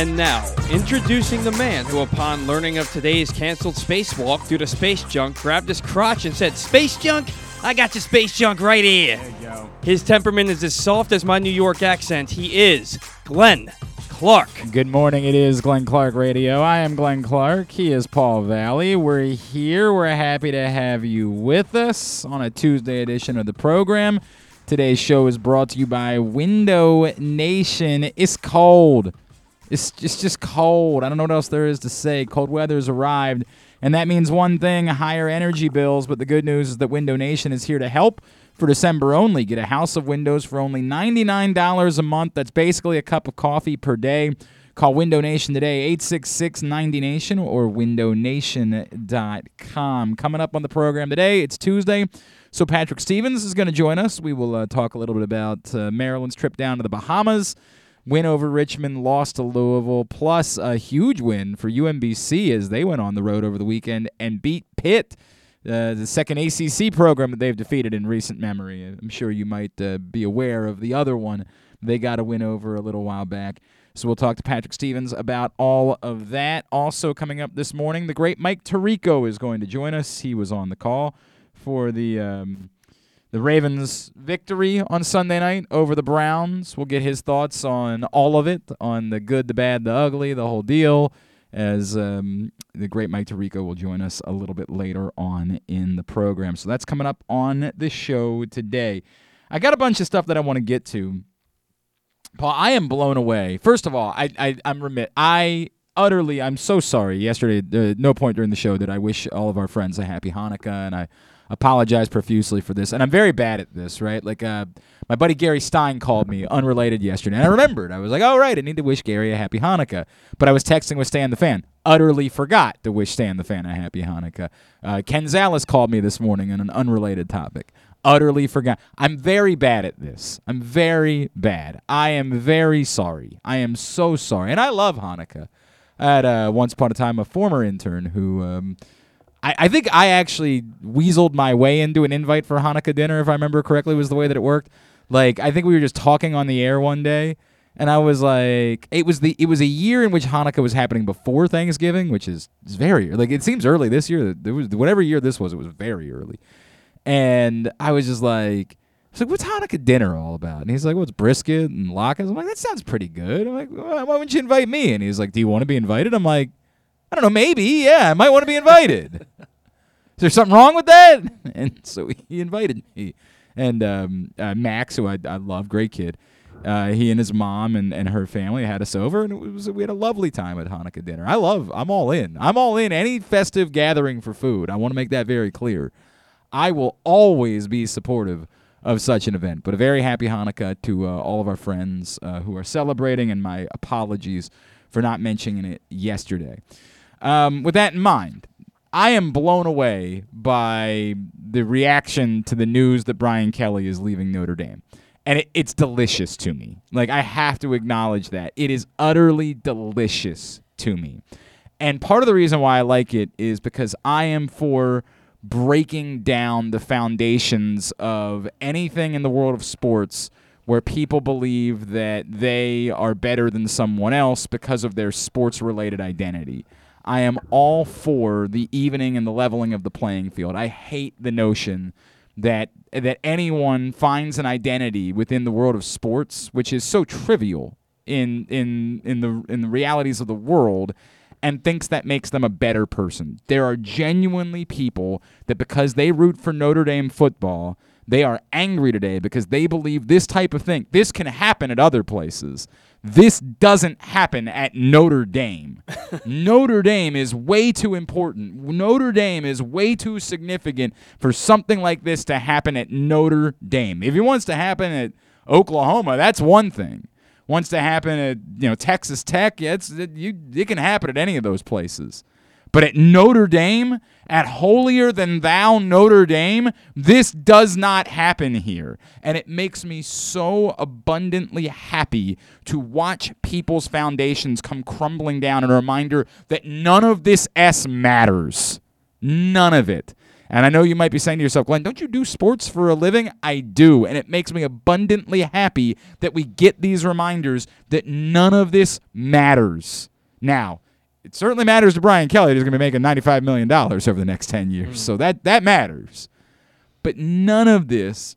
And now, introducing the man who, upon learning of today's canceled spacewalk due to space junk, grabbed his crotch and said, Space junk? I got your space junk right here. There you go. His temperament is as soft as my New York accent. He is Glenn Clark. Good morning. It is Glenn Clark Radio. I am Glenn Clark. He is Paul Valley. We're here. We're happy to have you with us on a Tuesday edition of the program. Today's show is brought to you by Window Nation. It's cold. It's just, just cold. I don't know what else there is to say. Cold weather's arrived, and that means one thing higher energy bills. But the good news is that Window Nation is here to help for December only. Get a house of windows for only $99 a month. That's basically a cup of coffee per day. Call Window Nation today, 866 90 Nation or windownation.com. Coming up on the program today, it's Tuesday. So Patrick Stevens is going to join us. We will uh, talk a little bit about uh, Maryland's trip down to the Bahamas win over Richmond, lost to Louisville, plus a huge win for UMBC as they went on the road over the weekend and beat Pitt, uh, the second ACC program that they've defeated in recent memory. I'm sure you might uh, be aware of the other one they got a win over a little while back. So we'll talk to Patrick Stevens about all of that. Also coming up this morning, the great Mike Tirico is going to join us. He was on the call for the. Um, the Ravens' victory on Sunday night over the Browns. We'll get his thoughts on all of it, on the good, the bad, the ugly, the whole deal, as um, the great Mike Tirico will join us a little bit later on in the program. So that's coming up on the show today. I got a bunch of stuff that I want to get to. Paul, I am blown away. First of all, I, I I'm remit. I utterly, I'm so sorry. Yesterday, uh, no point during the show did I wish all of our friends a happy Hanukkah, and I apologize profusely for this. And I'm very bad at this, right? Like, uh, my buddy Gary Stein called me unrelated yesterday, and I remembered. I was like, oh, right, I need to wish Gary a happy Hanukkah. But I was texting with Stan the Fan. Utterly forgot to wish Stan the Fan a happy Hanukkah. Uh, Ken Zales called me this morning on an unrelated topic. Utterly forgot. I'm very bad at this. I'm very bad. I am very sorry. I am so sorry. And I love Hanukkah. I had uh, once upon a time a former intern who. Um, I, I think I actually weaseled my way into an invite for Hanukkah dinner, if I remember correctly, was the way that it worked. Like I think we were just talking on the air one day, and I was like, it was the it was a year in which Hanukkah was happening before Thanksgiving, which is, is very like it seems early this year. It was whatever year this was, it was very early, and I was just like. I was like, what's Hanukkah dinner all about? And he's like, well, brisket and latkes. I'm like, that sounds pretty good. I'm like, why wouldn't you invite me? And he's like, do you want to be invited? I'm like, I don't know, maybe, yeah, I might want to be invited. Is there something wrong with that? And so he invited me. And um, uh, Max, who I, I love, great kid, uh, he and his mom and, and her family had us over, and it was we had a lovely time at Hanukkah dinner. I love, I'm all in. I'm all in any festive gathering for food. I want to make that very clear. I will always be supportive of such an event. But a very happy Hanukkah to uh, all of our friends uh, who are celebrating, and my apologies for not mentioning it yesterday. Um, with that in mind, I am blown away by the reaction to the news that Brian Kelly is leaving Notre Dame. And it, it's delicious to me. Like, I have to acknowledge that. It is utterly delicious to me. And part of the reason why I like it is because I am for breaking down the foundations of anything in the world of sports where people believe that they are better than someone else because of their sports related identity. I am all for the evening and the leveling of the playing field. I hate the notion that that anyone finds an identity within the world of sports, which is so trivial in in in the in the realities of the world and thinks that makes them a better person. There are genuinely people that because they root for Notre Dame football, they are angry today because they believe this type of thing. This can happen at other places. This doesn't happen at Notre Dame. Notre Dame is way too important. Notre Dame is way too significant for something like this to happen at Notre Dame. If it wants to happen at Oklahoma, that's one thing. Wants to happen at you know Texas Tech, yeah, it's, it, you, it can happen at any of those places. But at Notre Dame, at holier than thou Notre Dame, this does not happen here. And it makes me so abundantly happy to watch people's foundations come crumbling down and a reminder that none of this S matters. None of it. And I know you might be saying to yourself, Glenn, don't you do sports for a living? I do. And it makes me abundantly happy that we get these reminders that none of this matters. Now, it certainly matters to Brian Kelly. He's going to be making $95 million over the next 10 years. Mm. So that, that matters. But none of this,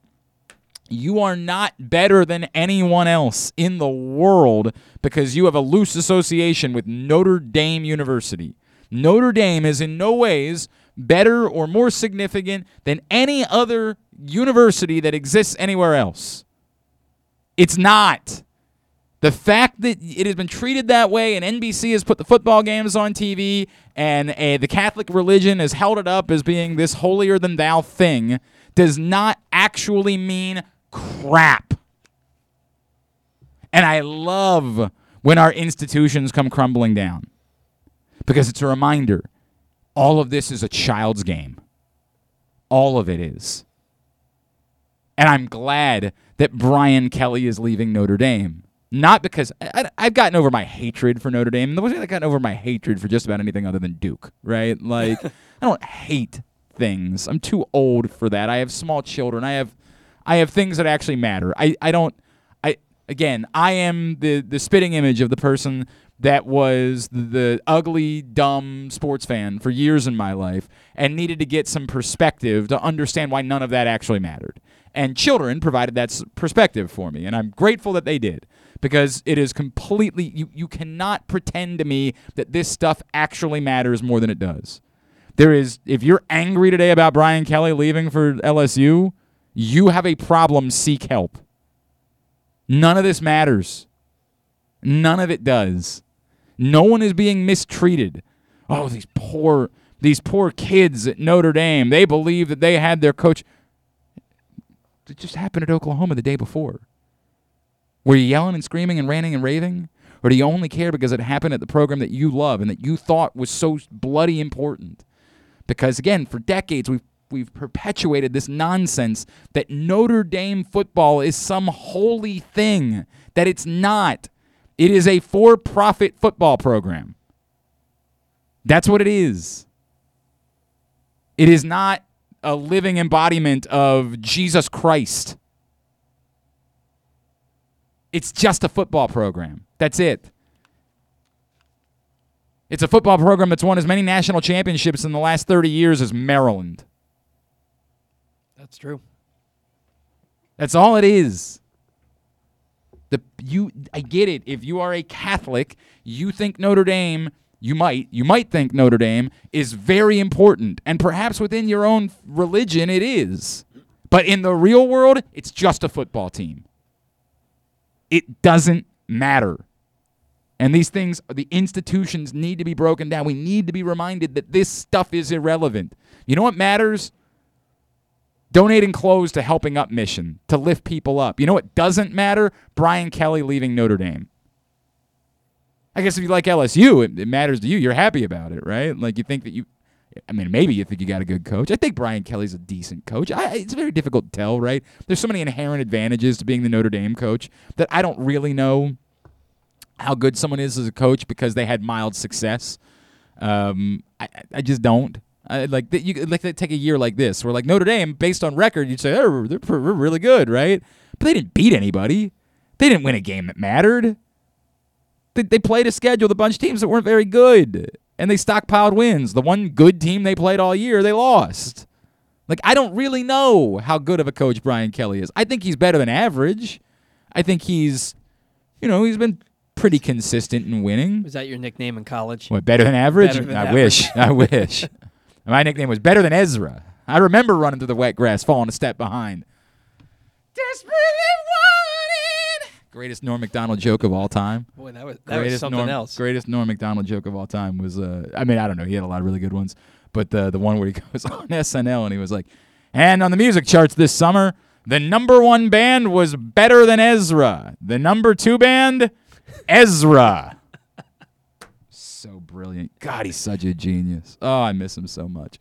you are not better than anyone else in the world because you have a loose association with Notre Dame University. Notre Dame is in no ways better or more significant than any other university that exists anywhere else. It's not. The fact that it has been treated that way, and NBC has put the football games on TV, and uh, the Catholic religion has held it up as being this holier than thou thing, does not actually mean crap. And I love when our institutions come crumbling down because it's a reminder all of this is a child's game. All of it is. And I'm glad that Brian Kelly is leaving Notre Dame. Not because I, have gotten over my hatred for Notre Dame. I've gotten over my hatred for just about anything other than Duke, right? Like, I don't hate things. I'm too old for that. I have small children. I have, I have things that actually matter. I, I don't. I again, I am the the spitting image of the person that was the ugly, dumb sports fan for years in my life and needed to get some perspective to understand why none of that actually mattered. And children provided that perspective for me, and I'm grateful that they did because it is completely, you, you cannot pretend to me that this stuff actually matters more than it does. There is, if you're angry today about Brian Kelly leaving for LSU, you have a problem, seek help. None of this matters. None of it does. No one is being mistreated. Oh, these poor these poor kids at Notre Dame. They believe that they had their coach. It just happened at Oklahoma the day before. Were you yelling and screaming and ranting and raving? Or do you only care because it happened at the program that you love and that you thought was so bloody important? Because again, for decades we've we've perpetuated this nonsense that Notre Dame football is some holy thing that it's not. It is a for profit football program. That's what it is. It is not a living embodiment of Jesus Christ. It's just a football program. That's it. It's a football program that's won as many national championships in the last 30 years as Maryland. That's true. That's all it is. The you I get it. If you are a Catholic, you think Notre Dame, you might you might think Notre Dame is very important and perhaps within your own religion it is. But in the real world, it's just a football team. It doesn't matter. And these things, the institutions need to be broken down. We need to be reminded that this stuff is irrelevant. You know what matters? donating clothes to Helping Up Mission to lift people up. You know what doesn't matter? Brian Kelly leaving Notre Dame. I guess if you like LSU, it, it, matters to you. You're happy about it, right? Like you think that you, I mean, maybe you think you got a good coach. I think Brian Kelly's a decent coach. I, it's very difficult to tell, right? There's so many inherent advantages to being the Notre Dame coach that I don't really know how good someone is as a coach because they had mild success. Um, I, I just don't. I, like you like they take a year like this, where like Notre Dame, based on record, you'd say they're they're really good, right? But they didn't beat anybody. They didn't win a game that mattered. They, they played a schedule with a bunch of teams that weren't very good, and they stockpiled wins. The one good team they played all year, they lost. Like I don't really know how good of a coach Brian Kelly is. I think he's better than average. I think he's, you know, he's been pretty consistent in winning. Was that your nickname in college? What better than average? Better than I average. wish. I wish. My nickname was better than Ezra. I remember running through the wet grass, falling a step behind. Desperately. Greatest Norm Macdonald joke of all time. Boy, that was that was greatest something Norm, else. Greatest Norm Macdonald joke of all time was. Uh, I mean, I don't know. He had a lot of really good ones, but the the one where he goes on SNL and he was like, "And on the music charts this summer, the number one band was Better Than Ezra. The number two band, Ezra." so brilliant. God, he's such a genius. Oh, I miss him so much.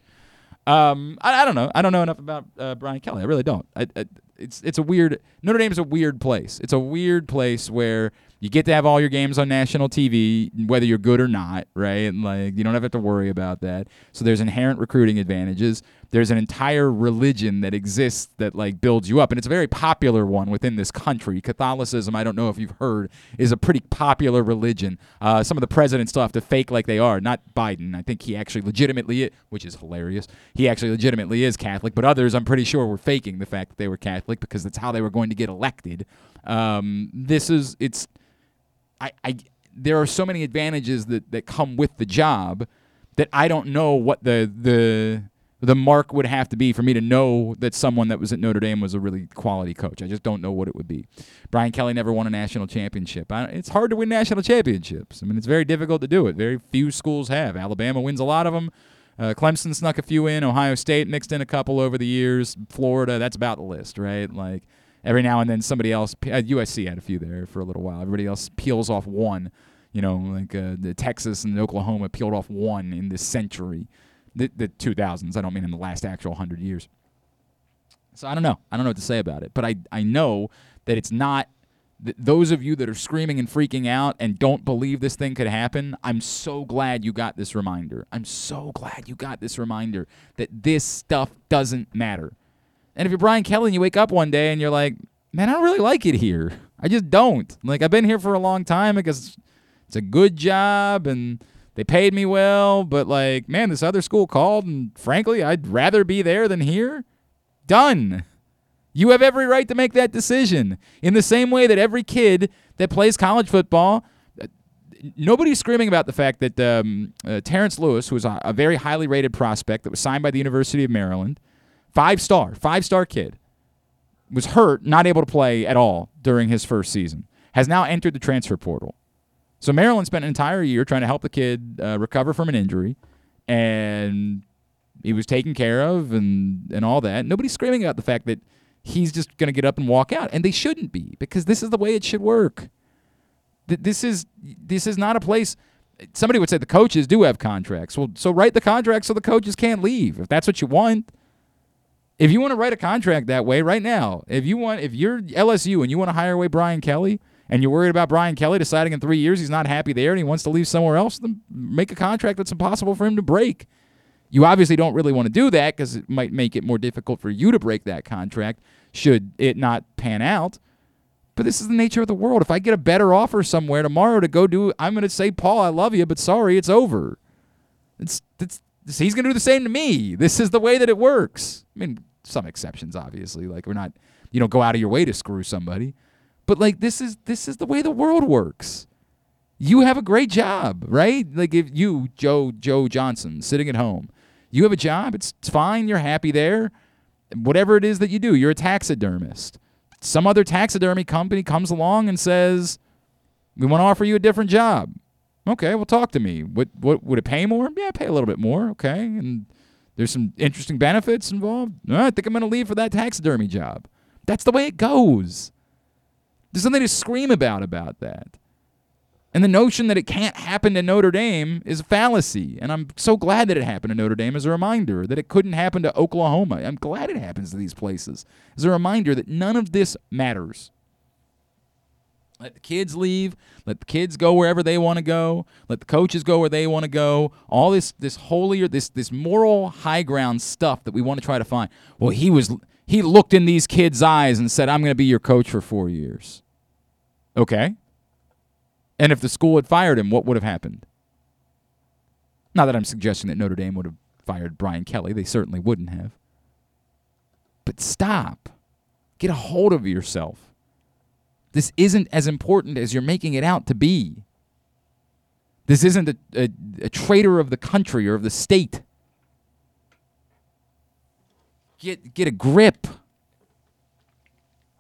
Um, I, I don't know. I don't know enough about uh, Brian Kelly. I really don't. I, I, it's it's a weird. Notre Dame is a weird place. It's a weird place where You get to have all your games on national TV, whether you're good or not, right? And like you don't have to worry about that. So there's inherent recruiting advantages. There's an entire religion that exists that like builds you up, and it's a very popular one within this country. Catholicism, I don't know if you've heard, is a pretty popular religion. Uh, some of the presidents still have to fake like they are. Not Biden. I think he actually legitimately, which is hilarious. He actually legitimately is Catholic, but others, I'm pretty sure, were faking the fact that they were Catholic because that's how they were going to get elected. Um, this is it's I, I there are so many advantages that, that come with the job that I don't know what the the the mark would have to be for me to know that someone that was at Notre Dame was a really quality coach. I just don't know what it would be. Brian Kelly never won a national championship. I, it's hard to win national championships. I mean, it's very difficult to do it. Very few schools have. Alabama wins a lot of them. Uh, Clemson snuck a few in. Ohio State mixed in a couple over the years. Florida, that's about the list, right? Like every now and then somebody else uh, USC had a few there for a little while. Everybody else peels off one. You know, like uh, the Texas and Oklahoma peeled off one in this century, the, the 2000s. I don't mean in the last actual hundred years. So I don't know. I don't know what to say about it, but I I know that it's not. Th- those of you that are screaming and freaking out and don't believe this thing could happen, I'm so glad you got this reminder. I'm so glad you got this reminder that this stuff doesn't matter. And if you're Brian Kelly and you wake up one day and you're like, man, I don't really like it here. I just don't. Like, I've been here for a long time because it's a good job and they paid me well, but like, man, this other school called and frankly, I'd rather be there than here. Done. You have every right to make that decision. In the same way that every kid that plays college football, uh, nobody's screaming about the fact that um, uh, Terrence Lewis, who was a, a very highly rated prospect that was signed by the University of Maryland, five star, five star kid, was hurt, not able to play at all during his first season, has now entered the transfer portal. So Maryland spent an entire year trying to help the kid uh, recover from an injury, and he was taken care of and, and all that. Nobody's screaming about the fact that he's just going to get up and walk out, and they shouldn't be because this is the way it should work. Th- This is this is not a place. Somebody would say the coaches do have contracts. Well, so write the contract so the coaches can't leave if that's what you want. If you want to write a contract that way right now, if you want, if you're LSU and you want to hire away Brian Kelly, and you're worried about Brian Kelly deciding in three years he's not happy there and he wants to leave somewhere else, then make a contract that's impossible for him to break. You obviously don't really want to do that because it might make it more difficult for you to break that contract should it not pan out. But this is the nature of the world. If I get a better offer somewhere tomorrow to go do, I'm going to say, Paul, I love you, but sorry, it's over. It's, it's he's going to do the same to me. This is the way that it works. I mean, some exceptions, obviously. Like we're not, you don't go out of your way to screw somebody, but like this is this is the way the world works. You have a great job, right? Like if you, Joe Joe Johnson, sitting at home, you have a job. It's, it's fine. You're happy there. Whatever it is that you do, you're a taxidermist. Some other taxidermy company comes along and says, "We want to offer you a different job." Okay, well, talk to me. What what would it pay more? Yeah, pay a little bit more. Okay, and there's some interesting benefits involved. Right, I think I'm going to leave for that taxidermy job. That's the way it goes. There's something to scream about about that. And the notion that it can't happen to Notre Dame is a fallacy. And I'm so glad that it happened to Notre Dame as a reminder that it couldn't happen to Oklahoma. I'm glad it happens to these places as a reminder that none of this matters. Let the kids leave. Let the kids go wherever they want to go. Let the coaches go where they want to go. All this this holier this this moral high ground stuff that we want to try to find. Well, he was he looked in these kids' eyes and said, "I'm going to be your coach for 4 years." Okay? And if the school had fired him, what would have happened? Not that I'm suggesting that Notre Dame would have fired Brian Kelly. They certainly wouldn't have. But stop. Get a hold of yourself. This isn't as important as you're making it out to be. This isn't a, a, a traitor of the country or of the state. Get get a grip.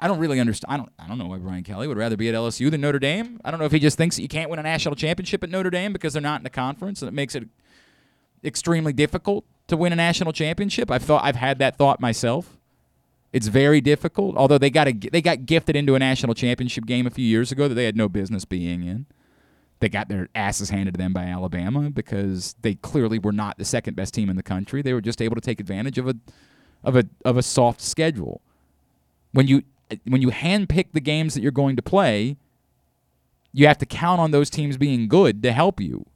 I don't really understand. I don't. I don't know why Brian Kelly would rather be at LSU than Notre Dame. I don't know if he just thinks you can't win a national championship at Notre Dame because they're not in the conference, and it makes it extremely difficult to win a national championship. I've thought. I've had that thought myself. It's very difficult. Although they got a, they got gifted into a national championship game a few years ago that they had no business being in. They got their asses handed to them by Alabama because they clearly were not the second best team in the country. They were just able to take advantage of a of a of a soft schedule. When you when you handpick the games that you're going to play, you have to count on those teams being good to help you.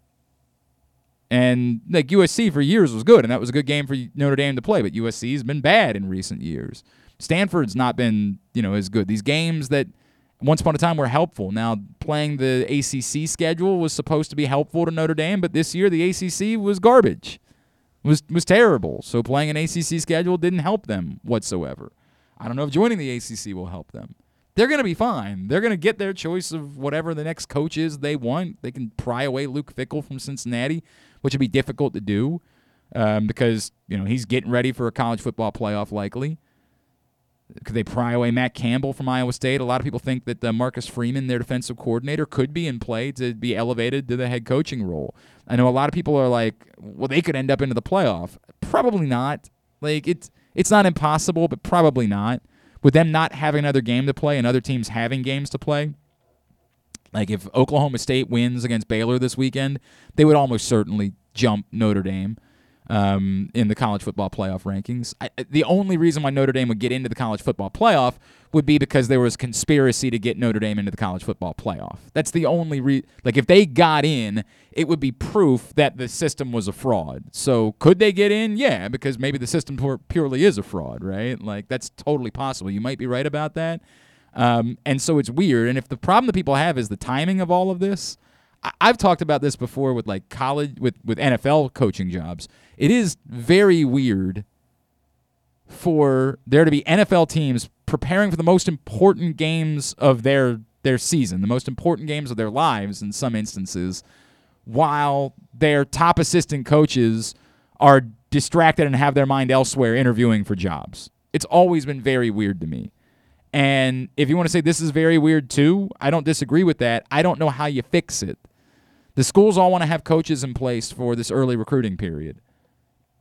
And like USC for years was good, and that was a good game for Notre Dame to play. But USC has been bad in recent years. Stanford's not been, you know, as good. These games that once upon a time were helpful. Now playing the ACC schedule was supposed to be helpful to Notre Dame, but this year the ACC was garbage. Was was terrible. So playing an ACC schedule didn't help them whatsoever. I don't know if joining the ACC will help them. They're going to be fine. They're going to get their choice of whatever the next coach is they want. They can pry away Luke Fickell from Cincinnati, which would be difficult to do um, because you know he's getting ready for a college football playoff likely. Could they pry away Matt Campbell from Iowa State? A lot of people think that uh, Marcus Freeman, their defensive coordinator, could be in play to be elevated to the head coaching role. I know a lot of people are like, well, they could end up into the playoff. Probably not. Like it's it's not impossible, but probably not. With them not having another game to play and other teams having games to play, like if Oklahoma State wins against Baylor this weekend, they would almost certainly jump Notre Dame um, in the college football playoff rankings. I, the only reason why Notre Dame would get into the college football playoff would be because there was conspiracy to get Notre Dame into the college football playoff. That's the only re like if they got in, it would be proof that the system was a fraud. So could they get in? Yeah, because maybe the system purely is a fraud, right? Like that's totally possible. You might be right about that. Um, and so it's weird. And if the problem that people have is the timing of all of this, I've talked about this before with like college with with NFL coaching jobs. It is very weird for there to be NFL teams preparing for the most important games of their their season, the most important games of their lives in some instances, while their top assistant coaches are distracted and have their mind elsewhere interviewing for jobs. It's always been very weird to me. And if you want to say this is very weird too, I don't disagree with that. I don't know how you fix it. The schools all want to have coaches in place for this early recruiting period.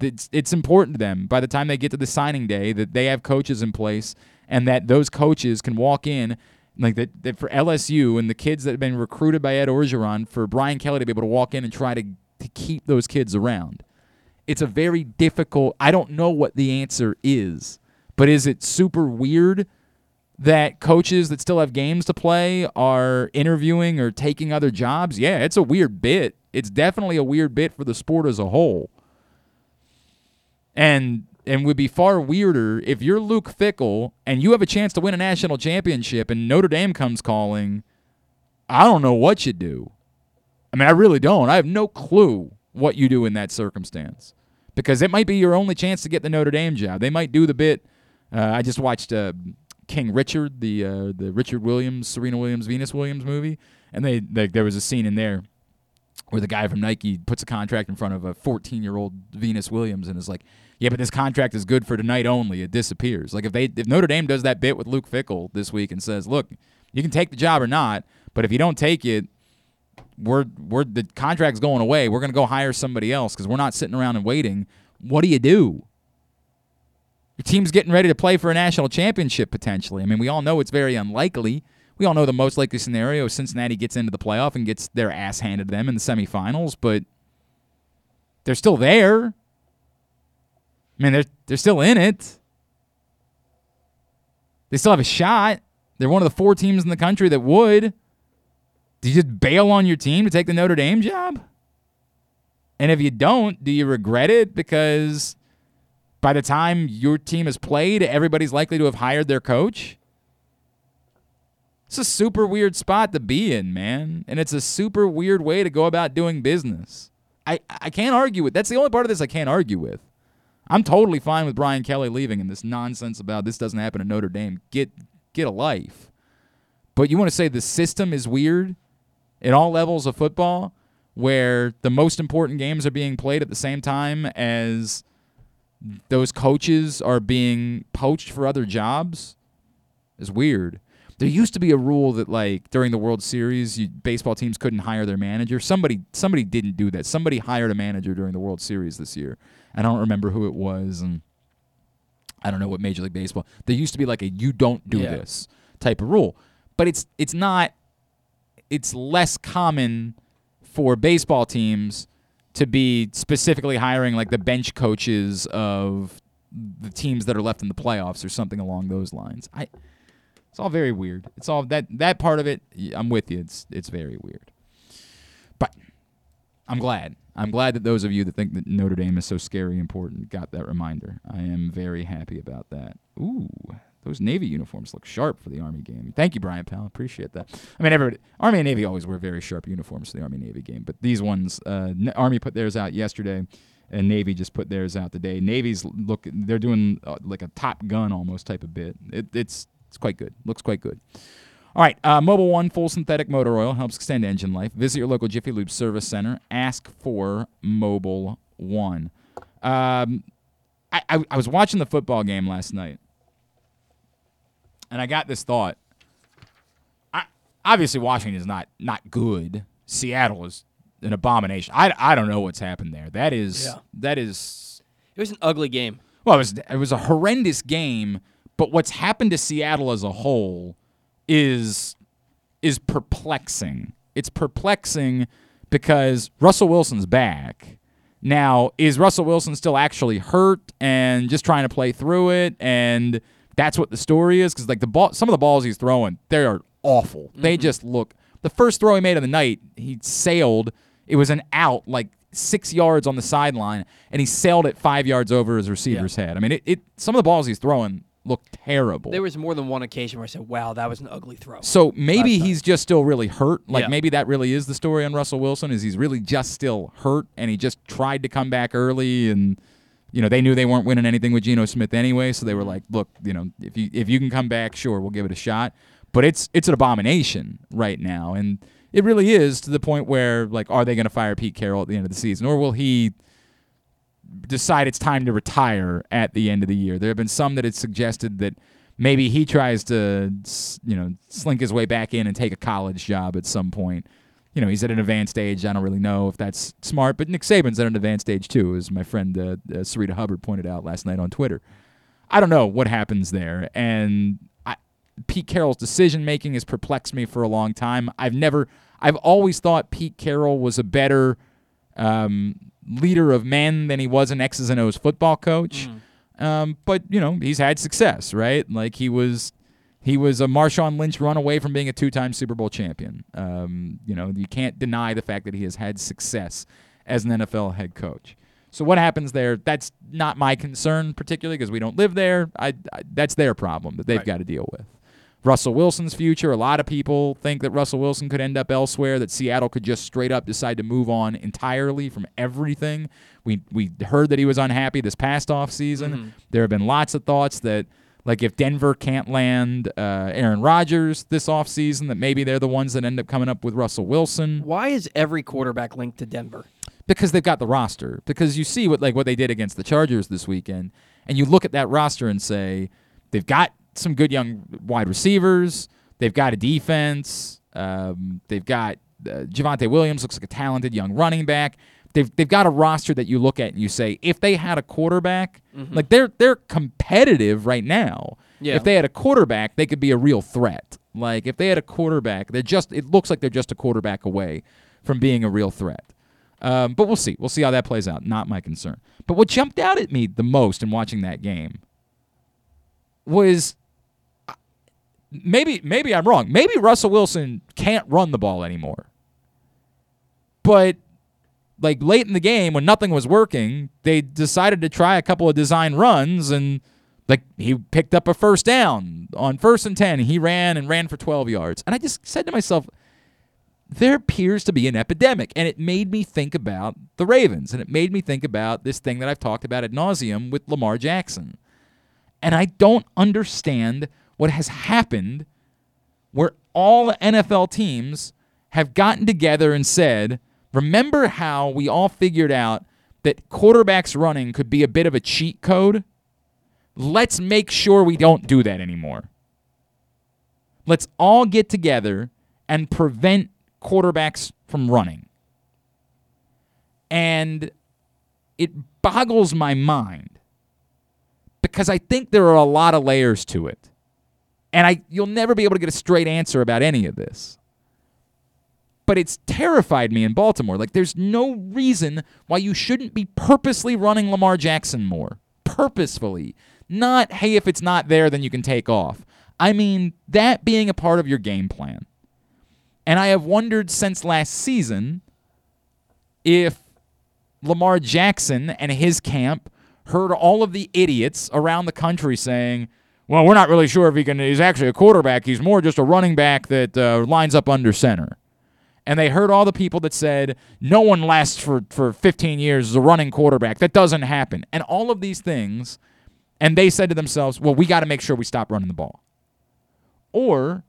It's, it's important to them by the time they get to the signing day that they have coaches in place and that those coaches can walk in like that, that for LSU and the kids that have been recruited by Ed Orgeron for Brian Kelly to be able to walk in and try to, to keep those kids around. It's a very difficult I don't know what the answer is, but is it super weird that coaches that still have games to play are interviewing or taking other jobs, yeah, it's a weird bit. It's definitely a weird bit for the sport as a whole. And and would be far weirder if you're Luke Fickell and you have a chance to win a national championship and Notre Dame comes calling. I don't know what you do. I mean, I really don't. I have no clue what you do in that circumstance because it might be your only chance to get the Notre Dame job. They might do the bit. Uh, I just watched uh, King Richard, the uh, the Richard Williams, Serena Williams, Venus Williams movie, and they, they there was a scene in there where the guy from Nike puts a contract in front of a 14 year old Venus Williams and is like, yeah, but this contract is good for tonight only. It disappears. Like if they if Notre Dame does that bit with Luke Fickell this week and says, look, you can take the job or not, but if you don't take it, we're we're the contract's going away. We're gonna go hire somebody else because we're not sitting around and waiting. What do you do? Your team's getting ready to play for a national championship potentially. I mean, we all know it's very unlikely. We all know the most likely scenario is Cincinnati gets into the playoff and gets their ass handed to them in the semifinals, but they're still there. I mean, they're they're still in it. They still have a shot. They're one of the four teams in the country that would. Do you just bail on your team to take the Notre Dame job? And if you don't, do you regret it because by the time your team has played, everybody's likely to have hired their coach. It's a super weird spot to be in, man. And it's a super weird way to go about doing business. I, I can't argue with that's the only part of this I can't argue with. I'm totally fine with Brian Kelly leaving and this nonsense about this doesn't happen at Notre Dame. Get get a life. But you want to say the system is weird at all levels of football where the most important games are being played at the same time as those coaches are being poached for other jobs is weird. There used to be a rule that like during the World Series, you, baseball teams couldn't hire their manager. Somebody somebody didn't do that. Somebody hired a manager during the World Series this year. I don't remember who it was and I don't know what Major League Baseball. There used to be like a you don't do yeah. this type of rule. But it's it's not it's less common for baseball teams to be specifically hiring like the bench coaches of the teams that are left in the playoffs or something along those lines. I It's all very weird. It's all that that part of it. I'm with you. It's it's very weird. But I'm glad. I'm glad that those of you that think that Notre Dame is so scary important got that reminder. I am very happy about that. Ooh, those Navy uniforms look sharp for the Army game. Thank you, Brian Powell. Appreciate that. I mean, everybody, Army and Navy always wear very sharp uniforms for the Army Navy game, but these ones, uh, Army put theirs out yesterday, and Navy just put theirs out today. Navy's look, they're doing uh, like a Top Gun almost type of bit. It, it's it's quite good. Looks quite good. All right, uh, Mobil One full synthetic motor oil helps extend engine life. Visit your local Jiffy Lube service center. Ask for Mobil One. Um, I, I, I was watching the football game last night, and I got this thought. I, obviously, Washington is not not good. Seattle is an abomination. I, I don't know what's happened there. That is Yeah. that is It was an ugly game. well, it was it was a horrendous game, but what's happened to Seattle as a whole is is perplexing. It's perplexing because Russell Wilson's back. Now, is Russell Wilson still actually hurt and just trying to play through it and that's what the story is cuz like the ball some of the balls he's throwing, they are awful. They mm-hmm. just look the first throw he made of the night, he sailed. It was an out like six yards on the sideline, and he sailed it five yards over his receiver's head. I mean, it, it some of the balls he's throwing look terrible. There was more than one occasion where I said, "Wow, that was an ugly throw." so maybe he's just still really hurt. Like Yeah. maybe that really is the story on Russell Wilson is he's really just still hurt, and he just tried to come back early, and you know they knew they weren't winning anything with Geno Smith anyway, so they were mm-hmm. like, look, you know, if you if you can come back, sure, we'll give it a shot. But it's it's an abomination right now, and it really is to the point where like, are they going to fire Pete Carroll at the end of the season, or will he? decide it's time to retire at the end of the year. There have been some that had suggested that maybe he tries to, you know, slink his way back in and take a college job at some point. You know, he's at an advanced age. I don't really know if that's smart, but Nick Saban's at an advanced age too, as my friend uh, uh, Sarita Hubbard pointed out last night on Twitter. I don't know what happens there, and I, Pete Carroll's decision making has perplexed me for a long time. I've never, I've always thought Pete Carroll was a better um, leader of men than he was an X's and O's football coach. Um, but you know, he's had success, right? Like he was, he was a Marshawn Lynch run away from being a two-time Super Bowl champion. Um, you know, you can't deny the fact that he has had success as an NFL head coach. So what happens there? That's not my concern particularly because we don't live there. I, I that's their problem that they've Right. got to deal with. Russell Wilson's future. A lot of people think that Russell Wilson could end up elsewhere. That Seattle could just straight up decide to move on entirely from everything. We we heard that he was unhappy this past off season. There have been lots of thoughts that like if Denver can't land uh, Aaron Rodgers this off season, that maybe they're the ones that end up coming up with Russell Wilson Why is every quarterback linked to Denver? because they've got the roster. Because you see what like what they did against the Chargers this weekend, and you look at that roster and say they've got some good young wide receivers. They've got a defense. Um, they've got uh, Javonte Williams looks like a talented young running back. They've they've got a roster that you look at and you say if they had a quarterback, like they're they're competitive right now. Yeah. If they had a quarterback, they could be a real threat. Like if they had a quarterback, they're just it looks like they're just a quarterback away from being a real threat. Um, but we'll see. We'll see how that plays out. Not my concern. But what jumped out at me the most in watching that game was uh, maybe maybe I'm wrong. Maybe Russell Wilson can't run the ball anymore. But like late in the game when nothing was working, they decided to try a couple of design runs and like he picked up a first down on first and 10. He ran and ran for 12 yards. And I just said to myself, there appears to be an epidemic. And it made me think about the Ravens. And it made me think about this thing that I've talked about ad nauseum with Lamar Jackson. And I don't understand what has happened where all NFL teams have gotten together and said, remember how we all figured out that quarterbacks running could be a bit of a cheat code? Let's make sure we don't do that anymore. Let's all get together and prevent quarterbacks from running. And it boggles my mind because I think there are a lot of layers to it. And I you'll never be able to get a straight answer about any of this. But it's terrified me in Baltimore. Like there's no reason why you shouldn't be purposely running Lamar Jackson more. Purposefully. Not hey if it's not there then you can take off. I mean, that being a part of your game plan. And I have wondered since last season if Lamar Jackson and his camp heard all of the idiots around the country saying, well, we're not really sure if he can. He's actually a quarterback. He's more just a running back that uh, lines up under center. And they heard all the people that said, no one lasts for, for 15 years as a running quarterback. That doesn't happen. And all of these things. And they said to themselves, well, we got to make sure we stop running the ball. Or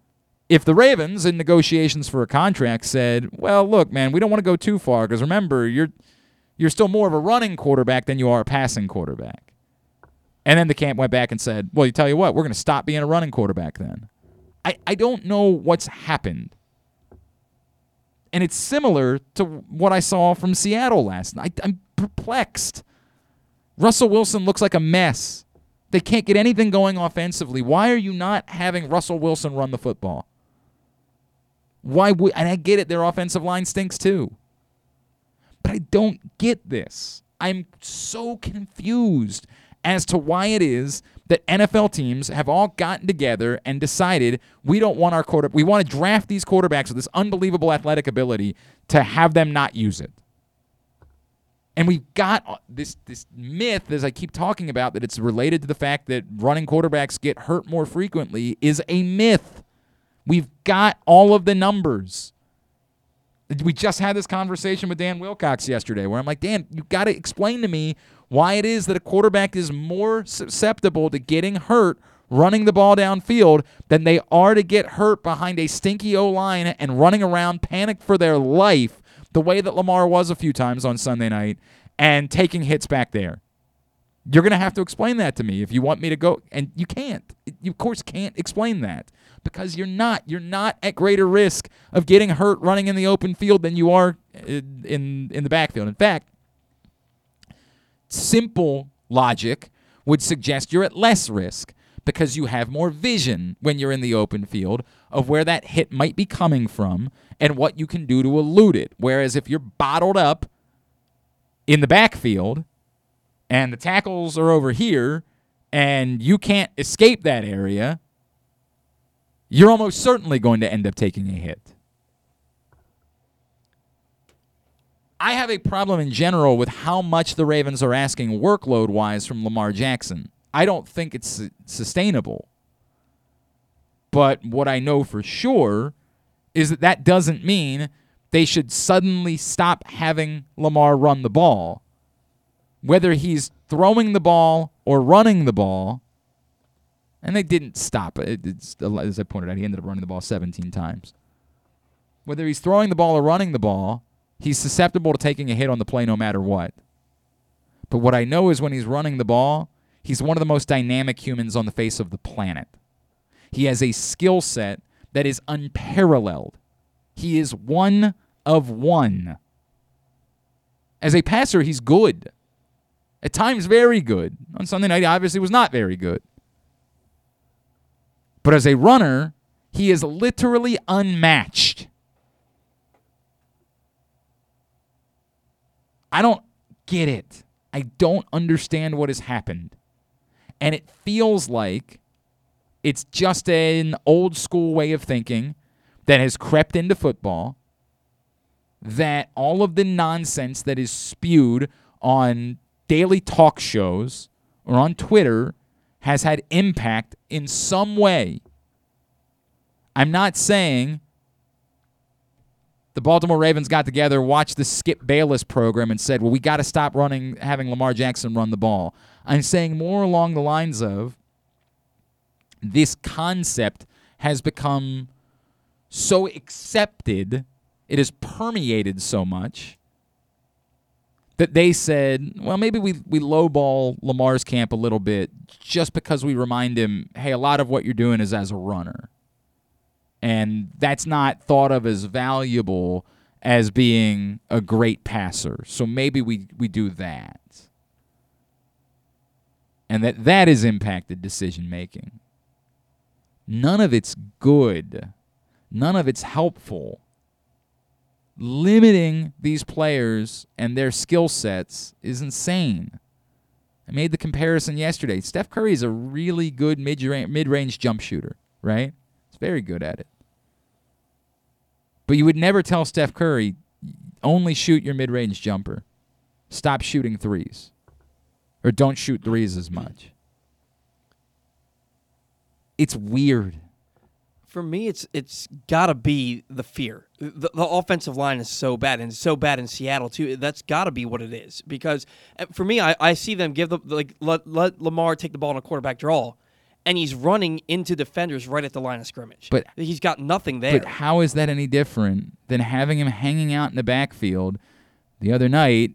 if the Ravens in negotiations for a contract said, "Well, look, man, we don't want to go too far because remember, you're you're still more of a running quarterback than you are a passing quarterback." And then the camp went back and said, "Well, you tell you what, we're going to stop being a running quarterback then." I I don't know what's happened. And it's similar to what I saw from Seattle last night. I'm perplexed. Russell Wilson looks like a mess. They can't get anything going offensively. Why are you not having Russell Wilson run the football? Why would and I get it, their offensive line stinks too. But I don't get this. I'm so confused as to why it is that NFL teams have all gotten together and decided we don't want our quarter we want to draft these quarterbacks with this unbelievable athletic ability to have them not use it. And we've got uh, this this myth, as I keep talking about, that it's related to the fact that running quarterbacks get hurt more frequently is a myth. We've got all of the numbers. We just had this conversation with Dan Wilcox yesterday where I'm like, Dan, you've got to explain to me why it is that a quarterback is more susceptible to getting hurt running the ball downfield than they are to get hurt behind a stinky O line and running around panicked for their life the way that Lamar was a few times on Sunday night and taking hits back there. You're going to have to explain that to me if you want me to go and you can't. You of course can't explain that because you're not you're not at greater risk of getting hurt running in the open field than you are in in, in the backfield. In fact, simple logic would suggest you're at less risk because you have more vision when you're in the open field of where that hit might be coming from and what you can do to elude it. Whereas if you're bottled up in the backfield and the tackles are over here and you can't escape that area, you're almost certainly going to end up taking a hit. I have a problem in general with how much the Ravens are asking workload wise from Lamar Jackson. I don't think it's sustainable. But what I know for sure is that that doesn't mean they should suddenly stop having Lamar run the ball. Whether he's throwing the ball or running the ball, and they didn't stop it. As I pointed out, he ended up running the ball 17 times. Whether he's throwing the ball or running the ball, he's susceptible to taking a hit on the play no matter what. But what I know is when he's running the ball, he's one of the most dynamic humans on the face of the planet. He has a skill set that is unparalleled. He is one of one. As a passer, he's good. At times, very good. On Sunday night, he obviously was not very good. But as a runner, he is literally unmatched. I don't get it. I don't understand what has happened. And it feels like it's just an old school way of thinking that has crept into football. That all of the nonsense that is spewed on daily talk shows or on Twitter has had impact in some way. I'm not saying the Baltimore Ravens got together, watched the Skip Bayless program, and said, well, we got to stop running, having Lamar Jackson run the ball. I'm saying more along the lines of this concept has become so accepted, it has permeated so much that they said, well, maybe we, we lowball Lamar's camp a little bit just because we remind him, hey, a lot of what you're doing is as a runner. And that's not thought of as valuable as being a great passer. So maybe we, we do that. And that that has impacted decision making. None of it's good. None of it's helpful. Limiting these players and their skill sets is insane. I made the comparison yesterday. Steph Curry is a really good mid range jump shooter, right? He's very good at it. But you would never tell Steph Curry, only shoot your mid range jumper. Stop shooting threes. Or don't shoot threes as much. It's weird. For me, it's it's got to be the fear. The, the offensive line is so bad, and so bad in Seattle too. That's got to be what it is. Because uh, for me, I, I see them give the like let, let Lamar take the ball in a quarterback draw, and he's running into defenders right at the line of scrimmage. But- he's got nothing there. But how is that any different than having him hanging out in the backfield the other night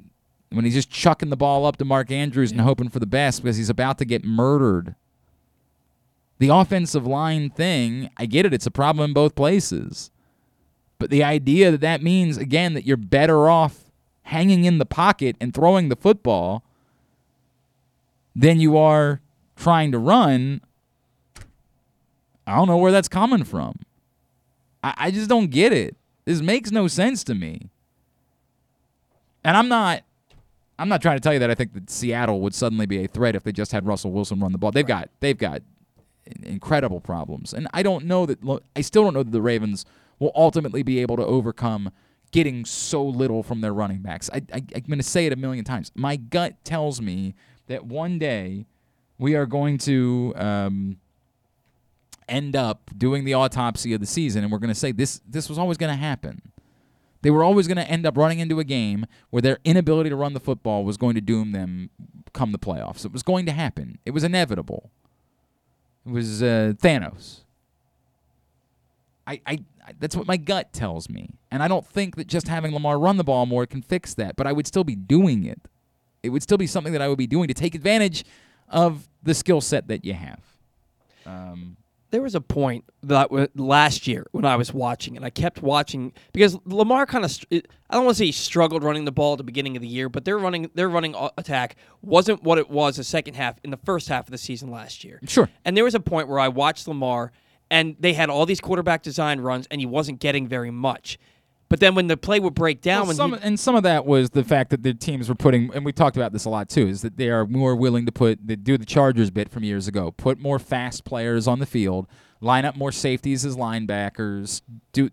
when he's just chucking the ball up to Mark Andrews and hoping for the best because he's about to get murdered? The offensive line thing, I get it, it's a problem in both places. But the idea that that means, again, that you're better off hanging in the pocket and throwing the football than you are trying to run, I don't know where that's coming from. I, I just don't get it. This makes no sense to me. And I'm not I'm not trying to tell you that I think that Seattle would suddenly be a threat if they just had Russell Wilson run the ball. They've got they've got incredible problems. And I don't know that I still don't know that the Ravens will ultimately be able to overcome getting so little from their running backs. I, I I'm going to say it a million times. My gut tells me that one day we are going to um, end up doing the autopsy of the season, and we're going to say this this was always going to happen. They were always going to end up running into a game where their inability to run the football was going to doom them come the playoffs. It was going to happen. It was inevitable. It was uh, Thanos. I, I, that's what my gut tells me, and I don't think that just having Lamar run the ball more can fix that. But I would still be doing it. It would still be something that I would be doing to take advantage of the skill set that you have. Um, there was a point that w- last year when I was watching and I kept watching because Lamar kind of I don't want to say he struggled running the ball at the beginning of the year, but their running their running attack wasn't what it was the second half in the first half of the season last year. Sure. And there was a point where I watched Lamar and they had all these quarterback design runs and he wasn't getting very much. But then when the play would break down, Well, some, he, and some of that was the fact that the teams were putting, and we talked about this a lot too, is that they are more willing to put, they do the Chargers bit from years ago, put more fast players on the field, line up more safeties as linebackers, do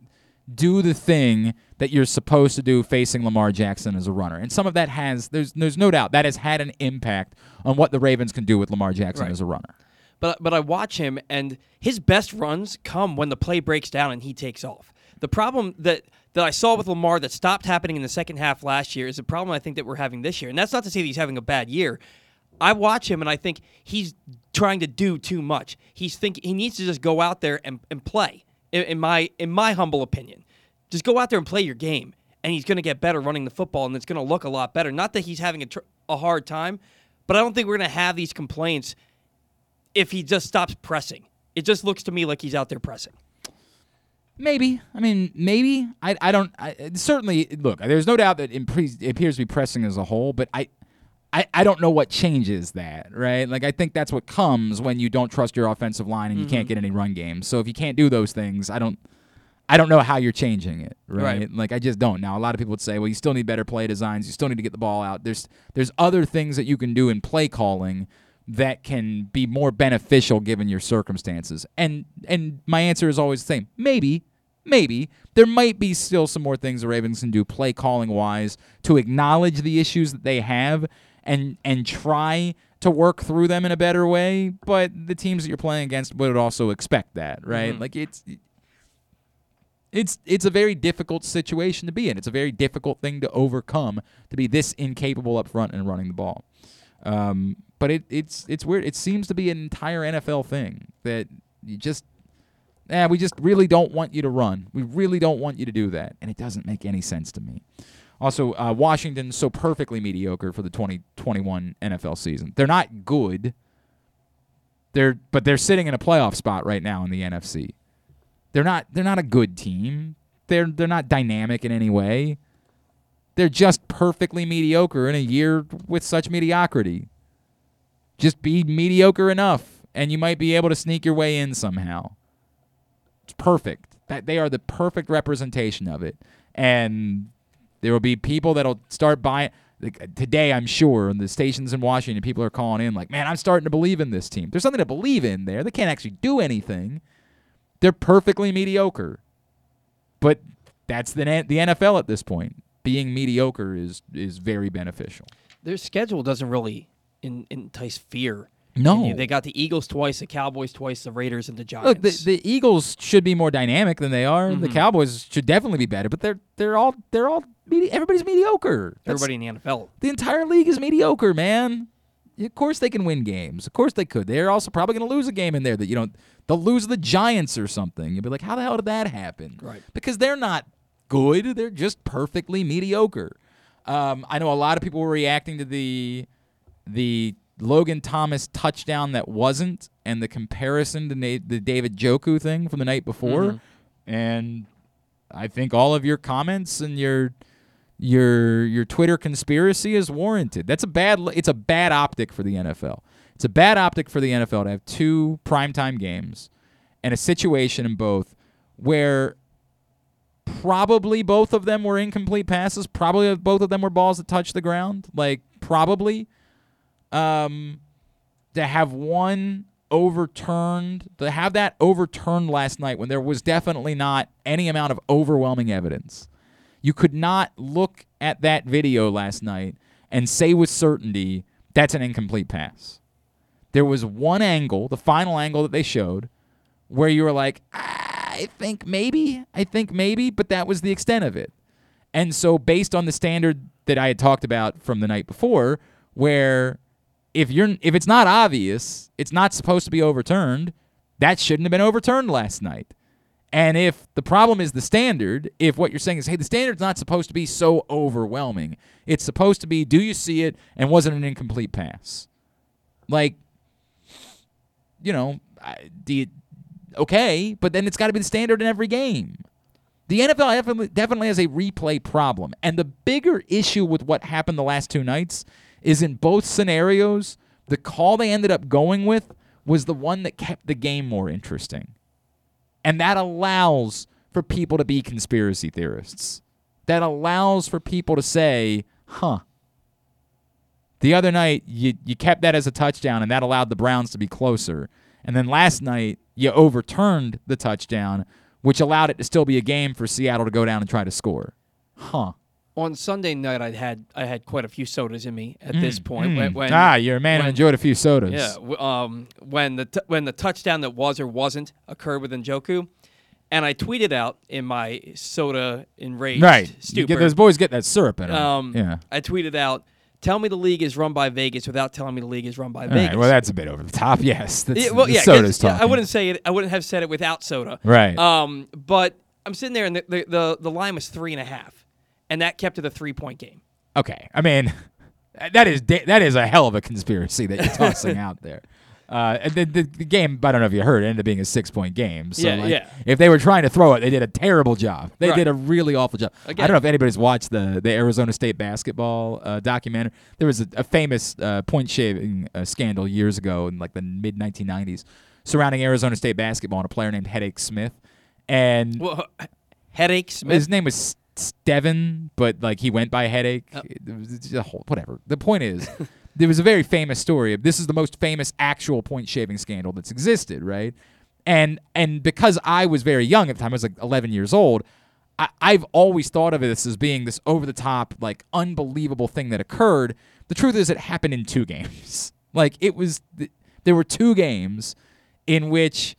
do the thing that you're supposed to do facing Lamar Jackson as a runner. And some of that has, there's there's no doubt that has had an impact on what the Ravens can do with Lamar Jackson Right. as a runner. But but I watch him and his best runs come when the play breaks down and he takes off. The problem that that I saw with Lamar that stopped happening in the second half last year is a problem I think that we're having this year. And that's not to say that he's having a bad year. I watch him and I think he's trying to do too much. He's think he needs to just go out there and, and play. In, in my in my humble opinion, just go out there and play your game, and he's going to get better running the football, and it's going to look a lot better. Not that he's having a, tr- a hard time, but I don't think we're going to have these complaints if he just stops pressing. It just looks to me like he's out there pressing. Maybe. I mean, maybe. I, I don't. I, certainly, look. There's no doubt that it, pre- it appears to be pressing as a whole, but I, I, I don't know what changes that, right? Like I think that's what comes when you don't trust your offensive line and you can't mm-hmm. get any run games. So if you can't do those things, I don't. I don't know how you're changing it, right? Right. Like I just don't. Now a lot of people would say, well, you still need better play designs. You still need to get the ball out. There's there's other things that you can do in play calling that can be more beneficial given your circumstances. And and my answer is always the same. Maybe, maybe there might be still some more things the Ravens can do play calling wise to acknowledge the issues that they have and and try to work through them in a better way. But the teams that you're playing against would also expect that, right? Mhm. Like it's it's it's a very difficult situation to be in. It's a very difficult thing to overcome to be this incapable up front and running the ball. Um, but it, it's it's weird. It seems to be an entire NFL thing that you just, eh, we just really don't want you to run. We really don't want you to do that, and it doesn't make any sense to me. Also, uh, Washington's so perfectly mediocre for the 2021 NFL season. They're not good. They're but they're sitting in a playoff spot right now in the NFC. They're not they're not a good team. They're they're not dynamic in any way. They're just perfectly mediocre in a year with such mediocrity. Just be mediocre enough and you might be able to sneak your way in somehow. Perfect. That they are the perfect representation of it. And there will be people that'll start buying like, today I'm sure in the stations in Washington people are calling in like, "Man, I'm starting to believe in this team." There's something to believe in there. They can't actually do anything, They're perfectly mediocre. But that's the the NFL at this point. Being mediocre is is very beneficial. Their schedule doesn't really in, entice fear. No. They got the Eagles twice, the Cowboys twice, the Raiders, and the Giants. Look, the, the Eagles should be more dynamic than they are. The Mhm. Cowboys should definitely be better, but they're they're all they're all medi- everybody's mediocre. That's- Everybody in the NFL. the entire league is mediocre, man. Of course they can win games. Of course they could. They're also probably going to lose a game in there that you don't. They'll lose the Giants or something. You'll be like, how the hell did that happen? Right. Because they're not good. They're just perfectly mediocre. Um, I know a lot of people were reacting to the the Logan Thomas touchdown that wasn't, and the comparison to Na- the David Njoku thing from the night before, Mhm. and I think all of your comments and your your your Twitter conspiracy is warranted. That's a bad it's a bad optic for the NFL. It's a bad optic for the NFL to have two primetime games and a situation in both where probably both of them were incomplete passes, probably both of them were balls that touched the ground, like probably um to have one overturned to have that overturned last night when there was definitely not any amount of overwhelming evidence. You could not look at that video last night and say with certainty that's an incomplete pass. There was one angle the final angle that they showed where you were like i think maybe i think maybe but that was the extent of it. And so based on the standard that i had talked about from the night before where if you're if it's not obvious, it's not supposed to be overturned. That shouldn't have been overturned last night. And if the problem is the standard, if what you're saying is, hey, the standard's not supposed to be so overwhelming, it's supposed to be, do you see it, and was it an incomplete pass? Like, you know, do you, okay, but then it's got to be the standard in every game. The NFL definitely has a replay problem. And the bigger issue with what happened the last two nights is in both scenarios, the call they ended up going with was the one that kept the game more interesting. And that allows for people to be conspiracy theorists. That allows for people to say, huh. The other night, you, you kept that as a touchdown, and that allowed the Browns to be closer. And then last night, you overturned the touchdown, which allowed it to still be a game for Seattle to go down and try to score. Huh. On Sunday night, I had I had quite a few sodas in me at this point. Mm. When, when ah, you're a man who enjoyed a few sodas. Yeah, w- um, when the t- when the touchdown that was or wasn't occurred with Njoku, and I tweeted out in my soda enraged Right. Stupor. get, those boys get that syrup in them. um, yeah. I tweeted out, "Tell me the league is run by Vegas without telling me the league is run by All Vegas." right, well, that's a bit over the top. Yes. That's, yeah, well, yeah, soda's talking. I wouldn't say it. I wouldn't have said it without soda. Right. Um, but I'm sitting there, and the the, the, the line was three and a half, and that kept it a three point game. okay. I mean, that is that is a hell of a conspiracy that you're tossing out there. Uh, the, the, the game, I don't know if you heard, it ended up being a six point game. So Yeah, like, yeah. if they were trying to throw it, they did a terrible job. They Right. did a really awful job. I don't know if anybody's watched the the Arizona State basketball uh, documentary. There was a, a famous uh, point shaving uh, scandal years ago in like the mid 1990s surrounding Arizona State basketball and a player named Hedake Smith. And Well, Hedake Smith. his name was Stevin, but like he went by Hedake. Oh. Whole- whatever. The point is, there was a very famous story. of This is the most famous actual point shaving scandal that's existed, right? And and because I was very young at the time, I was like 11 years old. I, I've always thought of this as being this over the top, like unbelievable thing that occurred. The truth is, it happened in two games. Like it was, th- there were two games in which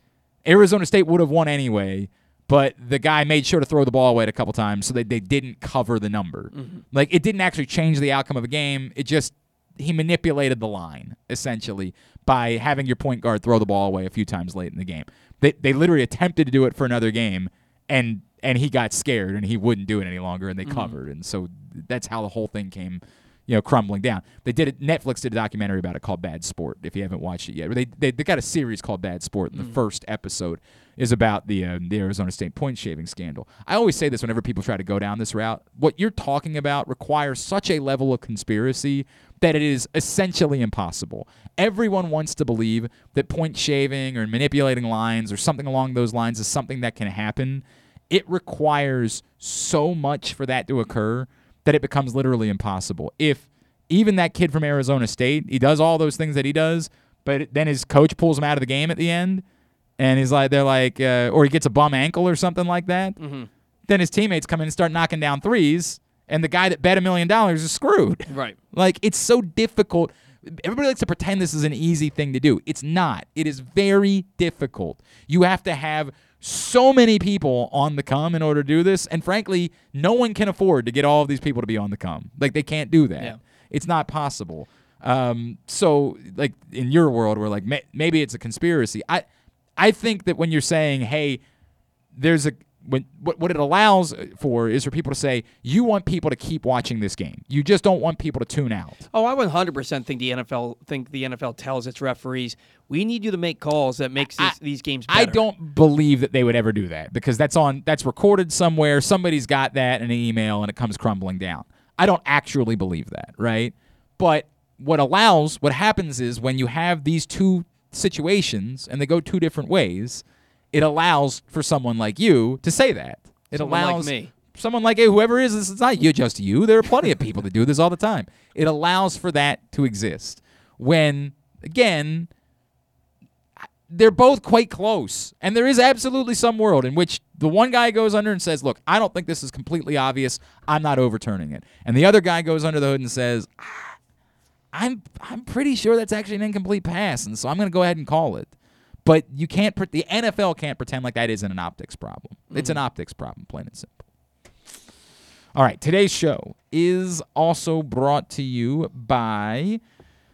Arizona State would have won anyway, but the guy made sure to throw the ball away a couple times so that they didn't cover the number. Mm-hmm. Like it didn't actually change the outcome of a game. It just he manipulated the line essentially by having your point guard throw the ball away a few times late in the game. They they literally attempted to do it for another game and and he got scared and he wouldn't do it any longer and they mm-hmm. covered and so that's how the whole thing came you know crumbling down. They did it Netflix did a documentary about it called Bad Sport if you haven't watched it yet. They they, they got a series called Bad Sport and the mm. first episode is about the uh, the Arizona State point shaving scandal. I always say this whenever people try to go down this route. What you're talking about requires such a level of conspiracy that it is essentially impossible. Everyone wants to believe that point shaving or manipulating lines or something along those lines is something that can happen. It requires so much for that to occur that it becomes literally impossible. If even that kid from Arizona State, he does all those things that he does, but then his coach pulls him out of the game at the end, and he's like, they're like, uh, or he gets a bum ankle or something like that. Mm-hmm. Then his teammates come in and start knocking down threes, and the guy that bet a million dollars is screwed. Right. Like it's so difficult. Everybody likes to pretend this is an easy thing to do. It's not. It is very difficult. You have to have so many people on the come in order to do this, and frankly, no one can afford to get all of these people to be on the come. Like they can't do that. Yeah. It's not possible. Um, so, like in your world, where like may- maybe it's a conspiracy. I, I think that when you're saying, "Hey, there's a," when what what it allows for is for people to say, "You want people to keep watching this game. You just don't want people to tune out." Oh, I 100% think the NFL think the NFL tells its referees, "We need you to make calls that makes I- these games better." I don't believe that they would ever do that because that's on that's recorded somewhere. Somebody's got that in an email and it comes crumbling down. I don't actually believe that, right? But what allows what happens is when you have these two situations and they go two different ways, it allows for someone like you to say that. It Someone like allows me. someone like hey, whoever is this is not you just you. There are plenty of people that do this all the time. It allows for that to exist. When again, they're both quite close. And there is absolutely some world in which the one guy goes under and says, Look, I don't think this is completely obvious. I'm not overturning it. And the other guy goes under the hood and says, "Ah, I'm I'm pretty sure that's actually an incomplete pass, and so I'm going to go ahead and call it. But you can't. Pre- the NFL can't pretend like that isn't an optics problem. It's an mm-hmm. optics problem, plain and simple. All right, today's show is also brought to you by.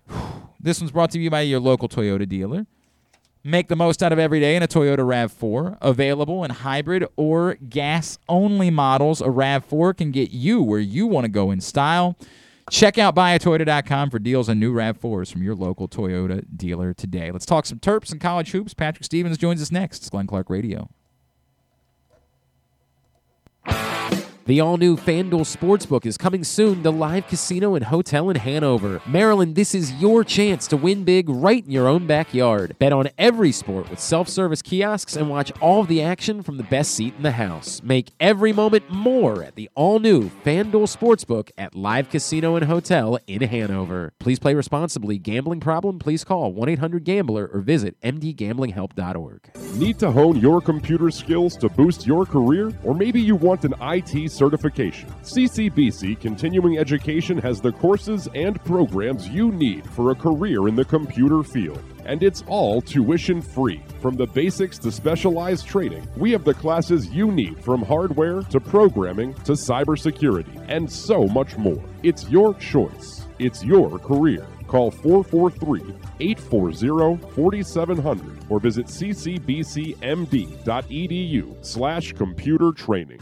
This one's brought to you by your local Toyota dealer. Make the most out of every day in a Toyota RAV4. Available in hybrid or gas only models, a RAV4 can get you where you want to go in style. Check out buyatoyota.com for deals on new RAV4s from your local Toyota dealer today. Let's talk some Terps and college hoops. Patrick Stevens joins us next. It's Glenn Clark Radio. The all new FanDuel Sportsbook is coming soon to Live Casino and Hotel in Hanover. Maryland, this is your chance to win big right in your own backyard. Bet on every sport with self service kiosks and watch all the action from the best seat in the house. Make every moment more at the all new FanDuel Sportsbook at Live Casino and Hotel in Hanover. Please play responsibly. Gambling problem? Please call 1 800 Gambler or visit mdgamblinghelp.org. Need to hone your computer skills to boost your career? Or maybe you want an IT certification? CCBC Continuing Education has the courses and programs you need for a career in the computer field. And it's all tuition free. From the basics to specialized training, we have the classes you need from hardware to programming to cybersecurity and so much more. It's your choice. It's your career. Call 443 840 4700 or visit ccbcmd.edu slash computer training.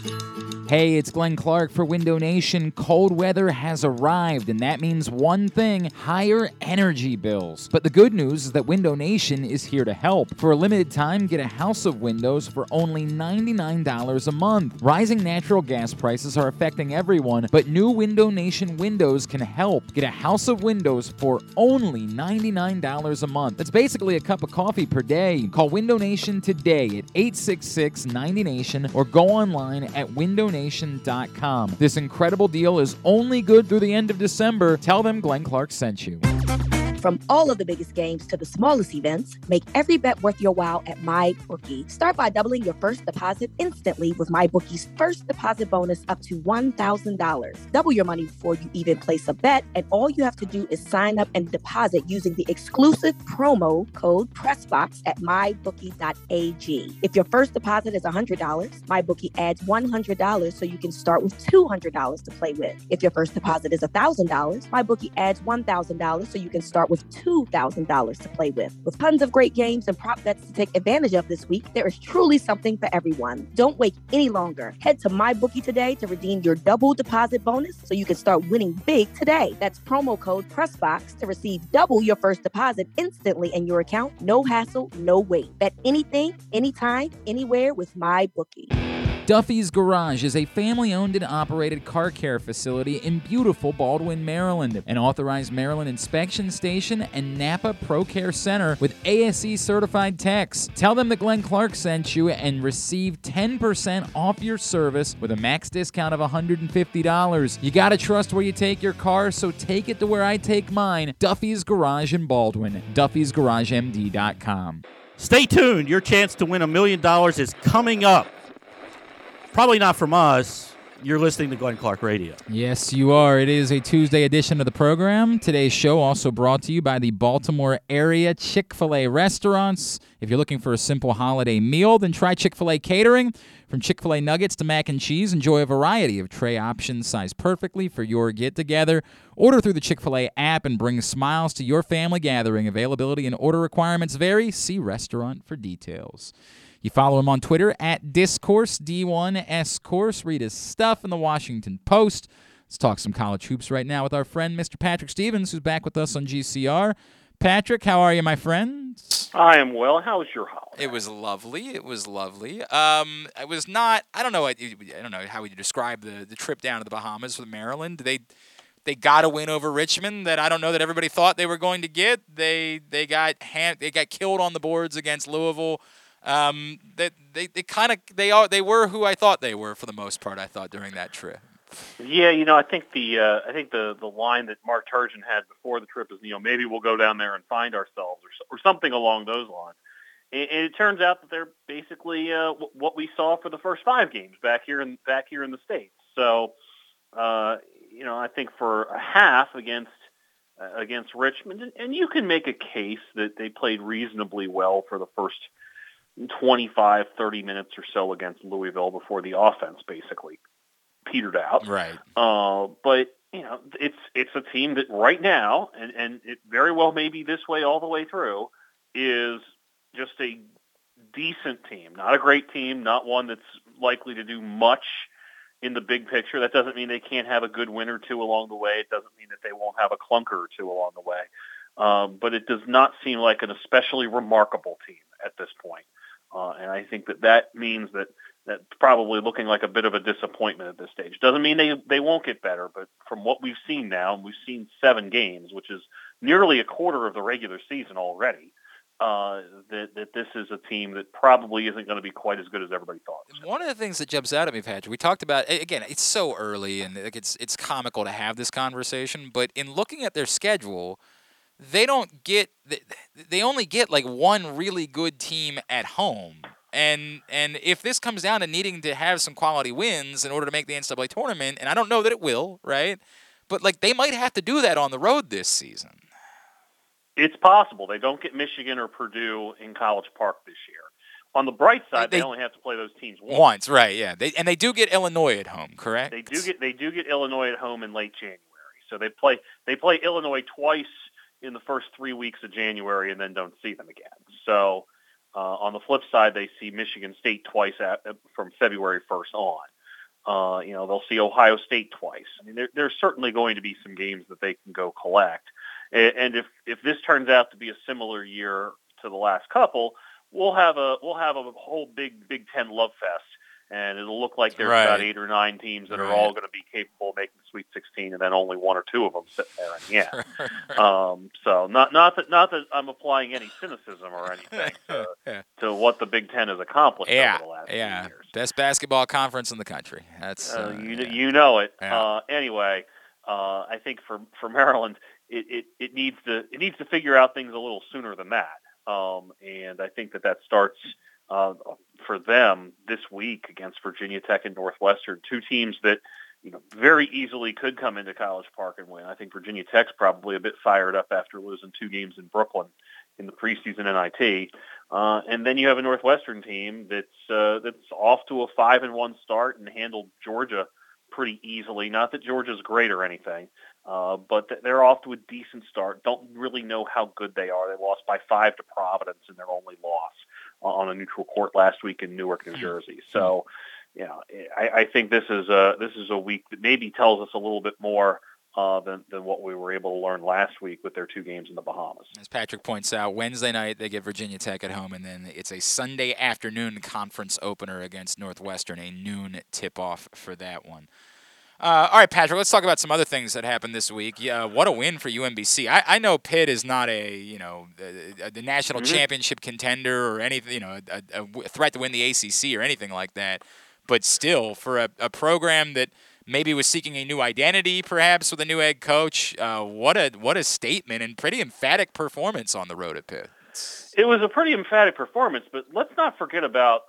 Hey, it's Glenn Clark for Window Nation. Cold weather has arrived, and that means one thing higher energy bills. But the good news is that Window Nation is here to help. For a limited time, get a house of windows for only $99 a month. Rising natural gas prices are affecting everyone, but new Window Nation windows can help. Get a house of windows for only $99 a month. That's basically a cup of coffee per day. Call Window Nation today at 866 90 Nation or go online at windownation.com. This incredible deal is only good through the end of December. Tell them Glenn Clark sent you. From all of the biggest games to the smallest events, make every bet worth your while at MyBookie. Start by doubling your first deposit instantly with MyBookie's first deposit bonus up to $1,000. Double your money before you even place a bet, and all you have to do is sign up and deposit using the exclusive promo code PRESSBOX at MyBookie.ag. If your first deposit is $100, MyBookie adds $100 so you can start with $200 to play with. If your first deposit is $1,000, MyBookie adds $1,000 so you can start with $2,000 to play with. With tons of great games and prop bets to take advantage of this week, there is truly something for everyone. Don't wait any longer. Head to MyBookie today to redeem your double deposit bonus so you can start winning big today. That's promo code PRESSBOX to receive double your first deposit instantly in your account. No hassle, no wait. Bet anything, anytime, anywhere with MyBookie. Duffy's Garage is a family owned and operated car care facility in beautiful Baldwin, Maryland. An authorized Maryland inspection station and Napa Pro Care Center with ASE certified techs. Tell them that Glenn Clark sent you and receive 10% off your service with a max discount of $150. You gotta trust where you take your car, so take it to where I take mine Duffy's Garage in Baldwin. Duffy'sGarageMD.com. Stay tuned. Your chance to win a million dollars is coming up. Probably not from us. You're listening to Glenn Clark Radio. Yes, you are. It is a Tuesday edition of the program. Today's show also brought to you by the Baltimore area Chick fil A restaurants. If you're looking for a simple holiday meal, then try Chick fil A catering. From Chick fil A nuggets to mac and cheese, enjoy a variety of tray options sized perfectly for your get together. Order through the Chick fil A app and bring smiles to your family gathering. Availability and order requirements vary. See restaurant for details. You follow him on Twitter at Discourse, D1S Course. Read his stuff in the Washington Post. Let's talk some college hoops right now with our friend, Mr. Patrick Stevens, who's back with us on GCR. Patrick, how are you, my friend? I am well. How was your holiday? It was lovely. It was lovely. Um, I was not. I don't know. I, I don't know how would you describe the the trip down to the Bahamas with Maryland. They they got a win over Richmond that I don't know that everybody thought they were going to get. They they got hand, they got killed on the boards against Louisville. Um, they they, they kind of they are they were who I thought they were for the most part. I thought during that trip. Yeah, you know, I think the uh, I think the the line that Mark Turgeon had before the trip is, you know, maybe we'll go down there and find ourselves or or something along those lines. And, and it turns out that they're basically uh, what we saw for the first five games back here in back here in the states. So, uh, you know, I think for a half against uh, against Richmond, and you can make a case that they played reasonably well for the first 25, 30 minutes or so against Louisville before the offense basically petered out. Right. Uh, but you know, it's it's a team that right now, and and it very well may be this way all the way through, is just a decent team, not a great team, not one that's likely to do much in the big picture. That doesn't mean they can't have a good win or two along the way. It doesn't mean that they won't have a clunker or two along the way. Um, but it does not seem like an especially remarkable team at this point. Uh, and I think that that means that that's probably looking like a bit of a disappointment at this stage. Doesn't mean they they won't get better, but from what we've seen now, and we've seen seven games, which is nearly a quarter of the regular season already. Uh, that that this is a team that probably isn't going to be quite as good as everybody thought. One of the things that jumps out at me, Patrick, we talked about again. It's so early, and it's it's comical to have this conversation. But in looking at their schedule, they don't get they only get like one really good team at home. And and if this comes down to needing to have some quality wins in order to make the NCAA tournament, and I don't know that it will, right? But like they might have to do that on the road this season. It's possible they don't get Michigan or Purdue in College Park this year. On the bright side, they, they only have to play those teams once. Once, right? Yeah, they, and they do get Illinois at home, correct? They do get they do get Illinois at home in late January. So they play they play Illinois twice in the first three weeks of January and then don't see them again. So uh, on the flip side, they see Michigan State twice at, from February 1st on. Uh, you know, they'll see Ohio State twice. I mean, there, there's certainly going to be some games that they can go collect. And, and if if this turns out to be a similar year to the last couple, we'll have a we'll have a whole big Big Ten love fest and it'll look like there's right. about eight or nine teams that right. are all going to be capable of making the Sweet 16, and then only one or two of them sitting there the end. um, so not not that not that I'm applying any cynicism or anything to, yeah. to what the Big Ten has accomplished yeah. over the last yeah. years. Best basketball conference in the country. That's uh, uh, you yeah. you know it. Yeah. Uh, anyway, uh, I think for for Maryland, it, it, it needs to it needs to figure out things a little sooner than that. Um, and I think that that starts uh, for them this week against Virginia Tech and Northwestern, two teams that you know very easily could come into College Park and win. I think Virginia Tech's probably a bit fired up after losing two games in Brooklyn in the preseason NIT, uh, and then you have a Northwestern team that's uh, that's off to a five and one start and handled Georgia pretty easily. Not that Georgia's great or anything, uh, but they're off to a decent start. Don't really know how good they are. They lost by five to Providence in their only loss on a neutral court last week in Newark, New Jersey. So, you know, I, I think this is a this is a week that maybe tells us a little bit more uh, than than what we were able to learn last week with their two games in the Bahamas. As Patrick points out, Wednesday night they get Virginia Tech at home, and then it's a Sunday afternoon conference opener against Northwestern, a noon tip off for that one. Uh, all right, Patrick. Let's talk about some other things that happened this week. Yeah, what a win for UMBC. I, I know Pitt is not a you know the, the national Mhm. championship contender or anything, you know, a, a- a threat to win the ACC or anything like that. But still, for a, a program that maybe was seeking a new identity, perhaps with a new head coach, uh, what a what a statement and pretty emphatic performance on the road at Pitt. It was a pretty emphatic performance, but let's not forget about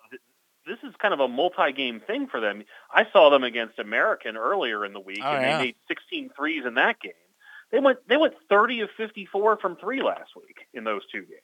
this is kind of a multi-game thing for them. I saw them against American earlier in the week, Oh, and yeah. they made 16 threes in that game. They went they went 30 of 54 from three last week in those two games.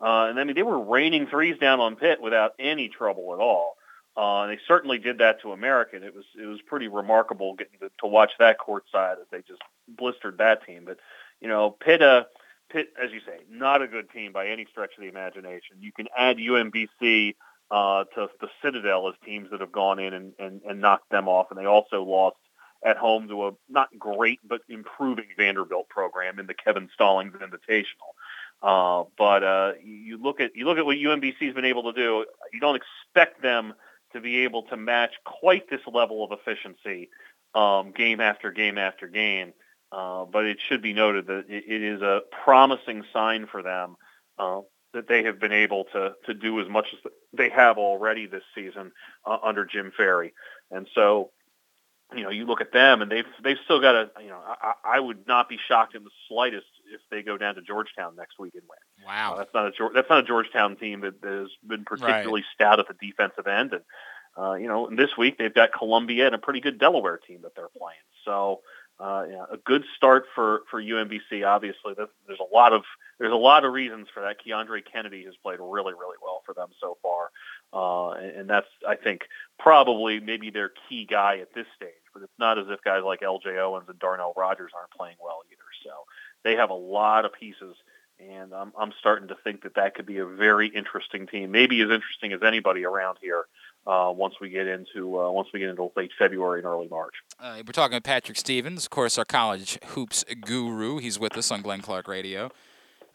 Uh, and I mean, they were raining threes down on Pitt without any trouble at all. Uh, and they certainly did that to American. It was it was pretty remarkable getting to, to watch that courtside as they just blistered that team. But you know, Pitt, uh, Pitt, as you say, not a good team by any stretch of the imagination. You can add UMBC uh, to the Citadel as teams that have gone in and, and, and knocked them off, and they also lost at home to a not great but improving Vanderbilt program in the Kevin Stallings Invitational. Uh, but uh, you look at you look at what UMBC's been able to do. You don't expect them to be able to match quite this level of efficiency um, game after game after game. Uh, but it should be noted that it, it is a promising sign for them uh, that they have been able to to do as much as they have already this season uh, under Jim Ferry. And so, you know, you look at them, and they've they've still got a. You know, I, I would not be shocked in the slightest if they go down to Georgetown next week and win. Uh, Wow. that's not a that's not a Georgetown team that, that has been particularly stout at the defensive end, and uh, you know, and this week they've got Columbia and a pretty good Delaware team that they're playing. So, uh, yeah, a good start for for UMBC. Obviously, there's a lot of there's a lot of reasons for that. Keondre Kennedy has played really really well for them so far, uh, and, and that's I think probably maybe their key guy at this stage. But it's not as if guys like L.J. Owens and Darnell Rogers aren't playing well either. So they have a lot of pieces and I'm, I'm starting to think that that could be a very interesting team, maybe as interesting as anybody around here. Uh, once we get into uh, once we get into late February and early March. Uh, we're talking with Patrick Stevens, of course, our college hoops guru. He's with us on Glenn Clark Radio.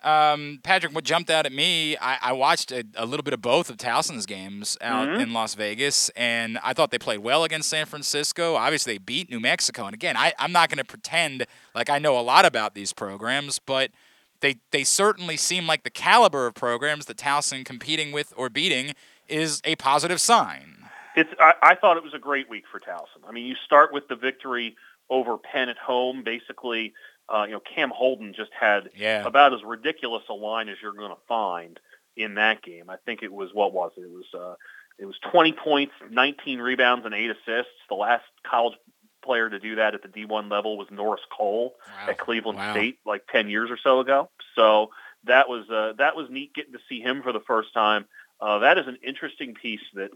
Um, Patrick, what jumped out at me, I, I watched a, a little bit of both of Towson's games out Mhm. in Las Vegas, and I thought they played well against San Francisco. Obviously, they beat New Mexico. And again, I, I'm not going to pretend like I know a lot about these programs, but they, they certainly seem like the caliber of programs that Towson competing with or beating is a positive sign. It's I, I thought it was a great week for Towson. I mean, you start with the victory over Penn at home. Basically, uh, you know, Cam Holden just had Yeah. about as ridiculous a line as you're going to find in that game. I think it was what was it? It was uh, it was 20 points, 19 rebounds, and eight assists. The last college player to do that at the D1 level was Norris Cole Wow. at Cleveland Wow. State like 10 years or so ago. So that was uh, that was neat getting to see him for the first time. Uh, that is an interesting piece that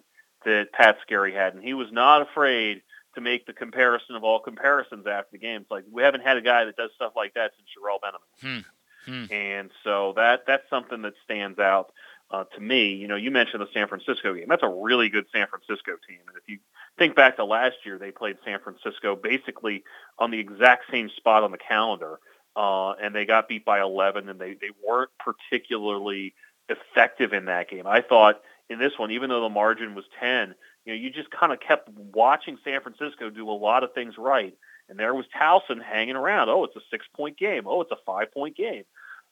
that Pat Skerry had, and he was not afraid to make the comparison of all comparisons after the game. It's like we haven't had a guy that does stuff like that since Jerrelle Benimon. Hmm. Hmm. And so that that's something that stands out uh, to me. You know, you mentioned the San Francisco game. That's a really good San Francisco team. And if you think back to last year, they played San Francisco basically on the exact same spot on the calendar, uh, and they got beat by 11, and they they weren't particularly effective in that game. I thought in this one, even though the margin was 10, you know, you just kind of kept watching San Francisco do a lot of things right. And there was Towson hanging around. Oh, it's a six-point game. Oh, it's a five-point game.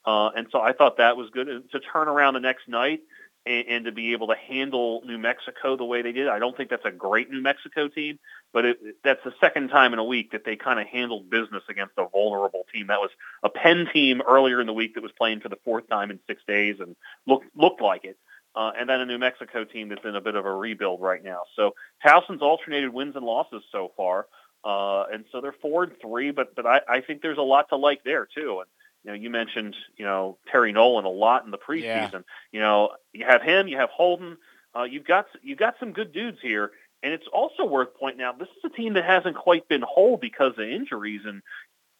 Uh, and so I thought that was good And to turn around the next night and, and to be able to handle New Mexico the way they did. I don't think that's a great New Mexico team, but it, that's the second time in a week that they kind of handled business against a vulnerable team. That was a Penn team earlier in the week that was playing for the fourth time in six days and looked looked like it. Uh, and then a New Mexico team that's in a bit of a rebuild right now. So Towson's alternated wins and losses so far, uh, and so they're four and three. But but I, I think there's a lot to like there too. And you know, you mentioned you know Terry Nolan a lot in the preseason. Yeah. You know, you have him, you have Holden. Uh, you've got you've got some good dudes here, and it's also worth pointing out this is a team that hasn't quite been whole because of injuries and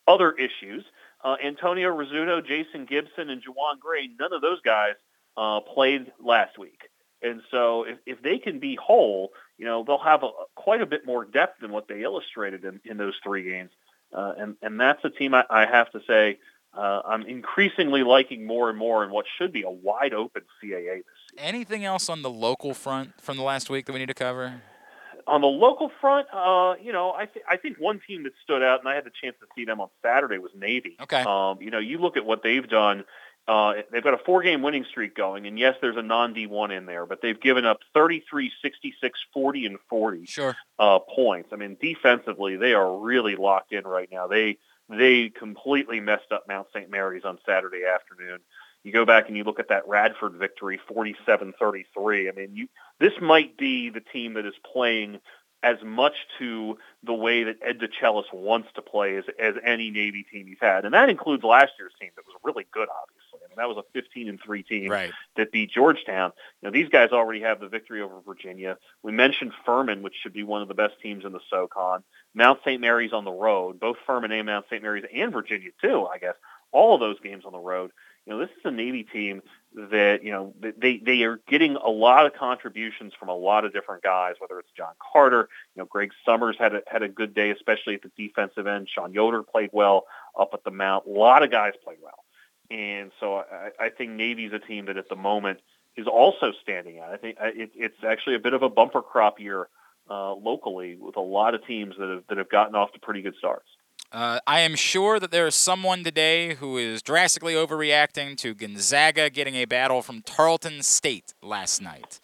other issues. Uh, Antonio Rizzuto, Jason Gibson, and Juwan Gray, none of those guys uh, played last week. And so if, if they can be whole, you know, they'll have a, quite a bit more depth than what they illustrated in, in those three games. Uh, and, and that's a team I, I have to say uh, I'm increasingly liking more and more in what should be a wide open CAA this season. Anything else on the local front from the last week that we need to cover? On the local front, uh, you know, I, th- I think one team that stood out, and I had the chance to see them on Saturday, was Navy. Okay. Um, you know, you look at what they've done. Uh, they've got a four-game winning streak going, and yes, there's a non-D1 in there, but they've given up 33, 66, 40, and 40 Sure. uh, points. I mean, defensively, they are really locked in right now. They they completely messed up Mount St. Mary's on Saturday afternoon. You go back and you look at that Radford victory, 47-33. I mean, you this might be the team that is playing as much to the way that Ed DeChellis wants to play as, as any Navy team he's had. And that includes last year's team that was really good, obviously. I mean, that was a 15 and 3 team Right. that beat Georgetown. You know, these guys already have the victory over Virginia. We mentioned Furman, which should be one of the best teams in the SoCon. Mount St. Mary's on the road, both Furman and Mount St. Mary's and Virginia too, I guess. All of those games on the road. You know, this is a Navy team that, you know, they, they are getting a lot of contributions from a lot of different guys, whether it's John Carter, you know, Greg Summers had a, had a good day, especially at the defensive end. Sean Yoder played well up at the Mount. A lot of guys played well. And so I, I think Navy's a team that at the moment is also standing out. I think it, it's actually a bit of a bumper crop year uh, locally with a lot of teams that have, that have gotten off to pretty good starts. Uh, I am sure that there is someone today who is drastically overreacting to Gonzaga getting a battle from Tarleton State last night.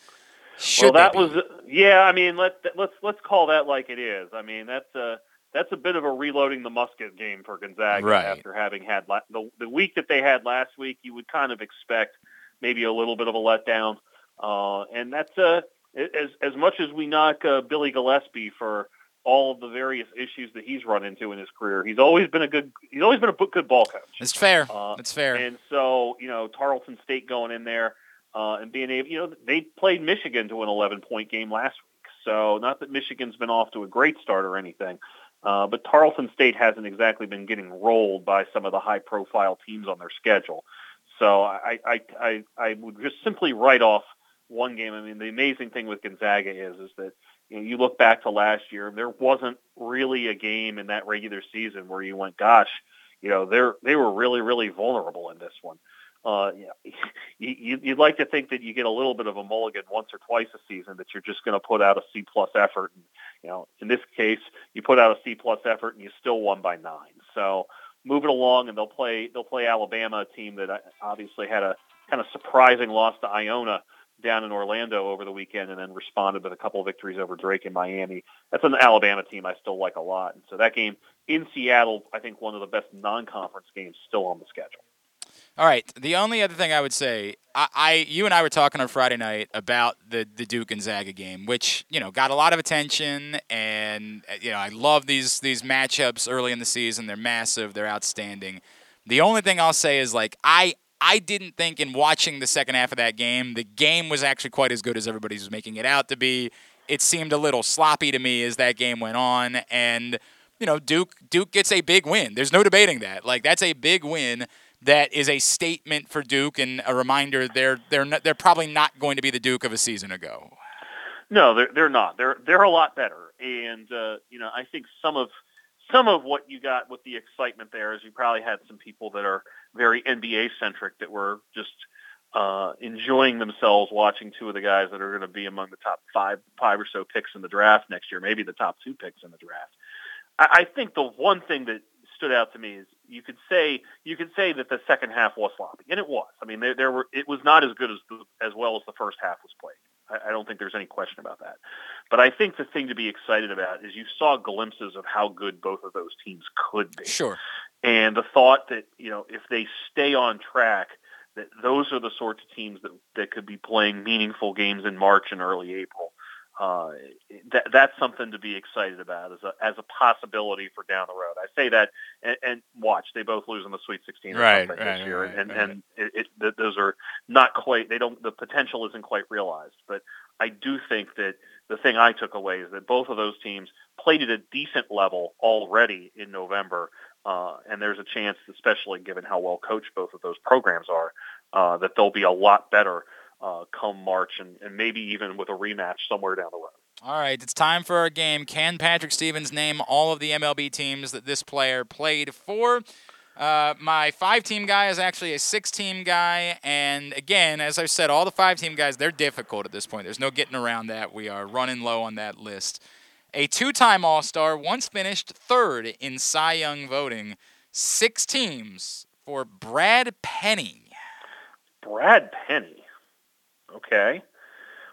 Should well, that was yeah. I mean, let let's let's call that like it is. I mean, that's a that's a bit of a reloading the musket game for Gonzaga Right. after having had la- the the week that they had last week. You would kind of expect maybe a little bit of a letdown, uh, and that's uh, as as much as we knock uh, Billy Gillispie for all of the various issues that he's run into in his career. He's always been a good he's always been a good ball coach. It's fair. Uh, it's fair. And so, you know, Tarleton State going in there uh, and being able, you know, they played Michigan to an 11 point game last week. So not that Michigan's been off to a great start or anything, uh, but Tarleton State hasn't exactly been getting rolled by some of the high profile teams on their schedule. So I, I, I, I would just simply write off one game. I mean, the amazing thing with Gonzaga is, is that you, know, you look back to last year, there wasn't really a game in that regular season where you went, gosh, you know, they're they were really really vulnerable in this one. Uh, you you you'd like to think that you get a little bit of a mulligan once or twice a season that you're just going to put out a C plus effort. And, you know, in this case, you put out a C plus effort and you still won by nine. So moving it along, and they'll play they'll play Alabama, a team that uh, obviously had a kind of surprising loss to Iona down in Orlando over the weekend, and then responded with a couple of victories over Drake in Miami. That's an Alabama team I still like a lot, and so that game in Seattle, I think one of the best non-conference games still on the schedule. All right. The only other thing I would say, I, I you and I were talking on Friday night about the the Duke Gonzaga game, which you know got a lot of attention, and you know I love these these matchups early in the season. They're massive. They're outstanding. The only thing I'll say is like I I didn't think in watching the second half of that game, the game was actually quite as good as everybody was making it out to be. It seemed a little sloppy to me as that game went on, and you know Duke Duke gets a big win. There's no debating that. Like that's a big win that is a statement for Duke and a reminder they're they're not, they're probably not going to be the Duke of a season ago. No, they're they're not. They're they're a lot better, and uh, you know I think some of some of what you got with the excitement there is you probably had some people that are very NBA centric that were just uh, enjoying themselves watching two of the guys that are going to be among the top five five or so picks in the draft next year, maybe the top two picks in the draft. I, I think the one thing that stood out to me is you could say you could say that the second half was sloppy, and it was. I mean, there, there were it was not as good as as well as the first half was played. I, I don't think there's any question about that. But I think the thing to be excited about is you saw glimpses of how good both of those teams could be. Sure. And the thought that, you know, if they stay on track, that those are the sorts of teams that, that could be playing meaningful games in March and early April. Uh, that, that's something to be excited about as a, as a possibility for down the road. I say that and, and watch, they both lose in the Sweet 16 or Right, something right, this year. right, and right. and it, it, those are not quite, they don't, the potential isn't quite realized. But I do think that the thing I took away is that both of those teams played at a decent level already in November. Uh, and there's a chance, especially given how well coached both of those programs are, uh, that they'll be a lot better uh, come March and, and maybe even with a rematch somewhere down the road. All right, it's time for our game. Can Patrick Stevens name all of the MLB teams that this player played for? Uh, my five-team guy is actually a six-team guy, and again, as I said, all the five-team guys they're difficult at this point. There's no getting around that. We are running low on that list. A two-time All-Star, once finished third in Cy Young voting. Six teams for Brad Penny. Brad Penny. Okay.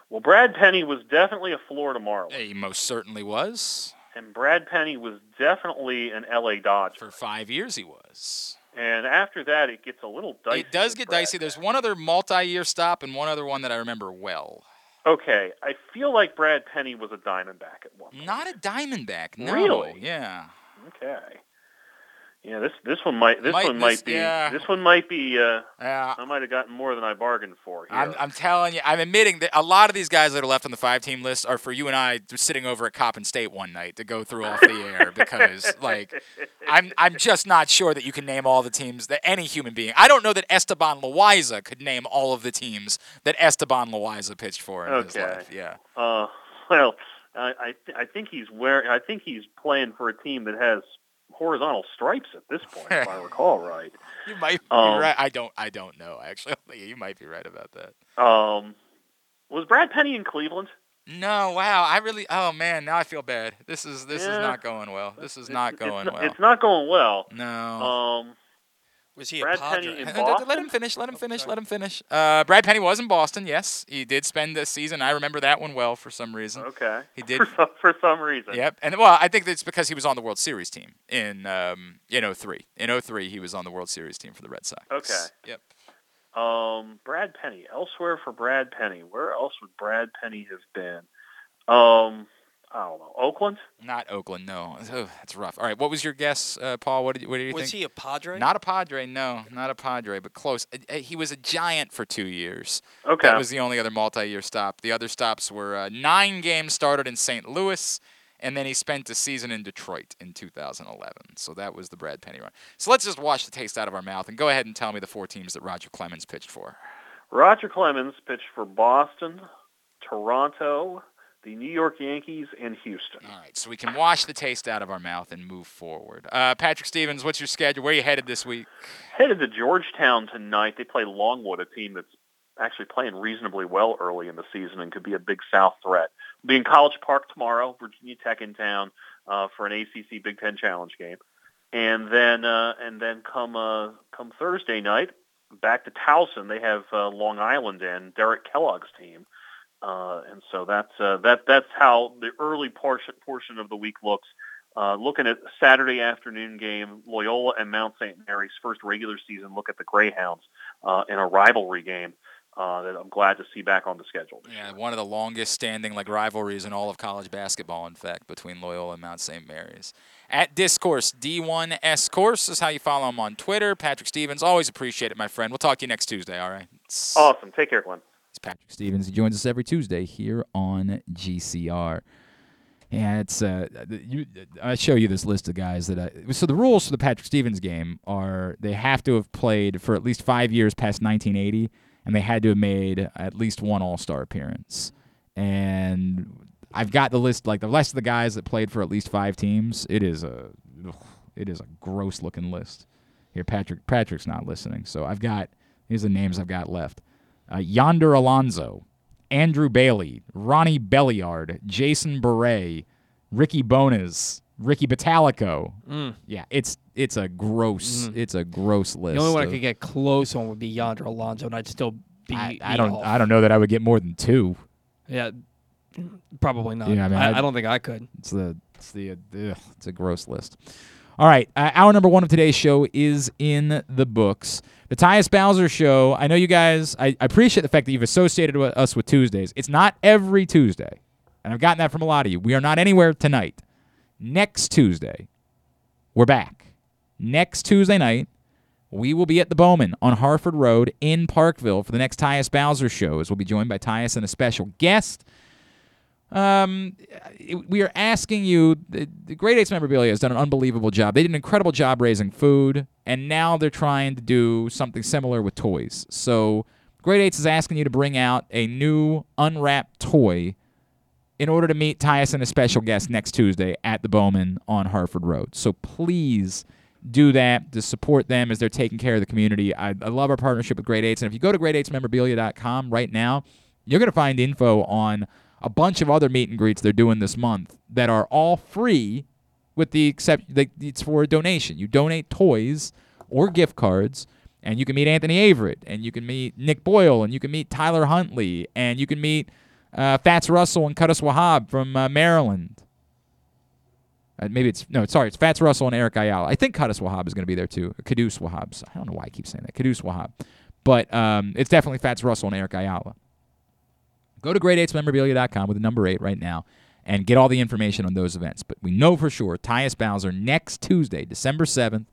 Well, Brad Penny was definitely a Florida Marlin, He most certainly was. and Brad Penny was definitely an LA Dodger. For five years, he was. And after that, it gets a little dicey. It does get Brad dicey. There's one other multi-year stop and one other one that I remember well. Okay, I feel like Brad Penny was a Diamondback at one point. Not a Diamondback. No. Really? Yeah. Okay. Yeah, this this one might this Might- one this- might be yeah. this one might be. Uh, Yeah. I might have gotten more than I bargained for here. I'm, I'm telling you, I'm admitting that a lot of these guys that are left on the five team list are for you and I sitting over at Coppin State one night to go through off the air because, like, I'm I'm just not sure that you can name all the teams that any human being. I don't know that Esteban Loaiza could name all of the teams that Esteban Loaiza pitched for in his life. Yeah. Uh, well, I I, th- I think he's wearing. I think he's playing for a team that has horizontal stripes at this point, if I recall right. You might be Um, right. I don't. I don't know. Actually, you might be right about that. Um, was Brad Penny in Cleveland? No, wow. I really. Oh man, now I feel bad. This is this Yeah. is not going well. This is not going it's, well. It's not going well. no. Um, Was he Brad a Padre? Penny in Let- Boston? Let him finish. Let him finish. sorry. Let him finish. Uh, Brad Penny was in Boston. Yes, he did spend the season. I remember that one well for some reason. okay. He did- for some, for some reason. Yep. And well, I think it's because he was on the World Series team in um in 03. In 03, he was on the World Series team for the Red Sox. Okay. Yep. Um, Brad Penny. Elsewhere for Brad Penny. Where else would Brad Penny have been? Um, I don't know. Oakland. Not Oakland. No. Oh, that's rough. All right. What was your guess, uh, Paul? What did you, what do you Was think? he a Padre? Not a Padre. No, not a Padre, but close. Uh, uh, He was a Giant for two years. Okay. That was the only other multi-year stop. The other stops were uh, nine games started in St. Louis, and then he spent a season in Detroit in 2011. So that was the Brad Penny run. So let's just wash the taste out of our mouth and go ahead and tell me the four teams that Roger Clemens pitched for. Roger Clemens pitched for Boston, Toronto, the New York Yankees, and Houston. All right, so we can wash the taste out of our mouth and move forward. Uh, Patrick Stevens, what's your schedule? Where are you headed this week? Headed to Georgetown tonight. They play Longwood, a team that's actually playing reasonably well early in the season and could be a big South threat. Be in College Park tomorrow. Virginia Tech in town uh, for an ACC Big Ten Challenge game, and then uh, and then come uh, come Thursday night back to Towson. They have uh, Long Island in Derek Kellogg's team. Uh, and so that's uh, that. That's how the early portion portion of the week looks. Uh, looking at Saturday afternoon game, Loyola and Mount St. Mary's first regular season look at the Greyhounds uh, in a rivalry game uh, that I'm glad to see back on the schedule. Yeah, one of the longest standing like rivalries in all of college basketball, in fact, between Loyola and Mount St. Mary's. At Discourse, D1S Course is how you follow him on Twitter. Patrick Stevens, always appreciate it, my friend. We'll talk to you next Tuesday, all right? Awesome. Take care, Glenn. Patrick Stevens. He joins us every Tuesday here on GCR. Yeah, it's uh, you. I show you this list of guys that I. So the rules for the Patrick Stevens game are they have to have played for at least five years past 1980, and they had to have made at least one All Star appearance. And I've got the list, like the rest of the guys that played for at least five teams. It is a, it is a gross looking list. Here, Patrick. Patrick's not listening, so I've got. Here's the names I've got left: uh, Yonder Alonso, Andrew Bailey, Ronnie Belliard, Jason Bere, Ricky Bones, Ricky Bottalico. Mm. Yeah, it's it's a gross it's a gross list. The only one I could get close on would be Yonder Alonso, and I'd still be. I, I don't off. I don't know that I would get more than two. Yeah, probably not. Yeah, I mean, I, I don't think I could. It's the it's the ugh, it's a gross list. All right, uh, hour number one of today's show is in the books. The Tyus Bowser Show. I know you guys. I, I appreciate the fact that you've associated with us with Tuesdays. It's not every Tuesday, and I've gotten that from a lot of you. We are not anywhere tonight. Next Tuesday, we're back. Next Tuesday night, we will be at the Bowman on Harford Road in Parkville for the next Tyus Bowser show. As we'll be joined by Tyus and a special guest. Um, we are asking you. The, the Great Eights memorabilia has done an unbelievable job. They did an incredible job raising food, and now they're trying to do something similar with toys. So, Great Eights is asking you to bring out a new unwrapped toy in order to meet Tyus and a special guest next Tuesday at the Bowman on Harford Road. So please do that to support them as they're taking care of the community. I, I love our partnership with Great Eights, and if you go to great8smemorabilia.com right now, you're going to find info on a bunch of other meet and greets they're doing this month that are all free with the except it's for a donation. You donate toys or gift cards, and you can meet Anthony Averett, and you can meet Nick Boyle, and you can meet Tyler Huntley, and you can meet uh, Fats Russell and Curtis Wahab from uh, Maryland. Uh, maybe it's no. Sorry, it's Fats Russell and Eric Ayala. I think Qudus Wahab is going to be there too. Qudus Wahab. I don't know why I keep saying that. Qudus Wahab, but um, it's definitely Fats Russell and Eric Ayala. Go to great8smemorabilia.com with the number eight right now and get all the information on those events. But we know for sure Tyus Bowser next Tuesday, December 7th,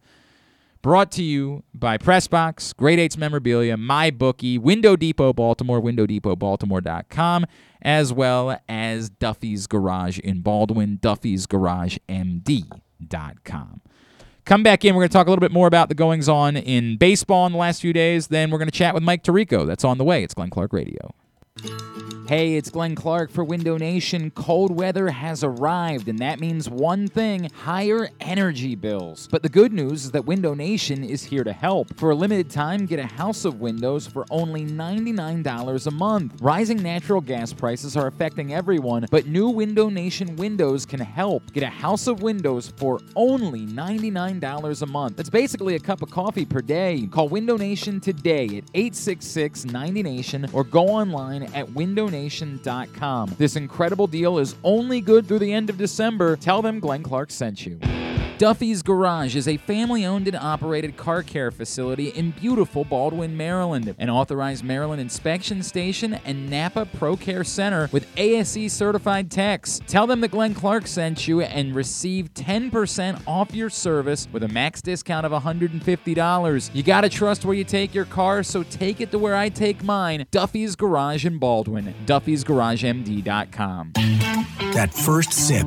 brought to you by Pressbox, Great 8's Memorabilia, MyBookie, Window Depot Baltimore, WindowDepotBaltimore.com, as well as Duffy's Garage in Baldwin, Duffy'sGarageMD.com. Come back in. We're going to talk a little bit more about the goings on in baseball in the last few days. Then we're going to chat with Mike Tirico. That's on the way. It's Glenn Clark Radio. Hey, it's Glenn Clark for Window Nation. Cold weather has arrived, and that means one thing higher energy bills. But the good news is that Window Nation is here to help. For a limited time, get a house of windows for only $99 a month. Rising natural gas prices are affecting everyone, but new Window Nation windows can help. Get a house of windows for only $99 a month. That's basically a cup of coffee per day. Call Window Nation today at 866 90 Nation or go online at windownation.com. This incredible deal is only good through the end of December. Tell them Glenn Clark sent you. Duffy's Garage is a family owned and operated car care facility in beautiful Baldwin, Maryland. An authorized Maryland inspection station and Napa Pro Care Center with ASE certified techs. Tell them that Glenn Clark sent you and receive 10% off your service with a max discount of $150. You gotta trust where you take your car, so take it to where I take mine Duffy's Garage in Baldwin. Duffy'sGarageMD.com. That first sip.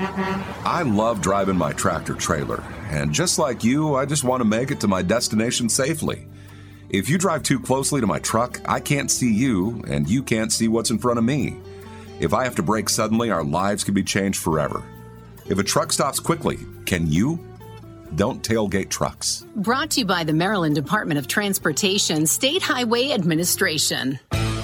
I love driving my tractor trailer, and just like you, I just want to make it to my destination safely. If you drive too closely to my truck, I can't see you, and you can't see what's in front of me. If I have to brake suddenly, our lives can be changed forever. If a truck stops quickly, can you? Don't tailgate trucks. Brought to you by the Maryland Department of Transportation State Highway Administration.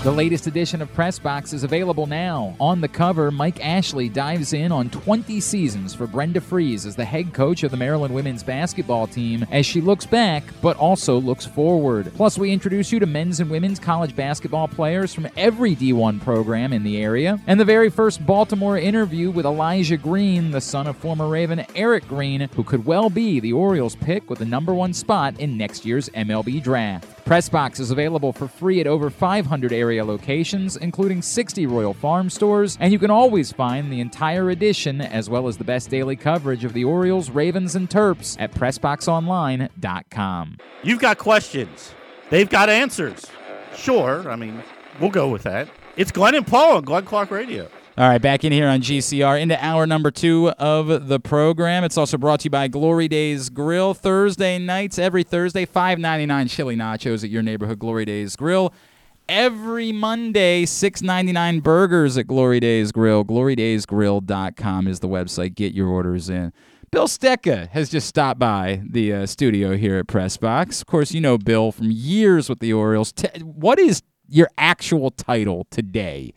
The latest edition of Press Box is available now. On the cover, Mike Ashley dives in on 20 seasons for Brenda Frese as the head coach of the Maryland women's basketball team as she looks back but also looks forward. Plus, we introduce you to men's and women's college basketball players from every D1 program in the area, and the very first Baltimore interview with Elijah Green, the son of former Raven Eric Green, who could well be the Orioles pick with the number one spot in next year's MLB draft. Pressbox is available for free at over 500 area locations, including 60 Royal Farm stores, and you can always find the entire edition as well as the best daily coverage of the Orioles, Ravens, and Terps at PressBoxOnline.com. You've got questions. They've got answers. Sure. I mean, we'll go with that. It's Glenn and Paul on Glenn Clark Radio. All right, back in here on GCR into hour number two of the program. It's also brought to you by Glory Days Grill. Thursday nights, every Thursday, five ninety nine chili nachos at your neighborhood Glory Days Grill. Every Monday, six ninety nine burgers at Glory Days Grill. GloryDaysGrill.com is the website. Get your orders in. Bill Stetka has just stopped by the uh, studio here at Press Box. Of course, you know Bill from years with the Orioles. T- what is your actual title today?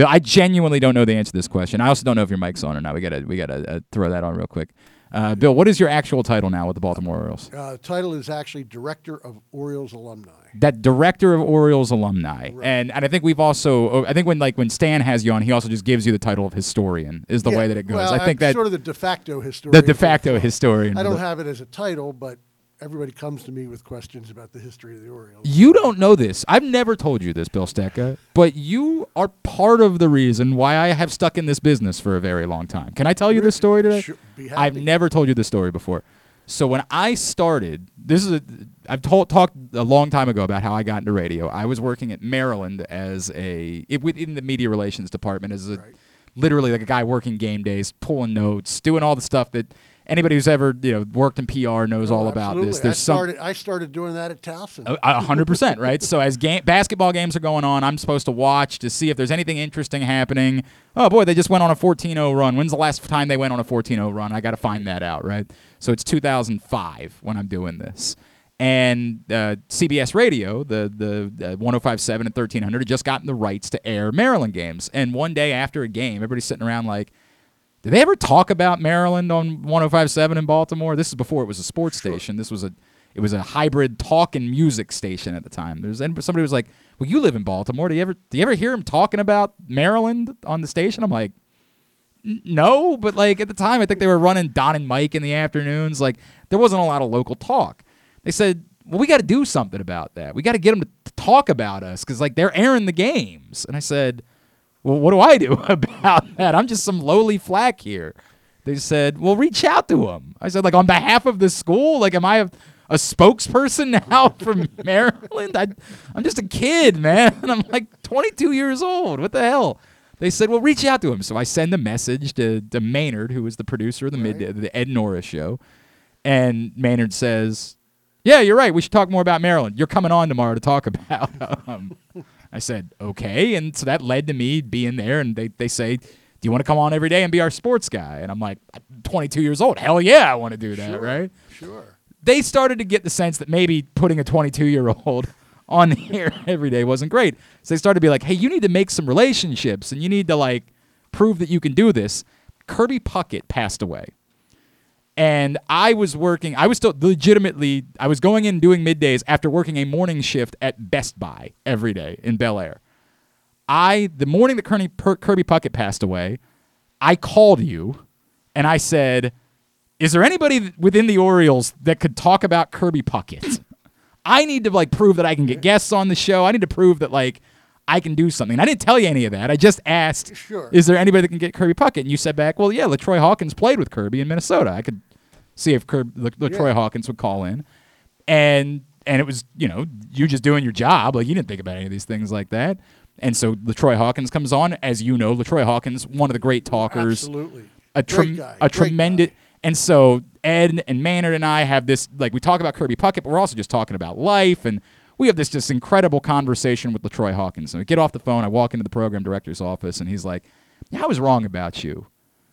Bill, I genuinely don't know the answer to this question. I also don't know if your mic's on or not. We gotta we gotta uh, throw that on real quick. Uh, Bill, what is your actual title now with the Baltimore Orioles? Uh, title is actually Director of Orioles Alumni. That Director of Orioles Alumni, right. and and I think we've also I think when like when Stan has you on, he also just gives you the title of historian. Is the yeah, way that it goes. Well, I think I'm that sort of the de facto historian. The de facto historian. I don't have it as a title, but everybody comes to me with questions about the history of the Orioles. You don't know this. I've never told you this, Bill Stetka, but you are part of the reason why I have stuck in this business for a very long time. Can I tell you this story today? Sure, I've never told you this story before. So when I started, this is a, I've told, talked a long time ago about how I got into radio. I was working at Maryland as a it, within the media relations department as a Right. literally like a guy working game days, pulling notes, doing all the stuff that anybody who's ever you know worked in PR knows all Oh, about absolutely. this. There's I some started, I started doing that at Towson. a hundred percent, right? So as game basketball games are going on, I'm supposed to watch to see if there's anything interesting happening. Oh boy, they just went on a 14-0 run. When's the last time they went on a 14-0 run? I got to find that out, right? So it's 2005 when I'm doing this. And uh, CBS Radio, the the uh, 105.7 and 1300, had just gotten the rights to air Maryland games. And one day after a game, everybody's sitting around like, did they ever talk about Maryland on 105.7 in Baltimore? This is before it was a sports station. This was a it was a hybrid talk and music station at the time. There's somebody was like, "Well, you live in Baltimore. Do you ever do you ever hear him talking about Maryland on the station?" I'm like, "No," but like at the time, I think they were running Don and Mike in the afternoons. Like there wasn't a lot of local talk. They said, "Well, we got to do something about that. We got to get them to to talk about us because like they're airing the games." And I said, well, what do I do about that? I'm just some lowly flack here. They said, well, reach out to him. I said, like, on behalf of the school? Like, am I a, a spokesperson now from Maryland? I, I'm just a kid, man. I'm like 22 years old. What the hell? They said, well, reach out to him. So I send a message to, to Maynard, who was the producer of the mid the Ed Norris show. And Maynard says, yeah, you're right. We should talk more about Maryland. You're coming on tomorrow to talk about. Um, I said, okay. And so that led to me being there. And they, they say, do you want to come on every day and be our sports guy? And I'm like, I'm 22 years old. Hell yeah, I want to do that, Sure, right? Sure. They started to get the sense that maybe putting a 22 year old on here every day wasn't great. So they started to be like, hey, you need to make some relationships and you need to like prove that you can do this. Kirby Puckett passed away and I was working. I was still legitimately. I was going in doing middays after working a morning shift at Best Buy every day in Bel Air. I the morning that Kirby, Per- Kirby Puckett passed away, I called you, and I said, "Is there anybody within the Orioles that could talk about Kirby Puckett? I need to like prove that I can get guests on the show. I need to prove that like." I can do something. I didn't tell you any of that. I just asked, Sure. is there anybody that can get Kirby Puckett? And you said back, well, yeah, Latroy Hawkins played with Kirby in Minnesota. I could see if Kirby, La- Latroy Yeah. Hawkins would call in, and and it was you know you just doing your job. Like you didn't think about any of these things like that. And so Latroy Hawkins comes on, as you know, Latroy Hawkins, one of the great talkers, Absolutely. a, trem- guy, a tremendous. And so Ed and Maynard and I have this like we talk about Kirby Puckett, but we're also just talking about life, and we have this just incredible conversation with Latroy Hawkins. And we get off the phone, I walk into the program director's office, and he's like, "I was wrong about you.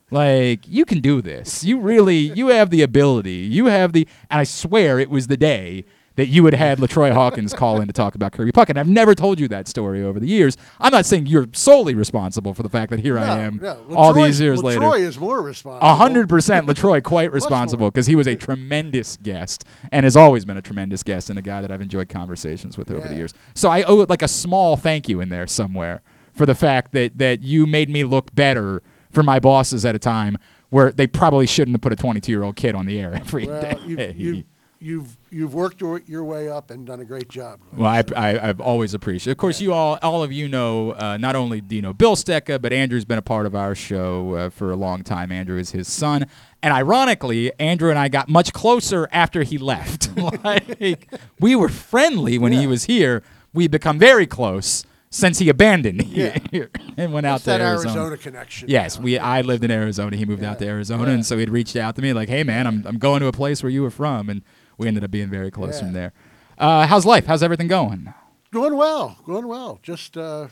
Like you can do this. You really, you have the ability. You have the." And I swear it was the day that you had had Latroy Hawkins call in to talk about Kirby Puckett. I've never told you that story over the years. I'm not saying you're solely responsible for the fact that here I am no. all Latroy- these years later. Latroy is more responsible. A hundred percent, Latroy quite responsible because he was a tremendous guest and has always been a tremendous guest and a guy that I've enjoyed conversations with over the years. So I owe it like a small thank you in there somewhere for the fact that that you made me look better for my bosses at a time where they probably shouldn't have put a 22 year old kid on the air every day. Well, you've, you've, you've, you've worked your, your way up and done a great job. Well, I, I, I've always appreciated. Of course, you all, all of you know, uh, not only do you know Bill Stetka, but Andrew's been a part of our show uh, for a long time. Andrew is his son, and ironically, Andrew and I got much closer after he left. like we were friendly when he was here. We've become very close since he abandoned Yeah. here and went out to that Arizona. Arizona connection. Yes, we. I lived in Arizona. He moved out to Arizona, and so he'd reached out to me like, "Hey, man, I'm I'm going to a place where you were from," and we ended up being very close Yeah. from there. Uh, how's life? How's everything going? Going well, going well. Just uh,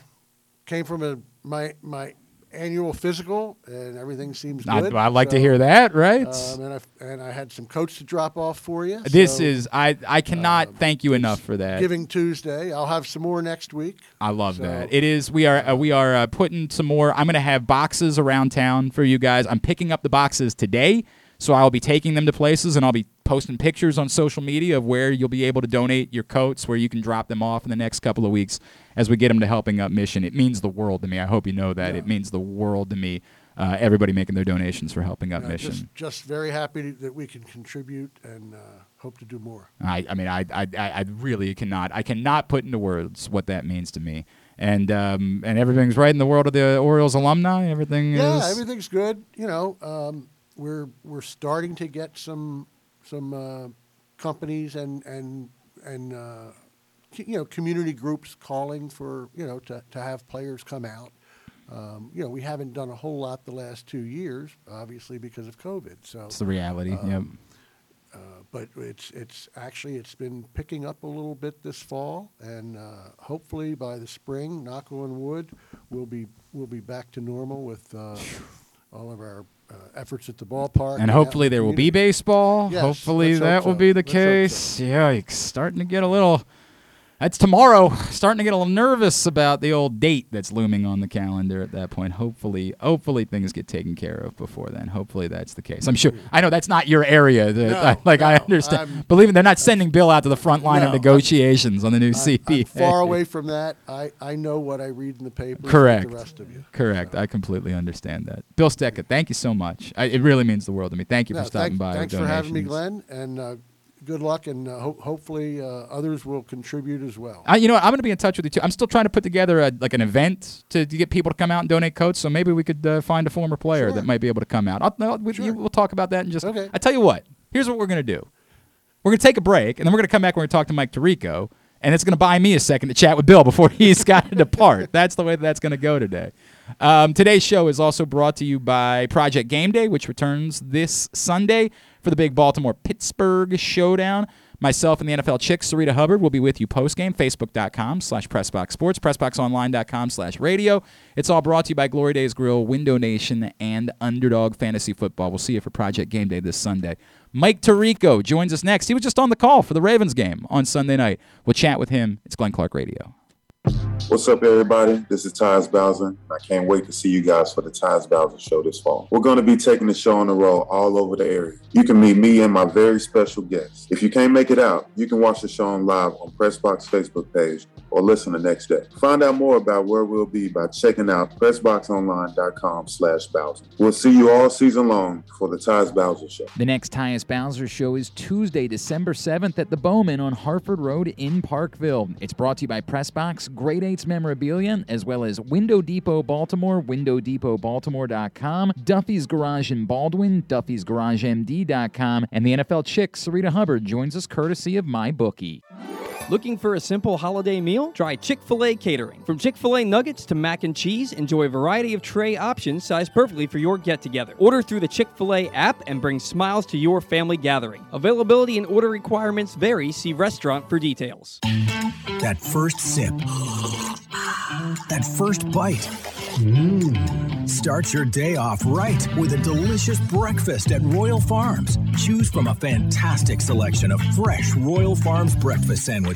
came from a my my annual physical, and everything seems good. I like to hear that. Right. Um, and, I, and I had some coats to drop off for you. this so, is I. I cannot thank you enough for that. Giving Tuesday. I'll have some more next week. I love So- that. It is. We are. Uh, we are uh, putting some more. I'm going to have boxes around town for you guys. I'm picking up the boxes today, so I'll be taking them to places, and I'll be posting pictures on social media of where you'll be able to donate your coats, where you can drop them off in the next couple of weeks as we get them to Helping Up Mission. It means the world to me. I hope you know that. It means the world to me. Uh, everybody making their donations for Helping Up Uh, Mission. just, just very happy that we can contribute and uh, hope to do more. I, I mean, I, I, I really cannot. I cannot put into words what that means to me. And um, and everything's right in the world of the Orioles alumni. Everything Yeah, is. everything's good. You know, um, we're we're starting to get some some uh, companies and and and uh, you know community groups calling for you know to, to have players come out. Um, you know, we haven't done a whole lot the last two years, obviously because of COVID. So It's the reality. um, yep. uh, but it's it's actually it's been picking up a little bit this fall, and uh, hopefully by the spring, knock on wood, we'll be we'll be back to normal with uh, all of our uh, efforts at the ballpark. And hopefully the there will be baseball. Yes, hopefully let's hope that will so. be the Let's case. Yikes. Starting to get a little. That's tomorrow. Starting to get a little nervous about the old date that's looming on the calendar at that point. Hopefully, hopefully things get taken care of before then. Hopefully that's the case. I'm sure. I know that's not your area. that- No, I- like I understand. I'm- Believe me, they're not sending Bill out to the front line No, of I'm- negotiations on the new I'm. I'm far away from that. I, I know what I read in the papers. Correct. Like the rest of you. Correct. I completely understand that. Bill Stetka, thank you so much. I, it really means the world to me. Thank you No, for stopping thank- by. Thanks for having me. Glenn, and uh, good luck, and uh, ho- hopefully uh, others will contribute as well. I, you know, what, I'm going to be in touch with you too. I'm still trying to put together a, like an event to, to get people to come out and donate coats. So maybe we could uh, find a former player that might be able to come out. I'll, I'll, we, we'll talk about that in just. Okay. I tell you what. Here's what we're going to do. We're going to take a break, and then we're going to come back. and We're going to talk to Mike Tirico, and it's going to buy me a second to chat with Bill before he's got to depart. That's the way that's going to go today. Um, today's show is also brought to you by Project Game Day, which returns this Sunday for the big Baltimore Pittsburgh showdown. Myself and the NFL chick, Sarita Hubbard, will be with you postgame, facebook.com slash pressboxsports, pressboxonline.com slash radio. It's all brought to you by Glory Days Grill, Window Nation, and Underdog Fantasy Football. We'll see you for Project Game Day this Sunday. Mike Tirico joins us next. He was just on the call for the Ravens game on Sunday night. We'll chat with him. It's Glenn Clark Radio. What's up, everybody? This is Tyus Bowser. and I can't wait to see you guys for the Tyus Bowser Show this fall. We're going to be taking the show on the road all over the area. You can meet me and my very special guests. If you can't make it out, you can watch the show on live on Pressbox Facebook page or listen the next day. Find out more about where we'll be by checking out PressboxOnline.com slash Bowser. We'll see you all season long for the Tyus Bowser Show. The next Tyus Bowser show is Tuesday, December 7th at the Bowman on Harford Road in Parkville. It's brought to you by Pressbox, Great Eights Memorabilia, as well as Window Depot Baltimore, WindowDepotBaltimore.com, Duffy's Garage in Baldwin, Duffy's Duffy'sGarageMD.com, and the NFL chick, Sarita Hubbard, joins us courtesy of MyBookie. Looking for a simple holiday meal? Try Chick fil A catering. From Chick fil A nuggets to mac and cheese, enjoy a variety of tray options sized perfectly for your get together. Order through the Chick fil A app and bring smiles to your family gathering. Availability and order requirements vary. See restaurant for details. That first sip. That first bite. Mmm. Start your day off right with a delicious breakfast at Royal Farms. Choose from a fantastic selection of fresh Royal Farms breakfast sandwiches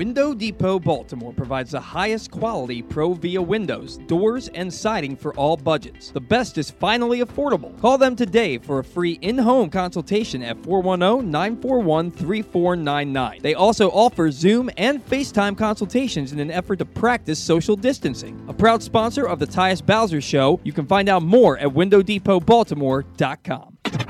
Window Depot Baltimore provides the highest quality Pro Via windows, doors, and siding for all budgets. The best is finally affordable. Call them today for a free in home consultation at 410 941 3499. They also offer Zoom and FaceTime consultations in an effort to practice social distancing. A proud sponsor of the Tyus Bowser Show, you can find out more at WindowDepotBaltimore.com.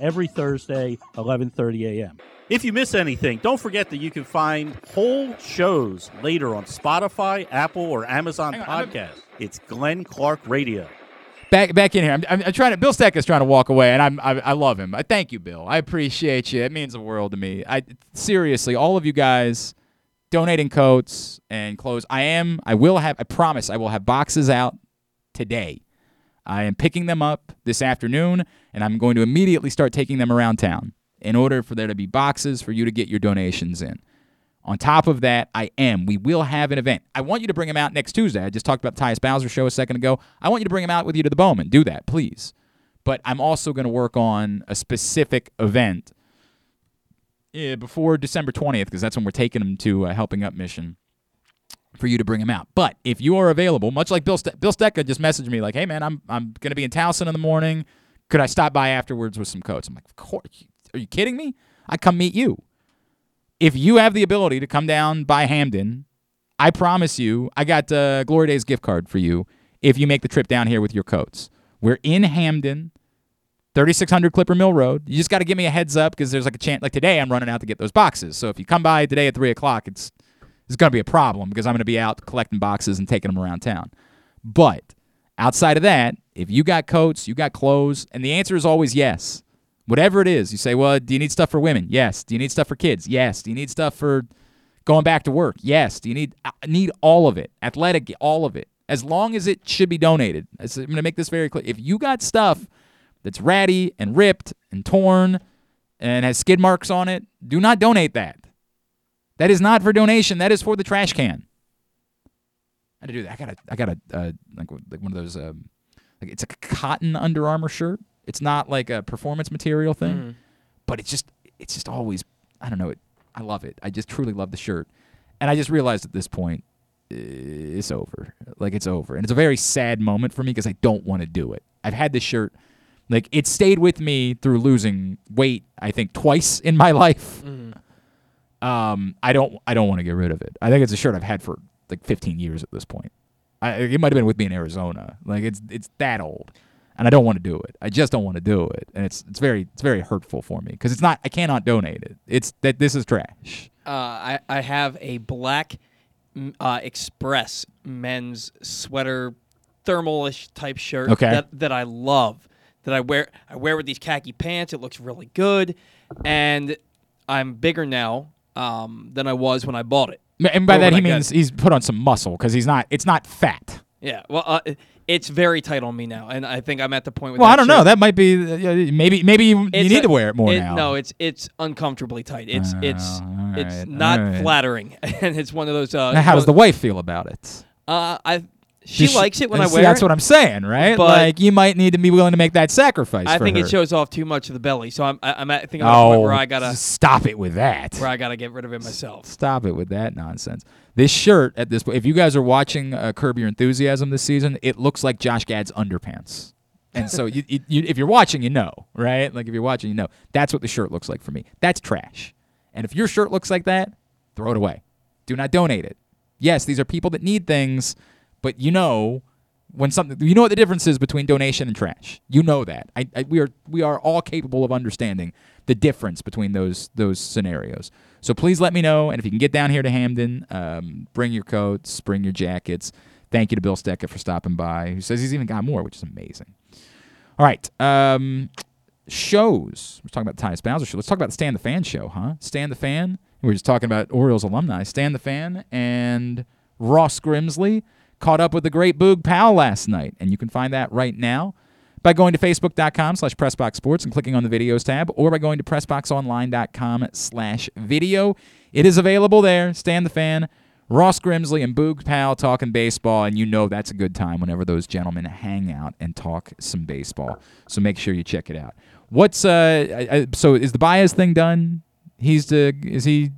every Thursday, 11:30 a.m. If you miss anything, don't forget that you can find whole shows later on Spotify, Apple, or Amazon Podcast. It's Glenn Clark Radio. Back back in here. I'm, I'm, I'm trying to. Bill Steck is trying to walk away, and I'm I, I love him. I thank you, Bill. I appreciate you. It means the world to me. I seriously, all of you guys donating coats and clothes. I am. I will have. I promise. I will have boxes out today. I am picking them up this afternoon, and I'm going to immediately start taking them around town in order for there to be boxes for you to get your donations in. On top of that, I am. We will have an event. I want you to bring him out next Tuesday. I just talked about the Tyus Bowser show a second ago. I want you to bring him out with you to the Bowman. Do that, please. But I'm also going to work on a specific event eh, before December 20th because that's when we're taking him to a helping up mission for you to bring him out. But if you are available, much like Bill Ste- Bill just messaged me like, "Hey man, I'm I'm going to be in Towson in the morning. Could I stop by afterwards with some coats?" I'm like, "Of course. Are you kidding me? I come meet you." If you have the ability to come down by Hampden, I promise you, I got a Glory Days gift card for you if you make the trip down here with your coats. We're in Hampden. 3600 Clipper Mill Road. You just got to give me a heads up because there's like a chance. Like today, I'm running out to get those boxes. So if you come by today at three o'clock, it's it's going to be a problem because I'm going to be out collecting boxes and taking them around town. But outside of that, if you got coats, you got clothes, and the answer is always yes. Whatever it is, you say, well, do you need stuff for women? Yes. Do you need stuff for kids? Yes. Do you need stuff for going back to work? Yes. Do you need need all of it? Athletic, all of it. As long as it should be donated. I'm going to make this very clear. If you got stuff that's ratty and ripped and torn and has skid marks on it, do not donate that. That is not for donation. That is for the trash can. I had to do that. I got a, I got a, uh, like, like one of those, um, like it's a cotton Under Armour shirt. It's not like a performance material thing, Mhm. but it's just, it's just always, I don't know. It, I love it. I just truly love the shirt, and I just realized at this point, it's over. Like it's over, and it's a very sad moment for me because I don't want to do it. I've had this shirt, like it stayed with me through losing weight. I think twice in my life. Um, I don't, I don't want to get rid of it. I think it's a shirt I've had for like 15 years at this point. I, it might have been with me in Arizona. Like it's, it's that old, and I don't want to do it. I just don't want to do it, and it's, it's very, it's very hurtful for me because it's not. I cannot donate it. It's that this is trash. Uh, I I have a black uh, Express men's sweater, thermalish type shirt Okay. that that I love. That I wear I wear with these khaki pants. It looks really good, and I'm bigger now um, than I was when I bought it. And by that he I means he's put on some muscle because he's not. It's not fat. Yeah, well, uh, it's very tight on me now, and I think I'm at the point. With Well, I don't know. That might be uh, maybe maybe you, you need a- to wear it more it- now. No, it's it's uncomfortably tight. It's it's all it's not right. flattering, and it's one of those. Uh, Now, how does the wife feel about it? Uh, I she Does likes it when I wear That's it. what I'm saying, right? but- like you might need to be willing to make that sacrifice. I think her. it shows off too much of the belly, so I'm I- I'm at, I think I'm at a point Oh, where I gotta stop it with that. where I gotta get rid of it myself. Stop it with that nonsense. This shirt at this point, if you guys are watching uh, Curb Your Enthusiasm this season, it looks like Josh Gad's underpants. And so you, you, you, if you're watching, you know, right? Like if you're watching, you know. That's what the shirt looks like for me. That's trash. And if your shirt looks like that, throw it away. Do not donate it. Yes, these are people that need things, but you know when something you know what the difference is between donation and trash. You know that. I, I we are we are all capable of understanding the difference between those those scenarios. So please let me know, and if you can get down here to Hampden, um, bring your coats, bring your jackets. Thank you to Bill Stetka for stopping by. Who says he's even got more, which is amazing. All right, um, shows. We're talking about the Tyus Bowser show. Let's talk about the Stand the Fan show, huh? Stand the Fan. We were just talking about Orioles alumni. Stand the Fan and Ross Grimsley caught up with the great Boog Powell last night, and you can find that right now by going to facebook.com slash pressboxsports and clicking on the videos tab or by going to pressboxonline.com slash video. It is available there. Stand the fan. Ross grimsley and boog powell talking baseball and you know that's a good time whenever those gentlemen hang out and talk some baseball. So make sure you check it out. What's uh so is the baez thing done? He's the is he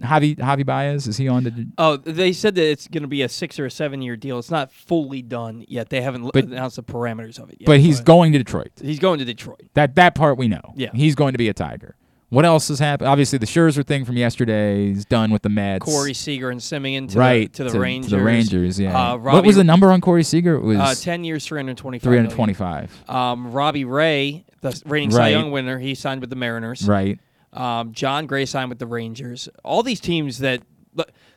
javi javi baez is he on the Oh, they said that it's going to be a six or a seven year deal. It's not fully done yet. They haven't But- announced the parameters of it yet. but he's going to detroit he's going to Detroit. That that part we know. Yeah. He's going to be a Tiger. What else has happened? Obviously, the Scherzer thing from yesterday is done with the Mets. Corey Seager and Semien to right the, to the Rangers. the Rangers, yeah. Uh, what was the number on Corey Seager? It was Uh, ten years, three hundred twenty-five. 325. Um, Robbie Ray, the reigning Cy Young winner, he signed with the Mariners. Right. Um, Jon Gray signed with the Rangers. All these teams that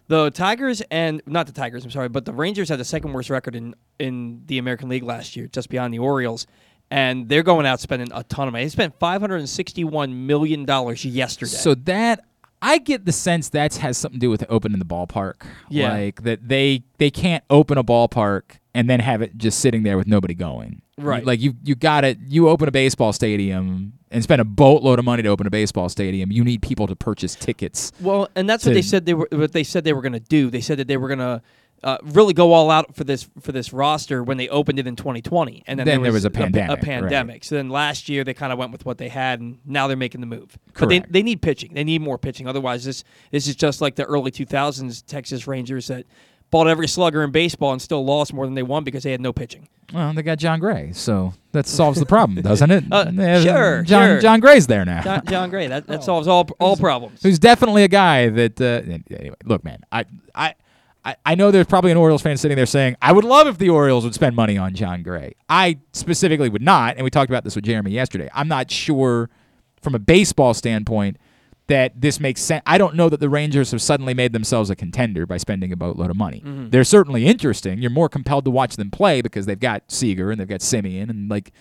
the, Tigers and not the Tigers, I'm sorry, but the Rangers had the second worst record in in the American League last year, just behind the Orioles. And they're going out spending a ton of money. They spent five hundred and sixty-one million dollars yesterday. So that I get the sense that has something to do with opening the ballpark. Yeah. Like that they they can't open a ballpark and then have it just sitting there with nobody going. Right. Like you you got it. you open a baseball stadium and spend a boatload of money to open a baseball stadium. You need people to purchase tickets. Well, and that's what they said they were. What they said they were going to do. They said that they were going to uh, really go all out for this for this roster when they opened it in 2020, and then, Then there was a p- pandemic, A, right. pandemic. So then last year they kind of went with what they had, and now they're making the move. Correct. But they they need pitching. They need more pitching. Otherwise, this this is just like the early 2000s Texas Rangers that bought every slugger in baseball and still lost more than they won because they had no pitching. Well, they got Jon Gray, so that solves the problem, doesn't it? Uh, Yeah, sure, John sure. Jon Gray's there now. John, Jon Gray. That that solves all all problems. who's definitely a guy that uh, anyway look man I I- I know there's probably an Orioles fan sitting there saying, I would love if the Orioles would spend money on Jon Gray. I specifically would not, and we talked about this with Jeremy yesterday. I'm not sure from a baseball standpoint that this makes sense. I don't know that the Rangers have suddenly made themselves a contender by spending a boatload of money. Mhm. They're certainly interesting. You're more compelled to watch them play because they've got Seager and they've got Semien and like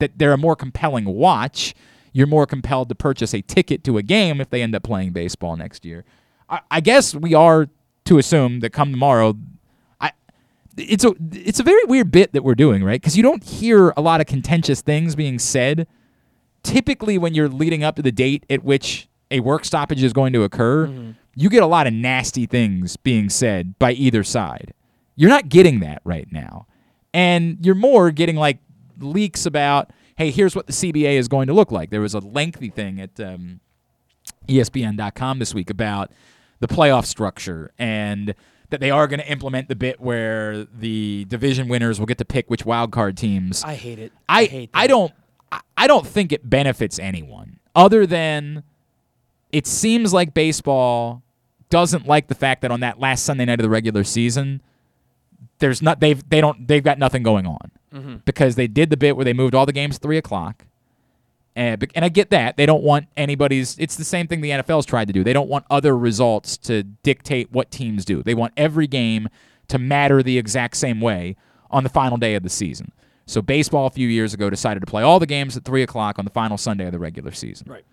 that they're a more compelling watch. You're more compelled to purchase a ticket to a game if they end up playing baseball next year. I, I guess we are to assume that come tomorrow, I it's a it's a very weird bit that we're doing, right? Because you don't hear a lot of contentious things being said. Typically, when you're leading up to the date at which a work stoppage is going to occur, you get a lot of nasty things being said by either side. You're not getting that right now, and you're more getting like leaks about, hey, here's what the CBA is going to look like. There was a lengthy thing at um, ESPN.com this week about the playoff structure and that they are going to implement the bit where the division winners will get to pick which wild card teams. I hate it. I hate I don't I- I don't think it benefits anyone other than it seems like baseball doesn't like the fact that on that last Sunday night of the regular season there's not they've they don't they've got nothing going on Mhm. because they did the bit where they moved all the games three o'clock. And, and I get that. They don't want anybody's. It's the same thing the NFL's tried to do. They don't want other results to dictate what teams do. They want every game to matter the exact same way on the final day of the season. So, baseball a few years ago decided to play all the games at 3 o'clock on the final Sunday of the regular season. Right.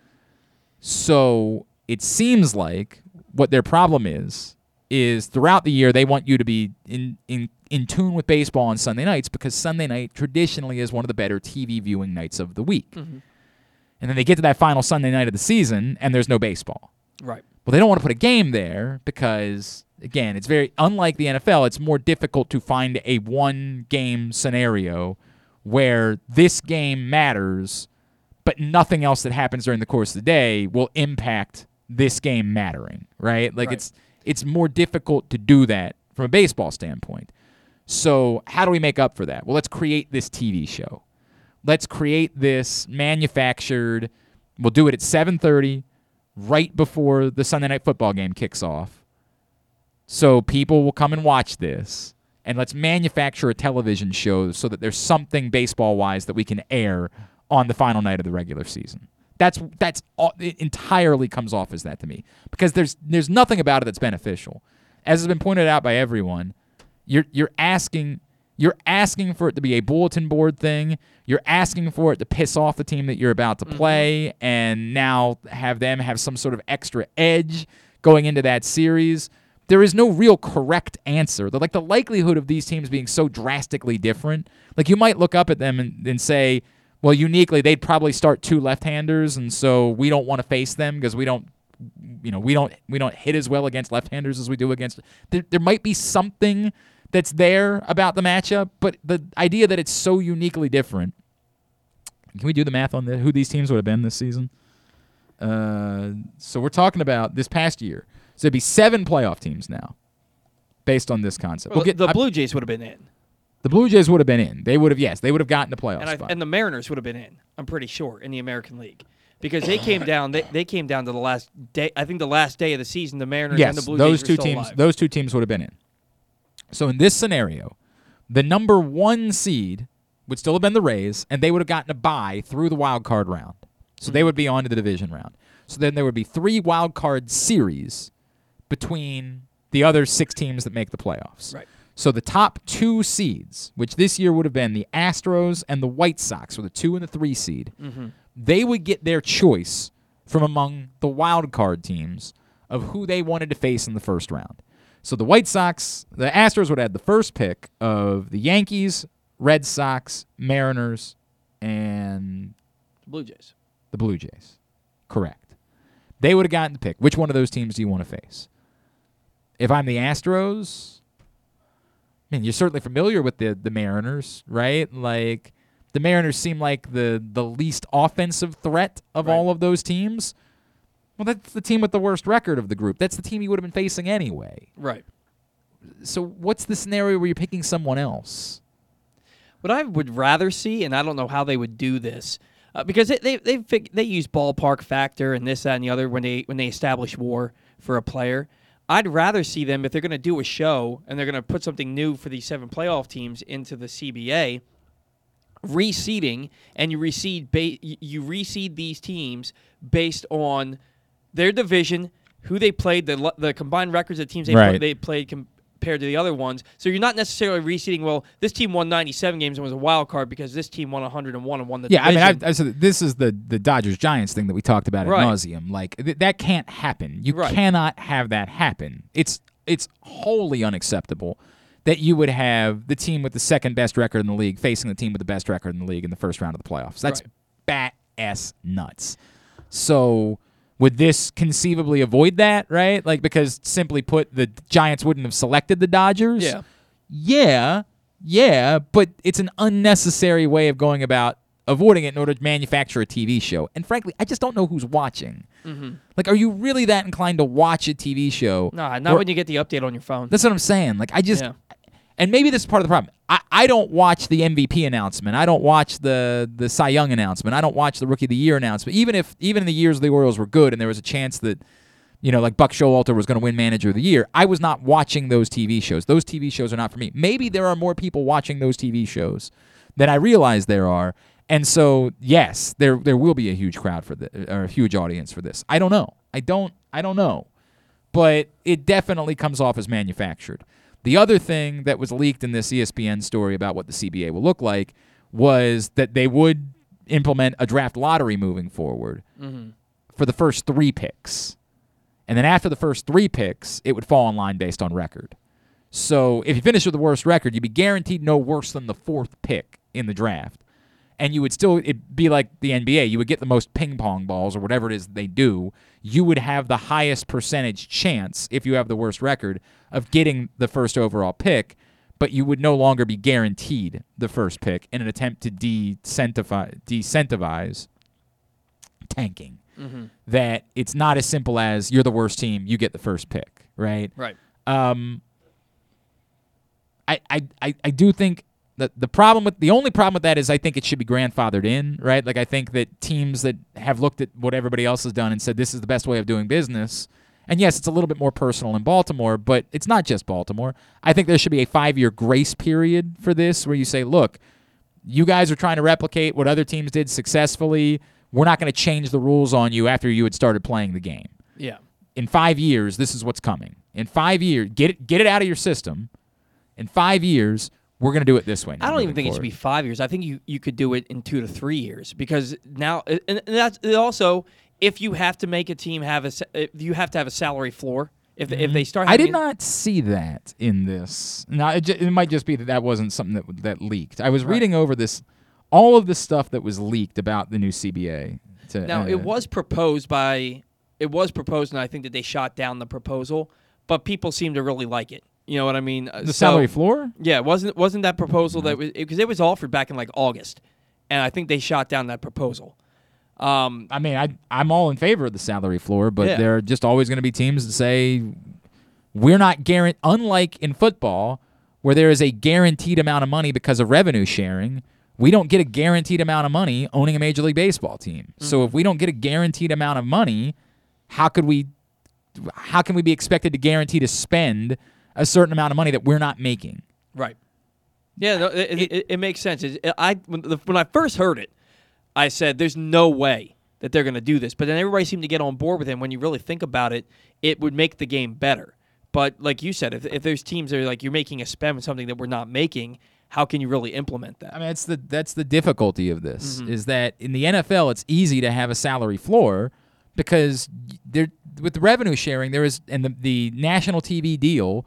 So, it seems like what their problem is is throughout the year they want you to be in in in tune with baseball on Sunday nights because Sunday night traditionally is one of the better TV viewing nights of the week. Mhm. And then they get to that final Sunday night of the season and there's no baseball. Right. Well, they don't want to put a game there because again, it's very unlike the NFL, it's more difficult to find a one game scenario where this game matters but nothing else that happens during the course of the day will impact this game mattering, right? Like Right. it's it's more difficult to do that from a baseball standpoint. So, how do we make up for that? Well, let's create this TV show. Let's create this manufactured. We'll do it at 7:30 right before the Sunday night football game kicks off. So people will come and watch this and let's manufacture a television show so that there's something baseball-wise that we can air on the final night of the regular season. That's that's all, it entirely comes off as that to me because there's there's nothing about it that's beneficial. As has been pointed out by everyone, you're you're asking you're asking for it to be a bulletin board thing. You're asking for it to piss off the team that you're about to mm-hmm. play and now have them have some sort of extra edge going into that series. There is no real correct answer. The, like the likelihood of these teams being so drastically different, like you might look up at them and, and say, well, uniquely, they'd probably start two left-handers, and so we don't want to face them because we don't, you know, we don't we don't hit as well against left-handers as we do against. There, there might be something that's there about the matchup, but the idea that it's so uniquely different. Can we do the math on the, who these teams would have been this season? Uh, so we're talking about this past year. So it'd be seven playoff teams now, based on this concept. Well, We'll get the Blue Jays would have been in, the Blue Jays would have been in. They would have yes, they would have gotten the playoff and, I, spot. and the Mariners would have been in. I'm pretty sure in the American League because they came down. They, they came down to the last day. I think the last day of the season. The Mariners yes, and the Blue those Jays two teams. alive. Those two teams would have been in. So in this scenario, the number one seed would still have been the Rays, and they would have gotten a bye through the wild card round. So Hmm. they would be on to the division round. So then there would be three wild card series between the other six teams that make the playoffs. Right. So the top two seeds, which this year would have been the Astros and the White Sox, were the two and the three seed. Mhm. They would get their choice from among the wild card teams of who they wanted to face in the first round. So the White Sox, the Astros would have the first pick of the Yankees, Red Sox, Mariners, and Blue Jays. the Blue Jays. Correct. They would have gotten the pick. Which one of those teams do you want to face? If I'm the Astros, I mean, you're certainly familiar with the the Mariners, right? Like the Mariners seem like the the least offensive threat of all of those teams. Well, that's the team with the worst record of the group. That's the team you would have been facing anyway. Right. So what's the scenario where you're picking someone else? What I would rather see, and I don't know how they would do this, uh, because they they they, fig- they use ballpark factor and this that and the other when they when they establish war for a player. I'd rather see them if they're going to do a show and they're going to put something new for these seven playoff teams into the CBA, reseeding, and you reseed ba- you reseed these teams based on their division, who they played, the the combined records of teams they, Right. pla- they played compared to the other ones. So you're not necessarily reseeding. Well, this team won 97 games and was a wild card because this team won 101 and won the Yeah, I mean. I've, I said this is the the Dodgers Giants thing that we talked about at Right. nauseum. Like th- that can't happen. You Right. cannot have that happen. It's it's wholly unacceptable that you would have the team with the second best record in the league facing the team with the best record in the league in the first round of the playoffs. That's bat ass nuts. So would this conceivably avoid that, right? Like because simply put, the Giants wouldn't have selected the Dodgers. Yeah. Yeah, yeah, but it's an unnecessary way of going about avoiding it in order to manufacture a TV show. And frankly, I just don't know who's watching. Mhm. Like, are you really that inclined to watch a TV show? Nah, not where- when you get the update on your phone. That's what I'm saying. Like, I just, Yeah. and maybe this is part of the problem. I, I don't watch the MVP announcement. I don't watch the the Cy Young announcement. I don't watch the Rookie of the Year announcement. Even if even in the years the Orioles were good and there was a chance that, you know, like Buck Showalter was going to win Manager of the Year, I was not watching those TV shows. Those TV shows are not for me. Maybe there are more people watching those TV shows than I realize there are. And so, yes, there there will be a huge crowd for this, or a huge audience for this. I don't know. I don't. I don't know but it definitely comes off as manufactured. The other thing that was leaked in this ESPN story about what the CBA will look like was that they would implement a draft lottery moving forward Mhm. for the first three picks. And then after the first three picks, it would fall in line based on record. So if you finish with the worst record, you'd be guaranteed no worse than the fourth pick in the draft. And you would still it'd be like the NBA. You would get the most ping pong balls or whatever it is they do. You would have the highest percentage chance if you have the worst record of getting the first overall pick, but you would no longer be guaranteed the first pick in an attempt to decentivize, decentivize tanking. Mhm. That it's not as simple as you're the worst team, you get the first pick, right? Right. Um, I, I, I, I do think that the problem with the only problem with that is I think it should be grandfathered in, right? Like I think that teams that have looked at what everybody else has done and said this is the best way of doing business. And yes, it's a little bit more personal in Baltimore, but it's not just Baltimore. I think there should be a five year grace period for this where you say, look, you guys are trying to replicate what other teams did successfully. We're not going to change the rules on you after you had started playing the game Yeah. in five years, this is what's coming. In five years, get it get it out of your system. In five years, we're going to do it this way. now I don't even think it should be five years. I think you, you could do it in two to three years because now and, and that's also if you have to make a team have a you have to have a salary floor. If if they start, Mm-hmm. I did not see that in this. Now it, it might just be that that wasn't something that that leaked. I was Right. reading over this, all of the stuff that was leaked about the new CBA. To, Now uh, it was proposed by it was proposed, and I think that they shot down the proposal, but people seem to really like it. You know what I mean? Uh, the so- salary floor. Yeah, wasn't wasn't that proposal that was because it was offered back in like August, and I think they shot down that proposal. Um, I mean, I I'm all in favor of the salary floor, but Yeah. there are just always going to be teams that say we're not guaranteed. Unlike in football, where there is a guaranteed amount of money because of revenue sharing, we don't get a guaranteed amount of money owning a major league baseball team. So if we don't get a guaranteed amount of money, how could we? How can we be expected to guarantee to spend a certain amount of money that we're not making? Right. Yeah, no, it, it, it, makes sense. It, I when, the, when I first heard it, I said, "There's no way that they're going to do this." But then everybody seemed to get on board with it. When you really think about it, it would make the game better. But like you said, if, if there's teams that are like you're making a spend with something that we're not making, how can you really implement that? I mean, that's the that's the difficulty of this Mhm. is that in the NFL it's easy to have a salary floor because there with the revenue sharing there is and the, the national TV deal.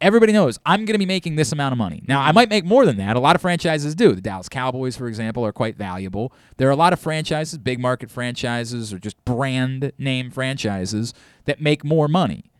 Everybody knows I'm going to be making this amount of money. Now, I mm-hmm. might make more than that. A lot of franchises do. The Dallas Cowboys, for example, are quite valuable. There are a lot of franchises, big market franchises, or just brand name franchises that make more money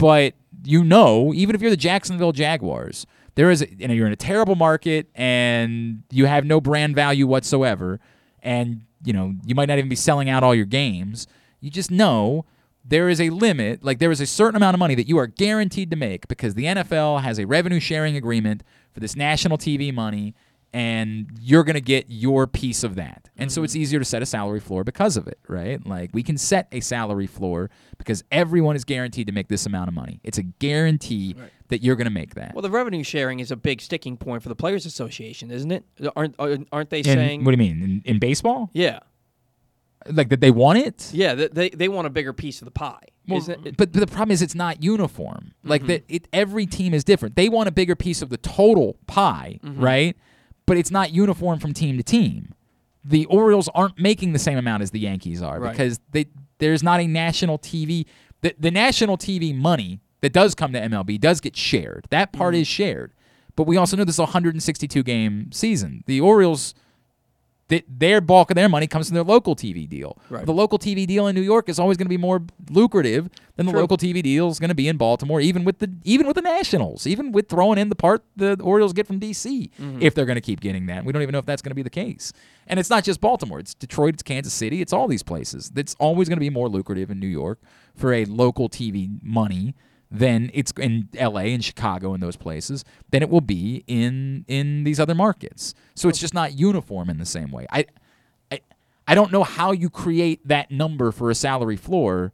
but you know, even if you're the Jacksonville Jaguars, there is, a, you know, you're in a terrible market and you have no brand value whatsoever, and you know you might not even be selling out all your games. You just know there is a limit, like there is a certain amount of money that you are guaranteed to make because the NFL has a revenue sharing agreement for this national TV money. And you're going to get your piece of that. And so mm-hmm. it's easier to set a salary floor because of it, right? Like we can set a salary floor because everyone is guaranteed to make this amount of money. It's a guarantee that you're going to make that. Well, the revenue sharing is a big sticking point for the Players Association, isn't it? Aren't aren't they In- saying? what do you mean? In, in baseball? Yeah, Like that they want it? yeah. th- They they want a bigger piece of the pie, Well, it? but, the problem is it's not uniform. Like Mhm. that, it every team is different. They want a bigger piece of the total pie, Mhm. right? But it's not uniform from team to team. The Orioles aren't making the same amount as the Yankees are Right. because they there's not a national TV. The, the national TV money that does come to MLB does get shared. That part Mm-hmm. is shared. But we also know this is a 162 game season. The Orioles th- their bulk of their money comes from their local TV deal. Right. The local TV deal in New York is always going to be more lucrative than the True. local TV deal is going to be in Baltimore, even with the even with the Nationals, even with throwing in the part the Orioles get from DC, Mhm. if they're going to keep getting that. We don't even know if that's going to be the case. And it's not just Baltimore; it's Detroit, it's Kansas City, it's all these places. It's always going to be more lucrative in New York for a local TV money than it's in LA and Chicago and those places than it will be in in these other markets. So it's just not uniform in the same way. I I I don't know how you create that number for a salary floor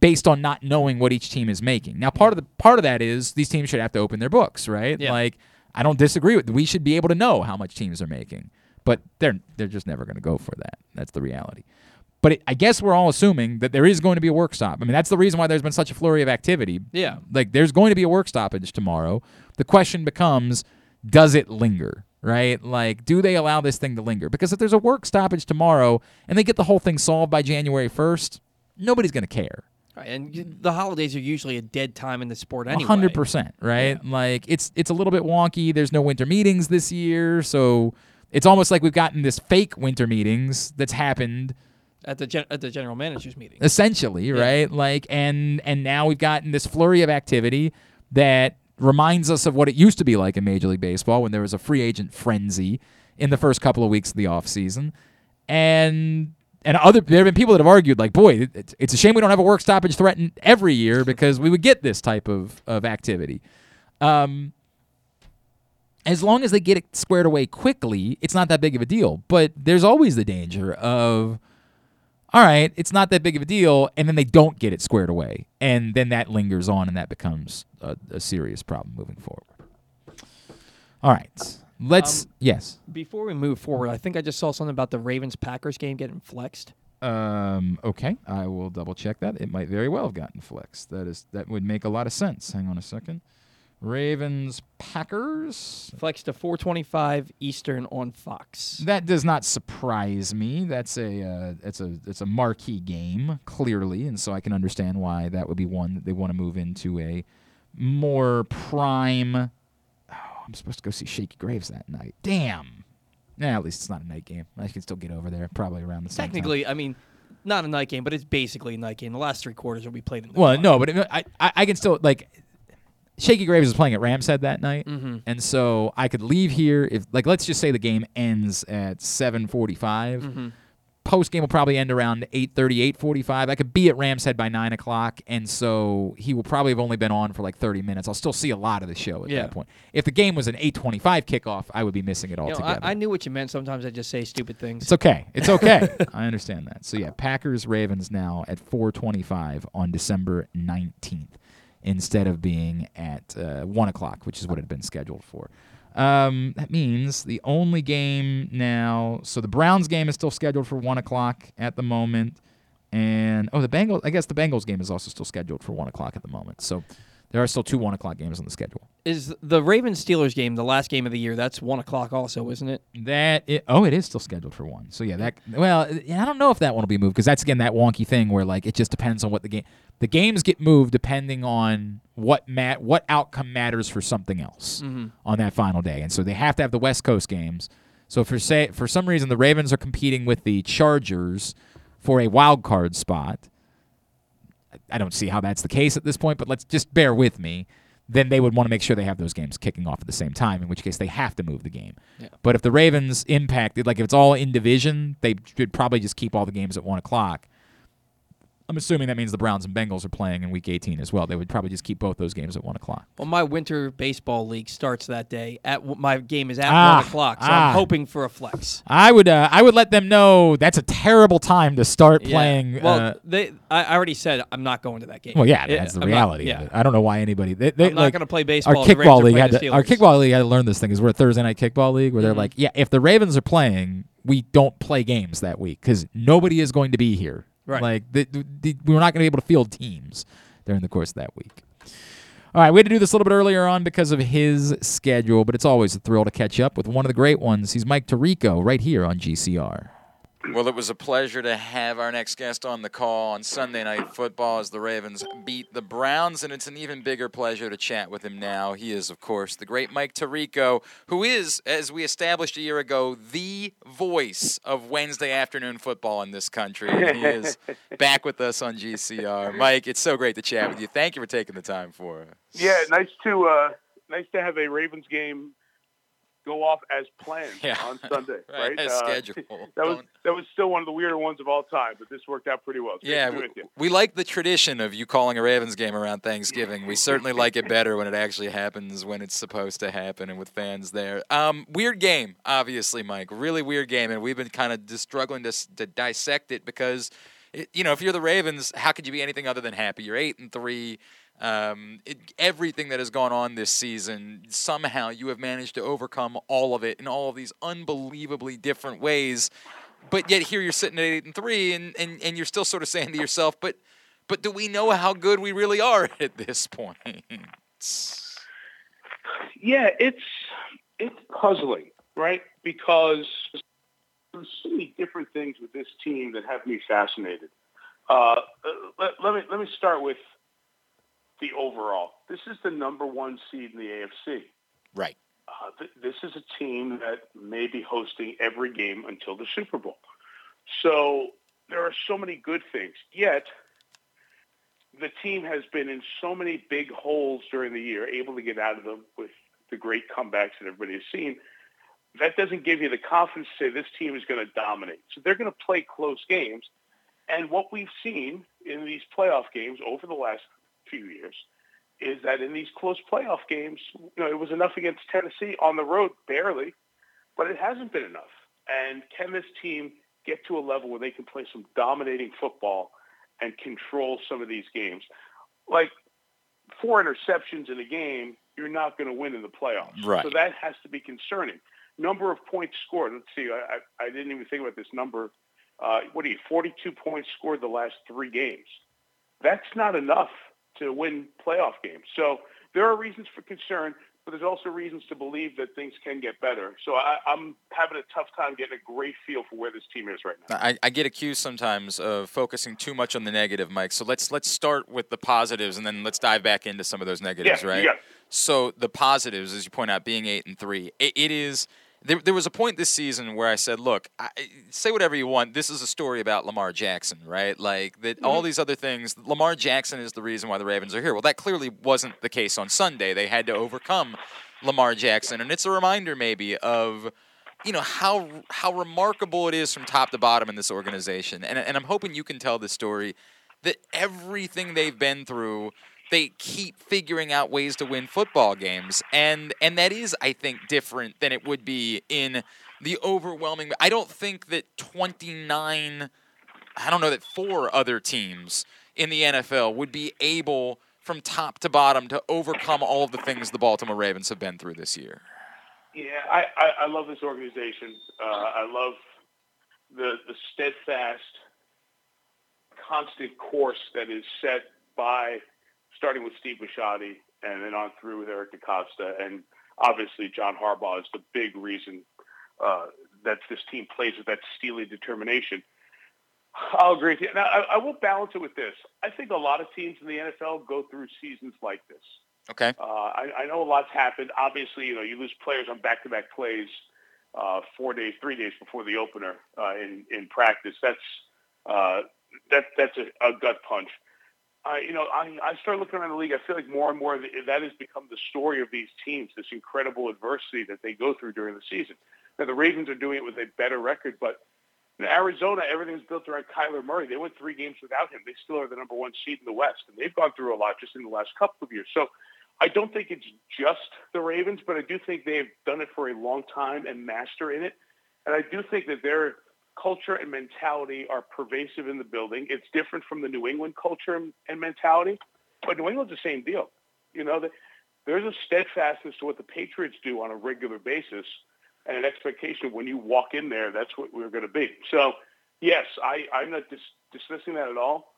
based on not knowing what each team is making. Now part of the part of that is these teams should have to open their books, right? Yeah. Like I don't disagree with we should be able to know how much teams are making. But they're they're just never going to go for that. That's the reality. But it, I guess we're all assuming that there is going to be a work stop. I mean, that's the reason why there's been such a flurry of activity. Yeah. Like, there's going to be a work stoppage tomorrow. The question becomes does it linger, right? Like, do they allow this thing to linger? Because if there's a work stoppage tomorrow and they get the whole thing solved by January 1st, nobody's going to care. Right, and the holidays are usually a dead time in the sport anyway. hundred percent, right? Like it's it's a little bit wonky. There's no winter meetings this year, so it's almost like we've gotten this fake winter meetings that's happened at the gen- at the general managers meeting. essentially, right? Like and and now we've gotten this flurry of activity that reminds us of what it used to be like in Major League Baseball when there was a free agent frenzy in the first couple of weeks of the offseason. And and other there have been people that have argued like, boy, it's, it's a shame we don't have a work stoppage threatened every year because we would get this type of of activity. Um, as long as they get it squared away quickly, it's not that big of a deal. But there's always the danger of, all right, it's not that big of a deal, and then they don't get it squared away, and then that lingers on, and that becomes a, a serious problem moving forward. All right, let's Um, yes. Before we move forward, I think I just saw something about the Ravens Packers game getting flexed. Um, okay, I will double check that. It might very well have gotten flexed. That is that would make a lot of sense. Hang on a second. Ravens Packers. Flex to 425 Eastern on Fox. That does not surprise me. That's a uh, it's a it's a marquee game clearly, and so I can understand why that would be one that they want to move into a more prime. Oh, I'm supposed to go see Shakey Graves that night. Damn. Yeah, at least it's not a night game. I can still get over there probably around the same time. Technically, I mean, not a night game, but it's basically a night game. The last three quarters will be played in the Well, no, but it, I, I I can still like Shakey Graves is playing at Rams Head that night, Mhm. and so I could leave here if like let's just say the game ends at seven Mhm. Post game will probably end around 8.30, 8.45. I could be at Rams Head by nine o'clock, and so he will probably have only been on for like thirty minutes. I'll still see a lot of the show at Yeah. that point. If the game was an eight twenty-five kickoff, I would be missing it You know, altogether. I, I knew what you meant. Sometimes I just say stupid things. It's okay. It's okay. I understand that. So yeah, Packers Ravens now at 4:25 on December 19th, instead of being at uh, one o'clock, which is what it had been scheduled for. Um, that means the only game now. So the Browns game is still scheduled for one o'clock at the moment, and oh, the Bengals. I guess the Bengals game is also still scheduled for one o'clock at the moment. So there are still two one o'clock games on the schedule. Is the Ravens Steelers game the last game of the year? That's one o'clock, also, isn't it? That it, oh, it is still scheduled for one. So yeah, that well, I don't know if that one will be moved because that's again that wonky thing where like it just depends on what the game. The games get moved depending on what mat what outcome matters for something else Mhm. on that final day, and so they have to have the West Coast games. So for say for some reason the Ravens are competing with the Chargers for a wild card spot. I don't see how that's the case at this point, but let's just bear with me. Then they would want to make sure they have those games kicking off at the same time, in which case they have to move the game. Yeah. But if the Ravens impacted, like if it's all in division, they should probably just keep all the games at one o'clock. I'm assuming that means the Browns and Bengals are playing in Week 18 as well. They would probably just keep both those games at one o'clock. Well, my winter baseball league starts that day. At my game is at Ah, one o'clock, so ah. I'm hoping for a flex. I would uh, I would let them know that's a terrible time to start Yeah. playing. Well, uh, they. I already said I'm not going to that game. well, yeah, It- that's the I'm not- reality yeah. of it. I don't know why anybody. They, they, I'm not like, gonna play baseball Our if the Ravens kickball league had to, our kickball league had to learn this thing. Is we're a Thursday night kickball league where they're Mhm. like, yeah, if the Ravens are playing, we don't play games that week because nobody is going to be here. Right. Like the, the, the, we're not going to be able to field teams during the course of that week. All right, we had to do this a little bit earlier on because of his schedule, but it's always a thrill to catch up with one of the great ones. He's Mike Tirico right here on GCR. Well, it was a pleasure to have our next guest on the call on Sunday Night Football as the Ravens beat the Browns, and it's an even bigger pleasure to chat with him now. He is, of course, the great Mike Tirico, who is, as we established a year ago, the voice of Wednesday afternoon football in this country. And he is back with us on GCR. Mike, it's so great to chat with you. Thank you for taking the time for us. Yeah, nice to uh, nice to have a Ravens game go off as planned Yeah. on Sunday, Right, right? as Uh, scheduled. That was that was still one of the weirder ones of all time, but this worked out pretty well. It's Yeah, we, with you. we like the tradition of you calling a Ravens game around Thanksgiving. We certainly like it better when it actually happens when it's supposed to happen and with fans there. Um, weird game, obviously, Mike. Really weird game, and we've been kind of just struggling to, to dissect it because, it, you know, if you're the Ravens, how could you be anything other than happy? You're eight and three. Um, it, everything that has gone on this season, somehow you have managed to overcome all of it in all of these unbelievably different ways but yet here you're sitting at eight and three, and, and, and you're still sort of saying to yourself, but but do we know how good we really are at this point? Yeah, it's it's puzzling, right? Because there's so many different things with this team that have me fascinated. Uh, let, let me let me start with overall. This is the number one seed in the AFC. Right. Uh, th- this is a team that may be hosting every game until the Super Bowl. So there are so many good things. Yet the team has been in so many big holes during the year, able to get out of them with the great comebacks that everybody has seen. That doesn't give you the confidence to say this team is going to dominate. So they're going to play close games. And what we've seen in these playoff games over the last few years is that in these close playoff games, you know, it was enough against Tennessee on the road, barely, but it hasn't been enough. And can this team get to a level where they can play some dominating football and control some of these games? Like four interceptions in a game, you're not going to win in the playoffs. Right. So that has to be concerning. Number of points scored. Let's see. I, I, didn't even think about this number. Uh, what do you? 42 points scored the last three games. That's not enough to win playoff games. So there are reasons for concern, but there's also reasons to believe that things can get better. So I, I'm having a tough time getting a great feel for where this team is right now. I, I get accused sometimes of focusing too much on the negative, Mike. So let's let's start with the positives, and then let's dive back into some of those negatives, Yeah, right? got. So the positives, as you point out, being eight and three, it, it is. There, there was a point this season where I said, "Look, I, say whatever you want. This is a story about Lamar Jackson, right? Like that. All Mhm. these other things. Lamar Jackson is the reason why the Ravens are here. Well, that clearly wasn't the case on Sunday. They had to overcome Lamar Jackson, and it's a reminder maybe of you know how how remarkable it is from top to bottom in this organization. And and I'm hoping you can tell this story that everything they've been through they keep figuring out ways to win football games and and that is I think different than it would be in the overwhelming I don't think that 29 I don't know that four other teams in the NFL would be able from top to bottom to overcome all of the things the Baltimore Ravens have been through this year. Yeah, I, I, I love this organization. Uh, I love the the steadfast, constant course that is set by starting with Steve Bisciotti and then on through with Eric DeCosta. And obviously John Harbaugh is the big reason uh, that this team plays with that steely determination. I'll agree with you. Now, I, I will balance it with this. I think a lot of teams in the NFL go through seasons like this. Okay. Uh, I, I know a lot's happened. Obviously, you know, you lose players on back-to-back plays uh, four days, three days before the opener uh, in in practice. That's uh, that that's a, a gut punch. I, you know, I, I started looking around the league. I feel like more and more that has become the story of these teams. This incredible adversity that they go through during the season. Now the Ravens are doing it with a better record, but in Arizona, everything's built around Kyler Murray. They went three games without him. They still are the number one seed in the West, and they've gone through a lot just in the last couple of years. So I don't think it's just the Ravens, but I do think they've done it for a long time and master in it. And I do think that their culture and mentality are pervasive in the building. It's different from the New England culture and mentality, but New England's the same deal. You know, there's a steadfastness to what the Patriots do on a regular basis and an expectation when you walk in there, that's what we're going to be. So, yes, I, I'm not dis- dismissing that at all,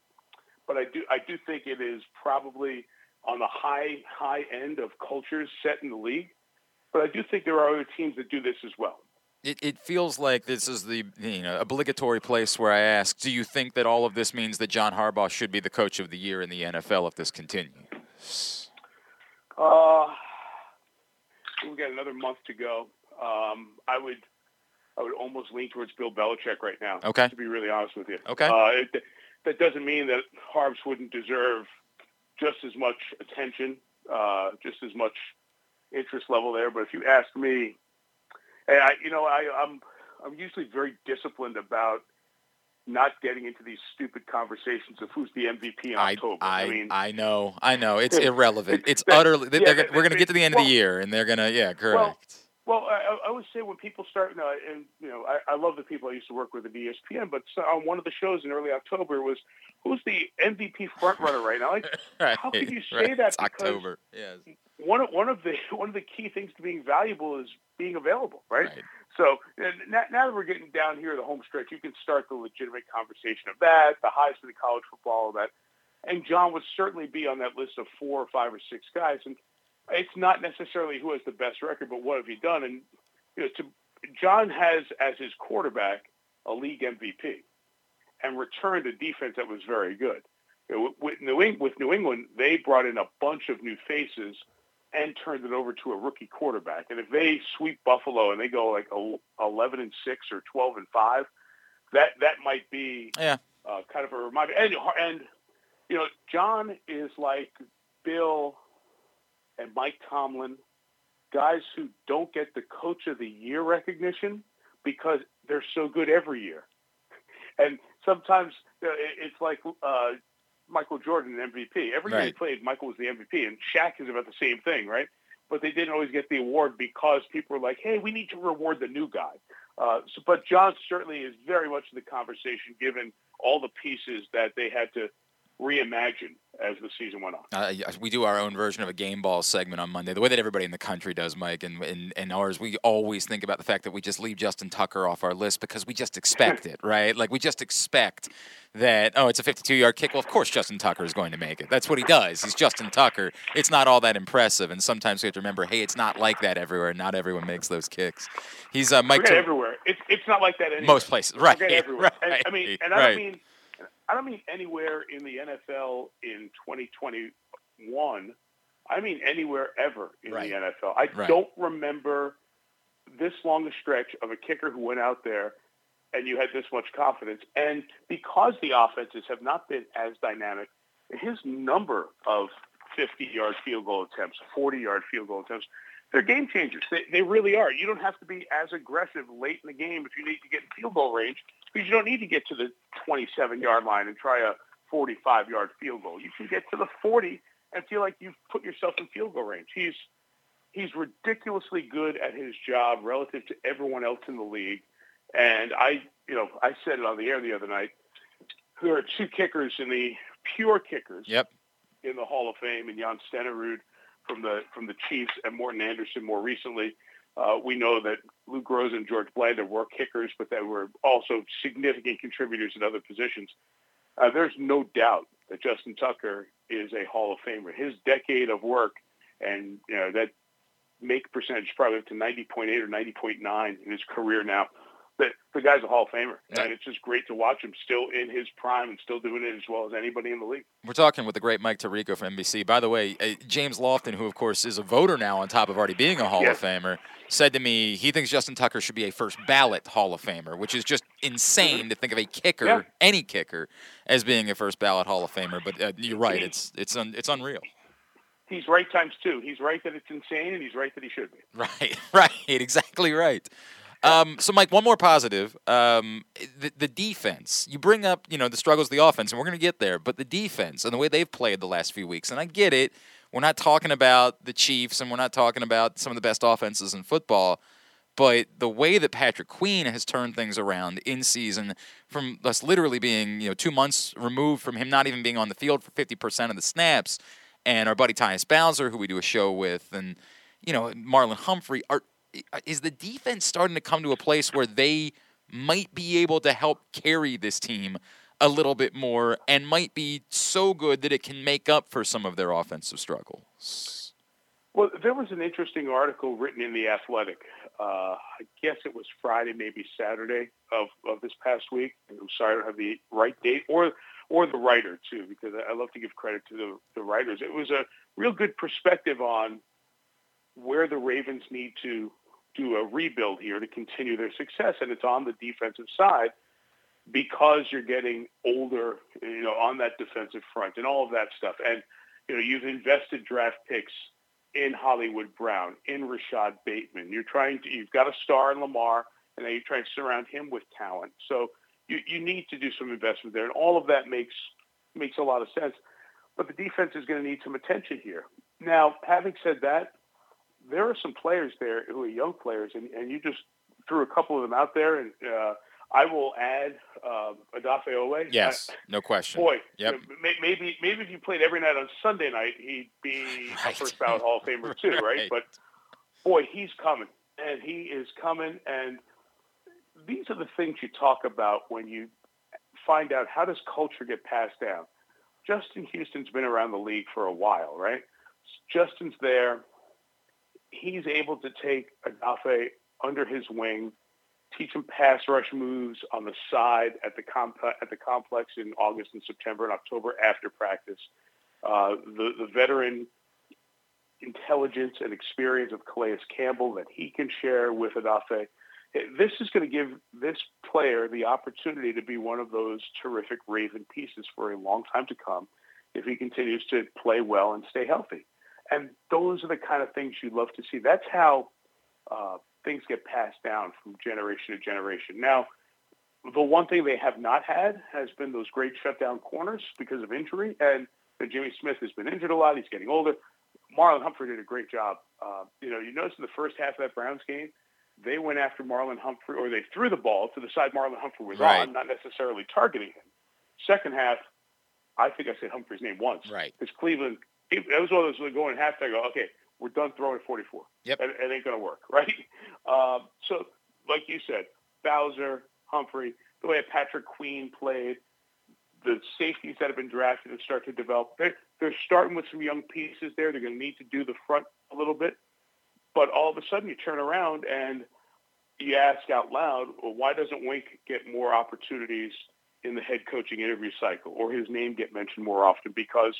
but I do I do think it is probably on the high high end of cultures set in the league. But I do think there are other teams that do this as well. It, it feels like this is the you know obligatory place where I ask: Do you think that all of this means that John Harbaugh should be the coach of the year in the NFL if this continues? Uh, we got another month to go. Um, I would, I would almost lean towards Bill Belichick right now. Okay. To be really honest with you. Okay. Uh, it, that doesn't mean that Harbs wouldn't deserve just as much attention, uh, just as much interest level there. But if you ask me, and I, you know, I, I'm, I'm usually very disciplined about not getting into these stupid conversations of who's the MVP in I, October. I, I mean, I know, I know, it's irrelevant. It's that- utterly. yeah, they're, that- we're going to get to the end well- of the year, and they're going to, yeah, correct. Well, well, I, I always say when people start, no, uh, and you know, I, I love the people I used to work with at ESPN, but on one of the shows in early October was who's the MVP front runner right now? Like, right, how could you say right. that? It's Because October. Yes. One of one of the one of the key things to being valuable is being available, right? So now, now that we're getting down here the home stretch, you can start the legitimate conversation of that, the highs of the college football, all that. And John would certainly be on that list of four or five or six guys. And it's not necessarily who has the best record, but what have you done? And you know, to John has as his quarterback a league MVP and returned a defense that was very good. You know, with New England, with New England, they brought in a bunch of new faces and turned it over to a rookie quarterback. And if they sweep Buffalo and they go like el- eleven and six or twelve and five, that that might be Yeah. uh, kind of a reminder. And and you know, John is like Bill and Mike Tomlin, guys who don't get the Coach of the Year recognition because they're so good every year. And sometimes you know, it- it's like uh, Michael Jordan, an MVP. Every year he played, Michael was the MVP, and Shaq is about the same thing, right? But they didn't always get the award because people were like, "Hey, we need to reward the new guy." Uh, so, but John certainly is very much in the conversation, given all the pieces that they had to reimagine as the season went on. Uh, we do our own version of a game ball segment on Monday, the way that everybody in the country does, Mike. And, and, and ours, we always think about the fact that we just leave Justin Tucker off our list because we just expect it, right? Like we just expect that, oh, it's a 52 yard kick. Well, of course, Justin Tucker is going to make it. That's what he does. He's Justin Tucker. It's not all that impressive. And sometimes we have to remember, hey, it's not like that everywhere. Not everyone makes those kicks. He's uh, Mike. Ter- everywhere. It's it's not like that anywhere. Most places, right, Forget everywhere. And, I mean, and I right. don't mean I don't mean anywhere in the NFL in 2021. I mean anywhere ever in Right. the NFL. I Right. don't remember this long a stretch of a kicker who went out there and you had this much confidence. And because the offenses have not been as dynamic, his number of 50-yard field goal attempts, 40-yard field goal attempts, they're game changers. They, they really are. You don't have to be as aggressive late in the game if you need to get in field goal range because you don't need to get to the 27-yard line and try a 45-yard field goal. You can get to the 40 and feel like you've put yourself in field goal range. He's he's ridiculously good at his job relative to everyone else in the league. And I, you know, I said it on the air the other night. There are two kickers in the pure kickers Yep. in the Hall of Fame, and Jan Stenerud from the from the Chiefs, and Morten Andersen more recently. Uh, we know that Lou Groza and George Blanda were kickers, but they were also significant contributors in other positions. Uh, there's no doubt that Justin Tucker is a Hall of Famer. His decade of work and you know that make percentage probably up to 90.8 or 90.9 in his career now. But the guy's a Hall of Famer, and it's just great to watch him still in his prime and still doing it as well as anybody in the league. We're talking with the great Mike Tirico from NBC. By the way, uh, James Lofton, who of course is a voter now on top of already being a Hall Yes. of Famer, said to me he thinks Justin Tucker should be a first ballot Hall of Famer, which is just insane to think of a kicker, Yeah. any kicker, as being a first ballot Hall of Famer. But uh, you're right, it's it's un, it's unreal. He's right times two. He's right that it's insane, and he's right that he should be. Right, right, exactly right. Um, so, Mike, one more positive. Um, the, the defense. You bring up, you know, the struggles of the offense, and we're going to get there. But the defense and the way they've played the last few weeks, and I get it. We're not talking about the Chiefs, and we're not talking about some of the best offenses in football. But the way that Patrick Queen has turned things around in season, from us literally being, you know, two months removed from him not even being on the field for fifty percent of the snaps, and our buddy Tyus Bowser, who we do a show with, and you know, Marlon Humphrey are is the defense starting to come to a place where they might be able to help carry this team a little bit more and might be so good that it can make up for some of their offensive struggles. Well, there was an interesting article written in the Athletic. Uh, I guess it was Friday, maybe Saturday of, of this past week. I'm sorry, I don't have the right date or or the writer too, because I I love to give credit to the, the writers. It was a real good perspective on where the Ravens need to do a uh, rebuild here to continue their success, and it's on the defensive side because you're getting older, you know, on that defensive front and all of that stuff. And you know, you've invested draft picks in Hollywood Brown, in Rashad Bateman. You're trying to, you've got a star in Lamar, and then you're trying to surround him with talent. So you, you need to do some investment there, and all of that makes makes a lot of sense. But the defense is going to need some attention here. Now, having said that, there are some players there who are young players, and, and you just threw a couple of them out there, and uh, I will add uh, Odafe Oweh. Yes, I- no question. Boy, Yep. you know, maybe maybe if you played every night on Sunday night, he'd be a first ballot Hall of Famer too, right? Right. But boy, he's coming, and he is coming. And these are the things you talk about when you find out how does culture get passed down. Justin Houston's been around the league for a while, right? Justin's there. He's able to take Odafe under his wing, teach him pass rush moves on the side at the comp- at the complex in August and September and October after practice. Uh, the the veteran intelligence and experience of Calais Campbell that he can share with Odafe. This is going to give this player the opportunity to be one of those terrific Raven pieces for a long time to come if he continues to play well and stay healthy. And those are the kind of things you love to see. That's how uh, things get passed down from generation to generation. Now, the one thing they have not had has been those great shutdown corners because of injury. And Jimmy Smith has been injured a lot. He's getting older. Marlon Humphrey did a great job. Uh, you know, you notice in the first half of that Browns game, they went after Marlon Humphrey, or they threw the ball to the side Marlon Humphrey was Right. on, not necessarily targeting him. Second half, I think I said Humphrey's name once. Right. Because Cleveland, that was one of those going half. I go, okay, we're done throwing 44. Yep. It, ain't going to work, right? Um, so, like you said, Bowser, Humphrey, the way Patrick Queen played, the safeties that have been drafted and start to develop. They're, they're starting with some young pieces there. They're going to need to do the front a little bit. But all of a sudden, you turn around and you ask out loud, well, why doesn't Wink get more opportunities in the head coaching interview cycle or his name get mentioned more often? Because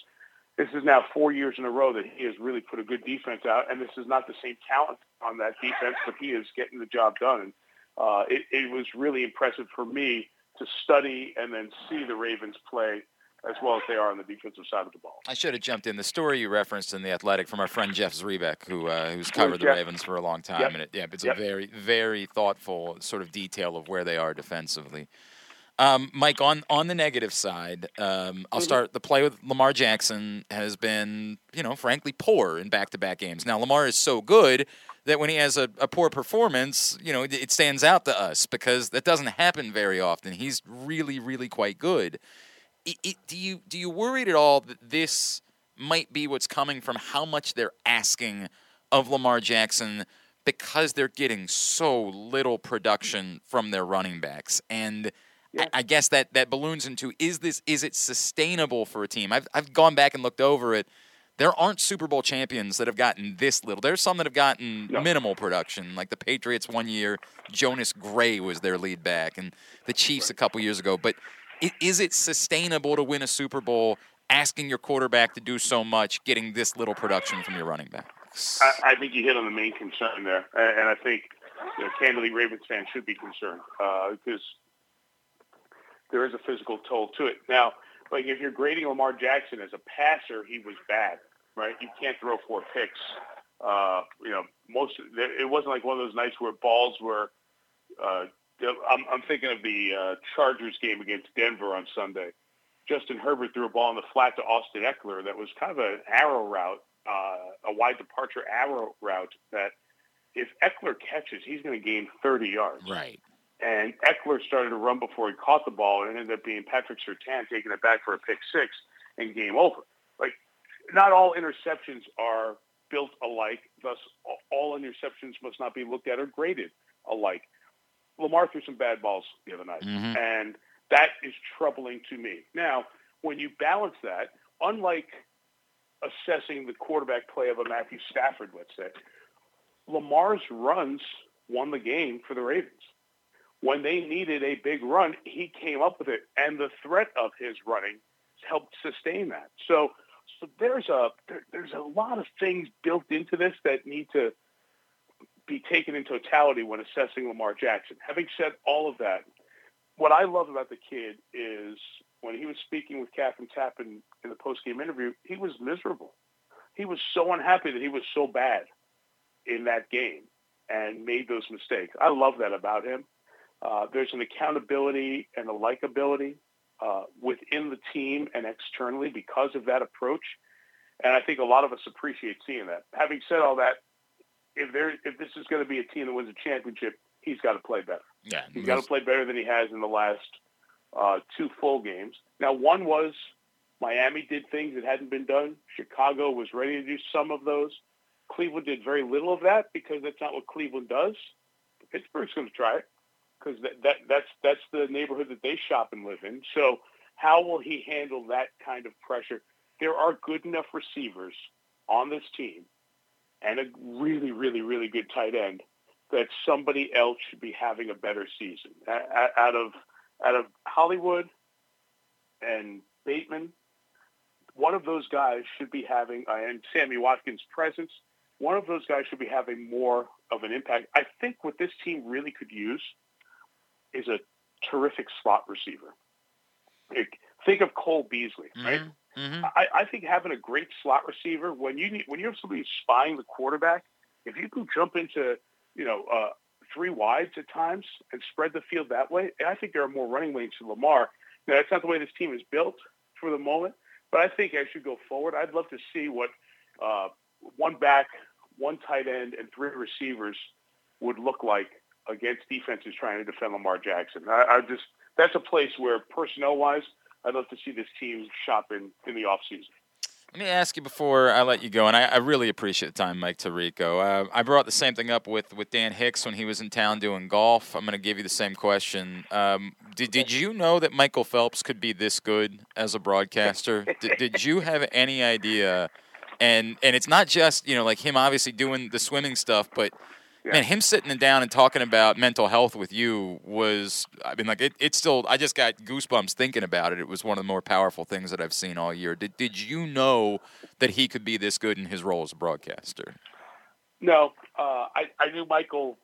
this is now four years in a row that he has really put a good defense out, and this is not the same talent on that defense, but he is getting the job done. And uh, it, it was really impressive for me to study and then see the Ravens play as well as they are on the defensive side of the ball. I should have jumped in the story you referenced in the Athletic from our friend Jeff Zrebiec, who uh, who's covered the Ravens for a long time, Yep. and it, yeah, it's Yep. a very very thoughtful sort of detail of where they are defensively. Um, Mike, on on the negative side, um, I'll Mhm. start. The play with Lamar Jackson has been, you know, frankly poor in back-to-back games. Now Lamar is so good that when he has a, a poor performance, you know, it, it stands out to us because that doesn't happen very often. He's really, really quite good. It, it, do you do you worried at all that this might be what's coming from how much they're asking of Lamar Jackson because they're getting so little production from their running backs and I, I guess that that balloons into is this is it sustainable for a team? I've I've gone back and looked over it. There aren't Super Bowl champions that have gotten this little. There's some that have gotten minimal production, like the Patriots one year. Jonas Gray was their lead back, and the Chiefs a couple years ago. But i- is it sustainable to win a Super Bowl asking your quarterback to do so much, getting this little production from your running back? I, I think you hit on the main concern there, and, and I think you know, candidly, Ravens fans should be concerned uh, because there is a physical toll to it. Now, like if you're grading Lamar Jackson as a passer, he was bad, right? You can't throw four picks. Uh, you know, most it wasn't like one of those nights where balls were. Uh, I'm, I'm thinking of the uh, Chargers game against Denver on Sunday. Justin Herbert threw a ball in the flat to Austin Ekeler that was kind of an arrow route, uh, a wide departure arrow route that if Ekeler catches, he's going to gain 30 yards. Right. And Ekeler started to run before he caught the ball, and it ended up being Patrick Surtain taking it back for a pick six and game over. Like, not all interceptions are built alike. Thus, all interceptions must not be looked at or graded alike. Lamar threw some bad balls the other night, Mhm. and that is troubling to me. Now, when you balance that, unlike assessing the quarterback play of a Matthew Stafford, let's say, Lamar's runs won the game for the Ravens. When they needed a big run, he came up with it, and the threat of his running helped sustain that. So, so there's a there, there's a lot of things built into this that need to be taken in totality when assessing Lamar Jackson. Having said all of that, what I love about the kid is when he was speaking with Kathryn Tappen in the post-game interview, he was miserable. He was so unhappy that he was so bad in that game and made those mistakes. I love that about him. Uh, there's an accountability and a likability uh, within the team and externally because of that approach. And I think a lot of us appreciate seeing that. Having said all that, if there if this is going to be a team that wins a championship, he's got to play better. Yeah, He's got to play better than he has in the last uh, two full games. Now, one was Miami did things that hadn't been done. Chicago was ready to do some of those. Cleveland did very little of that because that's not what Cleveland does. Pittsburgh's going to try it because that, that that's that's the neighborhood that they shop and live in. So, how will he handle that kind of pressure? There are good enough receivers on this team and a really, really, really good tight end that somebody else should be having a better season. Out of out of Hollywood and Bateman, one of those guys should be having, uh, and Sammy Watkins' presence, one of those guys should be having more of an impact. I think what this team really could use is a terrific slot receiver. Like, think of Cole Beasley, right? I, I think having a great slot receiver when you need, when you have somebody spying the quarterback, if you can jump into you know uh, three wides at times and spread the field that way, I think there are more running lanes to Lamar. Now that's not the way this team is built for the moment, but I think as you go forward, I'd love to see what uh, one back, one tight end, and three receivers would look like against defenses trying to defend Lamar Jackson. I, I just that's a place where personnel wise, I'd love to see this team shop in in the offseason. Let me ask you before I let you go, and I, I really appreciate the time, Mike Tirico. Uh, I brought the same thing up with, with Dan Hicks when he was in town doing golf. I'm going to give you the same question. Um, did, did you know that Michael Phelps could be this good as a broadcaster? did, did you have any idea? And and it's not just you know like him obviously doing the swimming stuff, but man, him sitting down and talking about mental health with you was I mean like it, it's still I just got goosebumps thinking about it. It was one of the more powerful things that I've seen all year. Did did you know that he could be this good in his role as a broadcaster? No, uh, I, I knew Michael.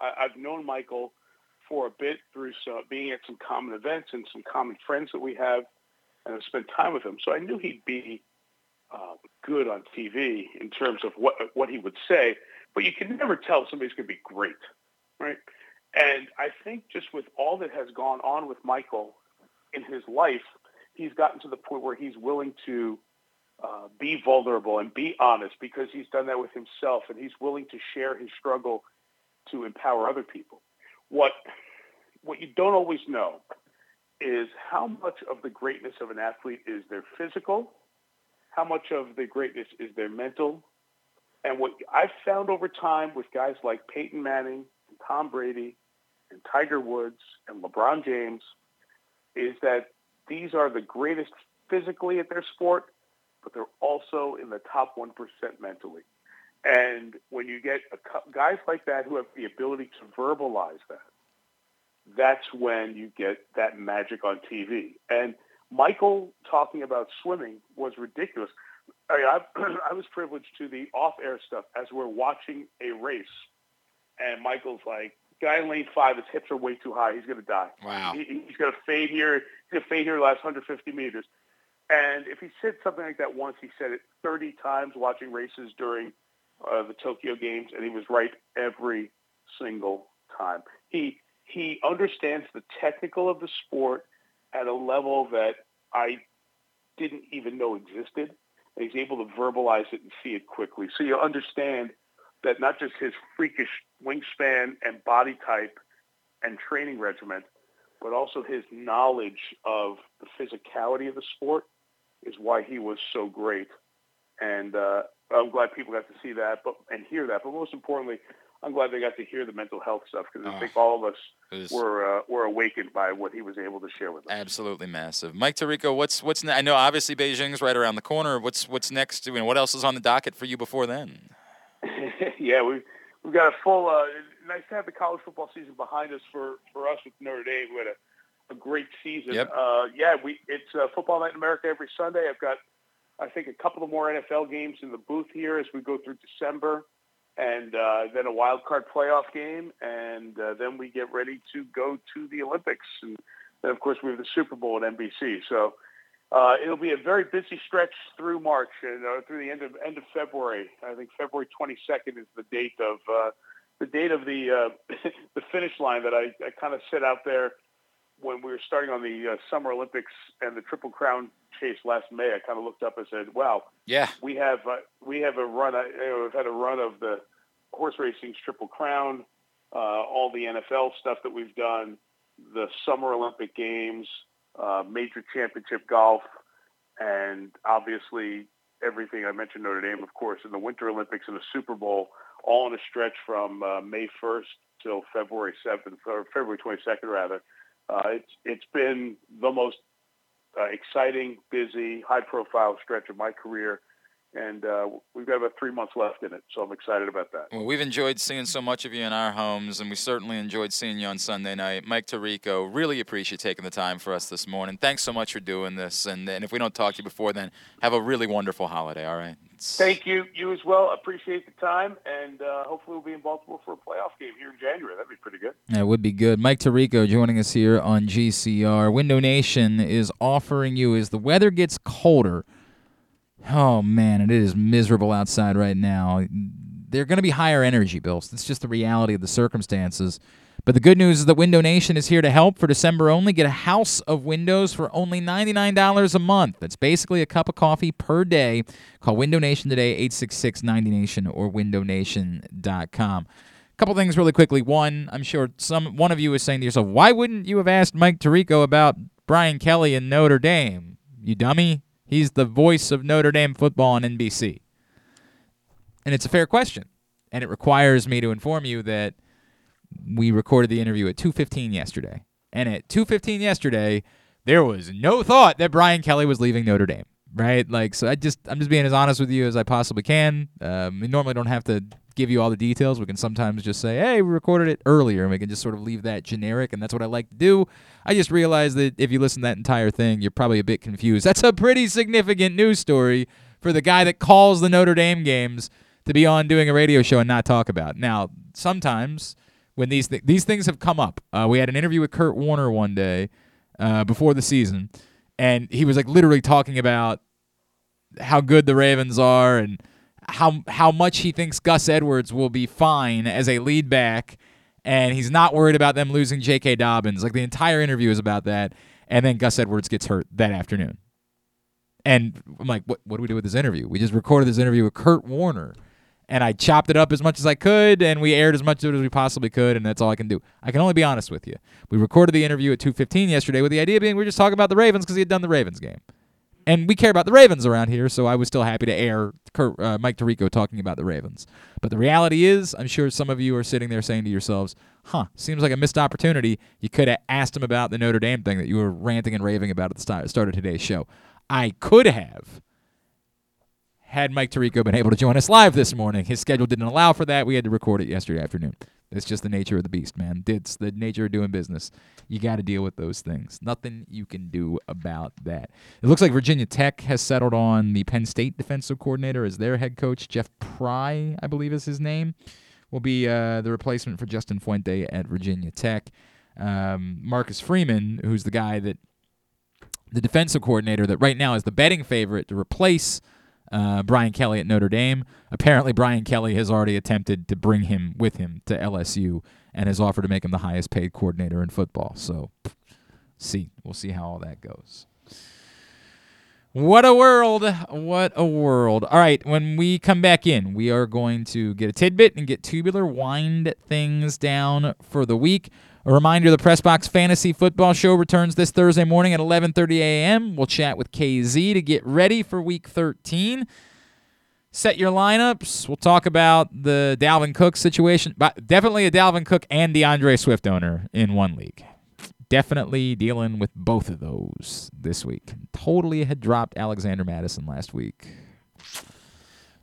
I, I've known Michael for a bit through some, being at some common events and some common friends that we have, and I've spent time with him. So I knew he'd be uh, good on TV in terms of what what he would say. But you can never tell if somebody's going to be great, right? And I think just with all that has gone on with Michael in his life, he's gotten to the point where he's willing to uh, be vulnerable and be honest because he's done that with himself and he's willing to share his struggle to empower other people. What what you don't always know is how much of the greatness of an athlete is their physical, how much of the greatness is their mental. And what I've found over time with guys like Peyton Manning and Tom Brady and Tiger Woods and LeBron James is that these are the greatest physically at their sport, but they're also in the top 1% mentally. And when you get a, guys like that who have the ability to verbalize that, that's when you get that magic on TV. And Michael talking about swimming was ridiculous. I, mean, I, I was privileged to the off-air stuff as we're watching a race, and Michael's like, "Guy in lane five, his hips are way too high. He's going to die. Wow. He, he's going to fade here. He's going to fade here the last 150 meters." And if he said something like that once, he said it 30 times watching races during uh, the Tokyo Games, and he was right every single time. He he understands the technical of the sport at a level that I didn't even know existed. He's able to verbalize it and see it quickly. So you understand that not just his freakish wingspan and body type and training regimen, but also his knowledge of the physicality of the sport is why he was so great. And uh, I'm glad people got to see that, but and hear that. But most importantly, I'm glad they got to hear the mental health stuff because I Oh, think all of us was- were uh, were awakened by what he was able to share with us. Absolutely massive. Mike Tirico, what's what's ne- I know obviously Beijing's right around the corner. What's what's next? I mean, what else is on the docket for you before then? yeah, we we've got a full. Uh, nice to have the college football season behind us for for us with Notre Dame. We had a, a great season. Yep. Uh, yeah, we it's uh, football night in America every Sunday. I've got I think a couple of more NFL games in the booth here as we go through December, and uh, then a wild card playoff game, and uh, then we get ready to go to the Olympics, and then of course we have the Super Bowl at NBC. So. Uh, it'll be a very busy stretch through March and uh, through the end of end of February. I think February 22nd is the date of uh, the date of the uh, the finish line that I, I kind of set out there when we were starting on the uh, Summer Olympics and the Triple Crown chase last May. I kind of looked up and said, "Wow, Yeah. we have uh, we have a run. You know, we've had a run of the horse racing's Triple Crown, uh, all the NFL stuff that we've done, the Summer Olympic Games, uh, major championship golf, and obviously everything I mentioned Notre Dame, of course, in the Winter Olympics and the Super Bowl, all in a stretch from uh, May 1st till February 7th or February 22nd rather. Uh, it's it's been the most uh, exciting, busy, high-profile stretch of my career, and uh, we've got about three months left in it, so I'm excited about that. Well, we've enjoyed seeing so much of you in our homes, and we certainly enjoyed seeing you on Sunday night. Mike Tirico, really appreciate taking the time for us this morning. Thanks so much for doing this, and, and if we don't talk to you before then, have a really wonderful holiday. All right. Thank you. You as well. Appreciate the time, and uh, hopefully we'll be in Baltimore for a playoff game here in January. That'd be pretty good. That would be good. Mike Tirico joining us here on GCR. Window Nation is offering you as the weather gets colder. Oh man, it is miserable outside right now. They're going to be higher energy bills. It's just the reality of the circumstances. But the good news is that Window Nation is here to help for December only. Get a house of windows for only $99 a month. That's basically a cup of coffee per day. Call Window Nation today, 866 90Nation or windownation.com. A couple things really quickly. One, I'm sure some one of you is saying to yourself, why wouldn't you have asked Mike Tirico about Brian Kelly and Notre Dame? You dummy. He's the voice of Notre Dame football on NBC. And it's a fair question. And it requires me to inform you that we recorded the interview at 2:15 yesterday. And at 2:15 yesterday, there was no thought that Brian Kelly was leaving Notre Dame, right? Like so I just I'm just being as honest with you as I possibly can. Um, we normally don't have to give you all the details. We can sometimes just say, "Hey, we recorded it earlier," and we can just sort of leave that generic, and that's what I like to do. I just realized that if you listen to that entire thing, you're probably a bit confused. That's a pretty significant news story for the guy that calls the Notre Dame games to be on doing a radio show and not talk about. Now, sometimes when these th- these things have come up, uh, we had an interview with Kurt Warner one day uh, before the season, and he was like literally talking about how good the Ravens are and how how much he thinks Gus Edwards will be fine as a lead back, and he's not worried about them losing J.K. Dobbins. Like the entire interview is about that, and then Gus Edwards gets hurt that afternoon. And I'm like, what what do we do with this interview? We just recorded this interview with Kurt Warner, and I chopped it up as much as I could, and we aired as much of it as we possibly could, and that's all I can do. I can only be honest with you. We recorded the interview at 2:15 yesterday with the idea being we are just talking about the Ravens because he had done the Ravens game And we care about the Ravens around here, so I was still happy to air Kurt, uh, Mike Tirico talking about the Ravens. But the reality is, I'm sure some of you are sitting there saying to yourselves, huh, seems like a missed opportunity. You could have asked him about the Notre Dame thing that you were ranting and raving about at the start, start of today's show. I could have had Mike Tirico been able to join us live this morning. His schedule didn't allow for that. We had to record it yesterday afternoon. It's just the nature of the beast, man. It's the nature of doing business. You got to deal with those things. Nothing you can do about that. It looks like Virginia Tech has settled on the Penn State defensive coordinator as their head coach. Jeff Pry, I believe is his name, will be uh, the replacement for Justin Fuente at Virginia Tech. Um, Marcus Freeman, who's the guy that the defensive coordinator that right now is the betting favorite to replace uh, Brian Kelly at Notre Dame. Apparently, Brian Kelly has already attempted to bring him with him to LSU and has offered to make him the highest paid coordinator in football. So, see, we'll see how all that goes. What a world. What a world. All right, when we come back in, we are going to get a tidbit and get tubular, wind things down for the week. A reminder: the Pressbox Fantasy Football Show returns this Thursday morning at 11:30 a.m. We'll chat with KZ to get ready for Week 13. Set your lineups. We'll talk about the Dalvin Cook situation. But definitely a Dalvin Cook and D'Andre Swift owner in one league. Definitely dealing with both of those this week. Totally had dropped Alexander Mattison last week.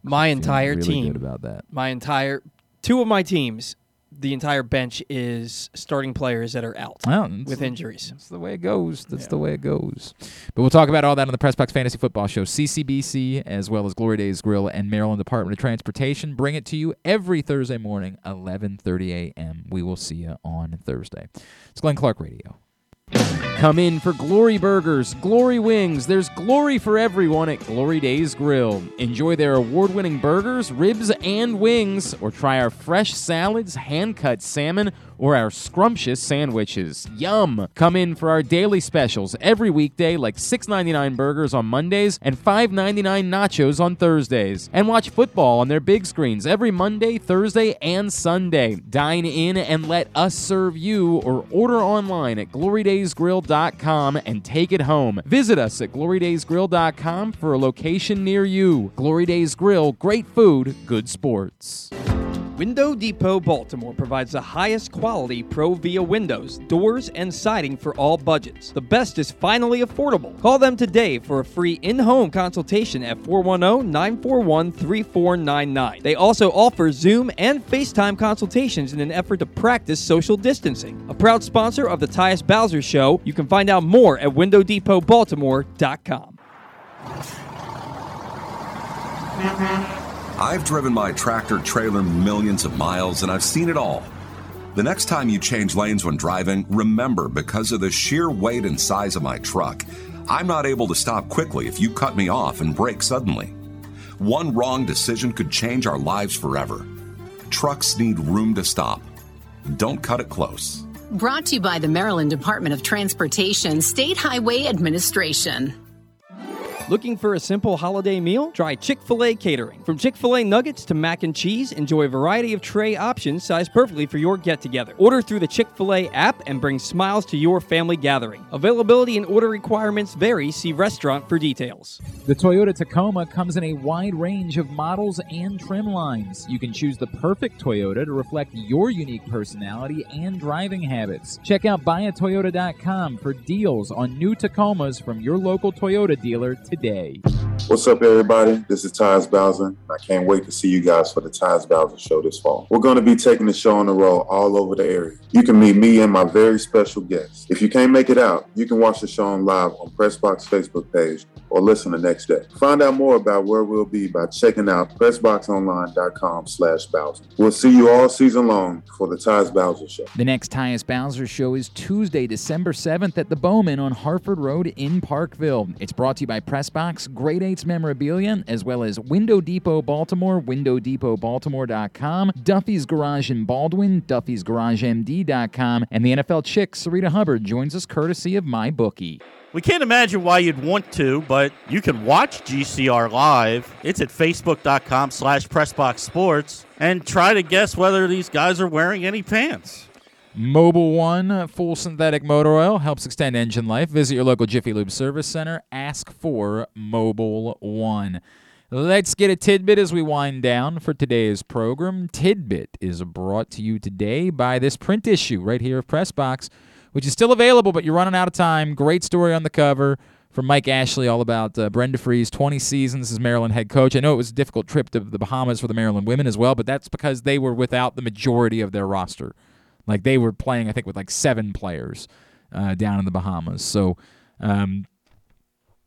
My entire really team. good about that. My entire two of my teams, the entire bench is starting players that are out Well, with injuries. That's the way it goes. That's the way it goes. But we'll talk about all that on the Press Box Fantasy Football Show. CCBC, as well as Glory Days Grill and Maryland Department of Transportation, bring it to you every Thursday morning, 11:30 a.m. We will see you on Thursday. It's Glenn Clark Radio. Come in for Glory Burgers, Glory Wings. There's glory for everyone at Glory Days Grill. Enjoy their award winning burgers, ribs, and wings, or try our fresh salads, hand cut salmon, or our scrumptious sandwiches. Yum! Come in for our daily specials every weekday, like $6.99 burgers on Mondays and $5.99 nachos on Thursdays. And watch football on their big screens every Monday, Thursday, and Sunday. Dine in and let us serve you, or order online at glorydaysgrill.com and take it home. Visit us at glorydaysgrill.com for a location near you. Glory Days Grill, great food, good sports. Window Depot Baltimore provides the highest quality ProVia windows, doors, and siding for all budgets. The best is finally affordable. Call them today for a free in home consultation at 410 941 3499. They also offer Zoom and FaceTime consultations in an effort to practice social distancing. A proud sponsor of the Tyus Bowser Show, you can find out more at WindowDepotBaltimore.com. I've driven my tractor trailer millions of miles and I've seen it all. The next time you change lanes when driving, remember because of the sheer weight and size of my truck, I'm not able to stop quickly if you cut me off and brake suddenly. One wrong decision could change our lives forever. Trucks need room to stop. Don't cut it close. Brought to you by the Maryland Department of Transportation State Highway Administration. Looking for a simple holiday meal? Try Chick fil A catering. From Chick fil A nuggets to mac and cheese, enjoy a variety of tray options sized perfectly for your get together. Order through the Chick fil A app and bring smiles to your family gathering. Availability and order requirements vary. See restaurant for details. The Toyota Tacoma comes in a wide range of models and trim lines. You can choose the perfect Toyota to reflect your unique personality and driving habits. Check out buyatoyota.com for deals on new Tacomas from your local Toyota dealer today. What's up, everybody? This is Tyus Bowser. I can't wait to see you guys for the Tyus Bowser Show this fall. We're going to be taking the show on the road all over the area. You can meet me and my very special guests. If you can't make it out, you can watch the show on live on Pressbox Facebook page or listen the next day. Find out more about where we'll be by checking out PressBoxOnline.com slash Bowser. We'll see you all season long for the Tyus Bowser Show. The next Tyus Bowser show is Tuesday, December 7th at the Bowman on Harford Road in Parkville. It's brought to you by Pressbox, Great Eights Memorabilia, as well as Window Depot Baltimore, WindowDepotBaltimore.com, Duffy's Garage in Baldwin, Duffy'sGarageMD.com, and the NFL chick, Sarita Hubbard, joins us courtesy of MyBookie. We can't imagine why you'd want to, but you can watch GCR live. It's at facebook.com slash pressboxsports and try to guess whether these guys are wearing any pants. Mobil One full synthetic motor oil helps extend engine life. Visit your local Jiffy Lube service center. Ask for Mobil One. Let's get a tidbit as we wind down for today's program. Tidbit is brought to you today by this print issue right here of Pressbox, which is still available, but you're running out of time. Great story on the cover from Mike Ashley, all about uh, Brenda Frese, 20 seasons as Maryland head coach. I know it was a difficult trip to the Bahamas for the Maryland women as well, but that's because they were without the majority of their roster. Like they were playing, I think, with like seven players uh, down in the Bahamas. So um,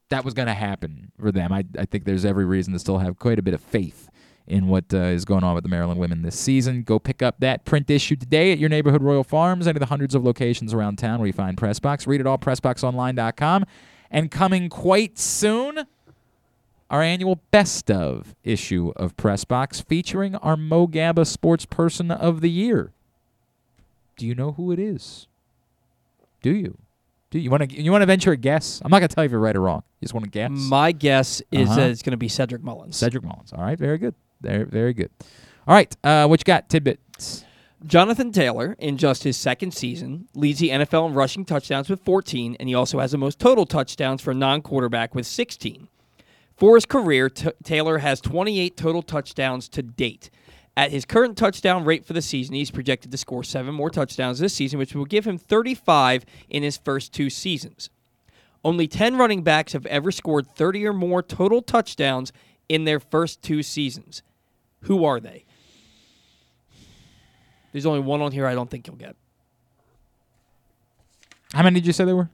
that was going to happen for them. I, I think there's every reason to still have quite a bit of faith in what uh, is going on with the Maryland women this season. Go pick up that print issue today at your neighborhood Royal Farms, any of the hundreds of locations around town where you find Pressbox. Read it all, PressBoxOnline.com. And coming quite soon, our annual Best of issue of Pressbox featuring our Mo Gaba Sports Person of the Year. Do you know who it is? Do you? Do you want to you want to venture a guess? I'm not going to tell you if you're right or wrong. You just want to guess. My guess is Uh-huh. that it's going to be Cedric Mullins. Cedric Mullins. All right, very good. Very very good. All right, uh, what you got? Tidbits. Jonathan Taylor, in just his second season, leads the NFL in rushing touchdowns with 14, and he also has the most total touchdowns for a non quarterback with 16. For his career, T- Taylor has 28 total touchdowns to date. At his current touchdown rate for the season, he's projected to score seven more touchdowns this season, which will give him 35 in his first two seasons. Only 10 running backs have ever scored 30 or more total touchdowns in their first two seasons. Who are they? There's only one on here I don't think you'll get. How many did you say there were?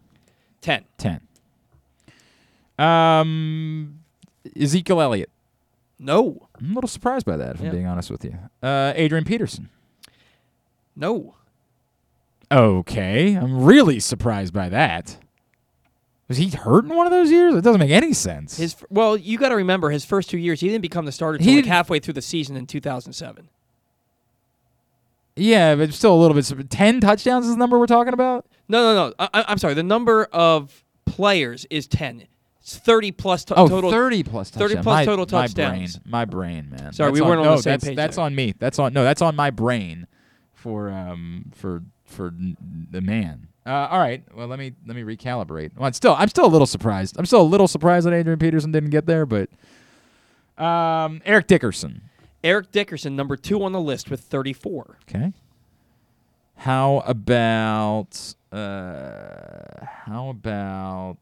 10. 10. Um, Ezekiel Elliott. No. I'm a little surprised by that, if Yeah. I'm being honest with you. Uh, Adrian Peterson. No. Okay, I'm really surprised by that. Was he hurt in one of those years? It doesn't make any sense. His f- well, you got to remember his first two years, he didn't become the starter He until like didn't- halfway through the season in 2007. yeah, but still a little bit. sur- Ten touchdowns is the number we're talking about. No, no, no. I, I- I'm sorry. The number of players is 10. It's 30 plus to- Oh, total. 30 plus 30 touchdowns. plus my, total my brain, my brain, man. Sorry, That's we weren't on no, the same that's, page That's there. on me. That's on no. That's on my brain for um for for the man. Uh, all right. Well, let me let me recalibrate. Well, it's still I'm still a little surprised. I'm still a little surprised that Adrian Peterson didn't get there, but um Eric Dickerson. Eric Dickerson, number two on the list with 34. Okay. How about uh how about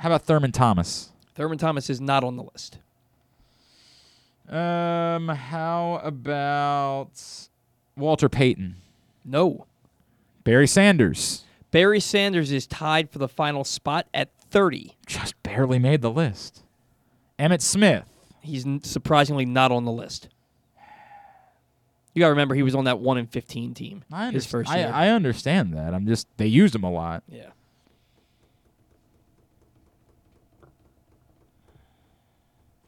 how about Thurman Thomas? Thurman Thomas is not on the list. Um how about Walter Payton? No. Barry Sanders. Barry Sanders is tied for the final spot at 30. Just barely made the list. Emmitt Smith. He's surprisingly not on the list. You got to remember he was on that 1 in 15 team I, his first I. I understand that. I'm just they used him a lot. yeah.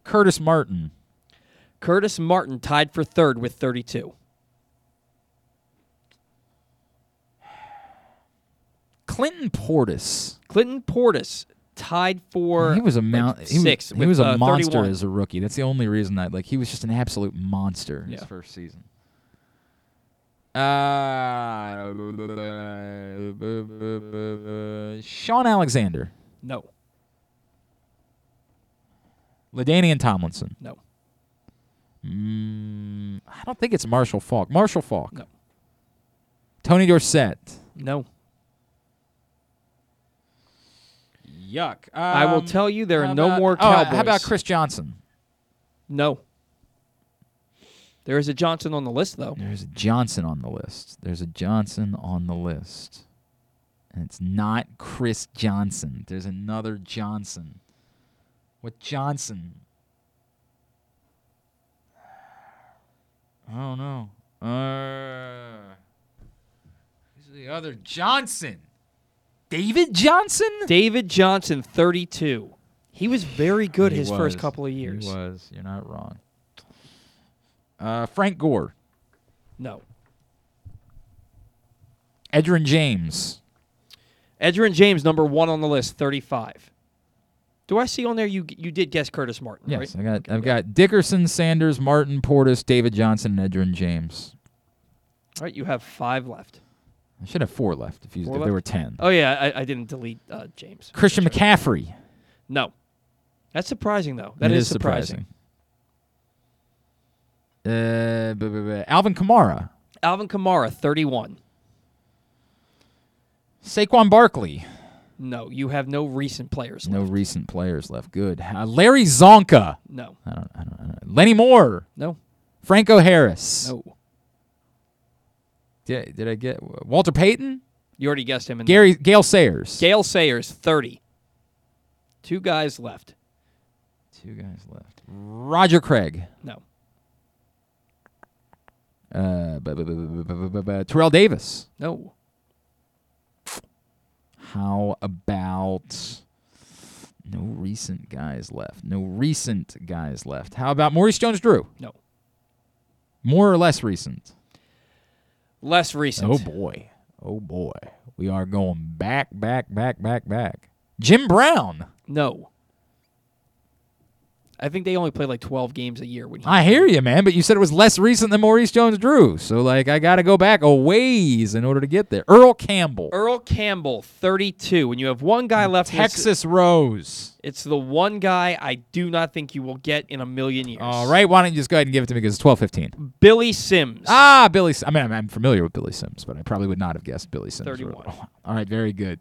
Curtis Martin. Curtis Martin tied for third with 32. Clinton Portis. Clinton Portis tied for he was a like, mount. he was, six. he was a uh, monster 31. as a rookie. That's the only reason that like. He was just an absolute monster his first season. Uh, Shaun Alexander, No, LaDainian Tomlinson. no, Mm, I don't think it's Marshall Faulk. Marshall Faulk. No. Tony Dorsett. no. Yuck. I will Um, tell you there are no about- more oh, Cowboys. how about Chris Johnson? No. There is a Johnson on the list, though. There's a Johnson on the list. There's a Johnson on the list. And it's not Chris Johnson. There's another Johnson. What Johnson? I don't know. Uh, who's the other Johnson? David Johnson? David Johnson, 32. He was very good He his first couple of years. He was. You're not wrong. Uh, Frank Gore. No. Edgerrin James. Edgerrin James, number one on the list, 35. Do I see on there you you did guess Curtis Martin, Yes, right? I got I've got Dickerson, Sanders, Martin, Portis, David Johnson, and Edgerrin James. All right, you have five left. I should have four left if, you, Four if left? there were ten. Oh yeah, I, I didn't delete uh, James. Christian McCaffrey. No, that's surprising though. That is is surprising. Uh, bu- bu- Alvin Kamara. Alvin Kamara, thirty-one. Saquon Barkley. No, you have no recent players. No left. recent players left. Good. Uh, Larry Csonka. No. I don't, I don't, I don't. Lenny Moore. No. Franco Harris. No. Did, did I get Walter Payton? You already guessed him. Gary that. Gale Sayers. Gale Sayers, thirty. Two guys left. Two guys left. Roger Craig. No. Uh, Terrell Davis. No. How about no recent guys left? No recent guys left. How about Maurice Jones-Drew? No. More or less recent? Less recent. Oh boy. Oh boy. We are going back, back, back, back, back. Jim Brown. No. I think they only play like twelve games a year. When he I hear you, man, but you said it was less recent than Maurice Jones-Drew. So like I got to go back a ways in order to get there. Earl Campbell. Earl Campbell, thirty-two. When you have one guy left, Texas Rose. it's the one guy I do not think you will get in a million years. All right, why don't you just go ahead and give it to me because it's 12-15. Billy Sims. Ah, Billy. I mean, I'm, I'm familiar with Billy Sims, but I probably would not have guessed Billy Sims. 31. All right, very good.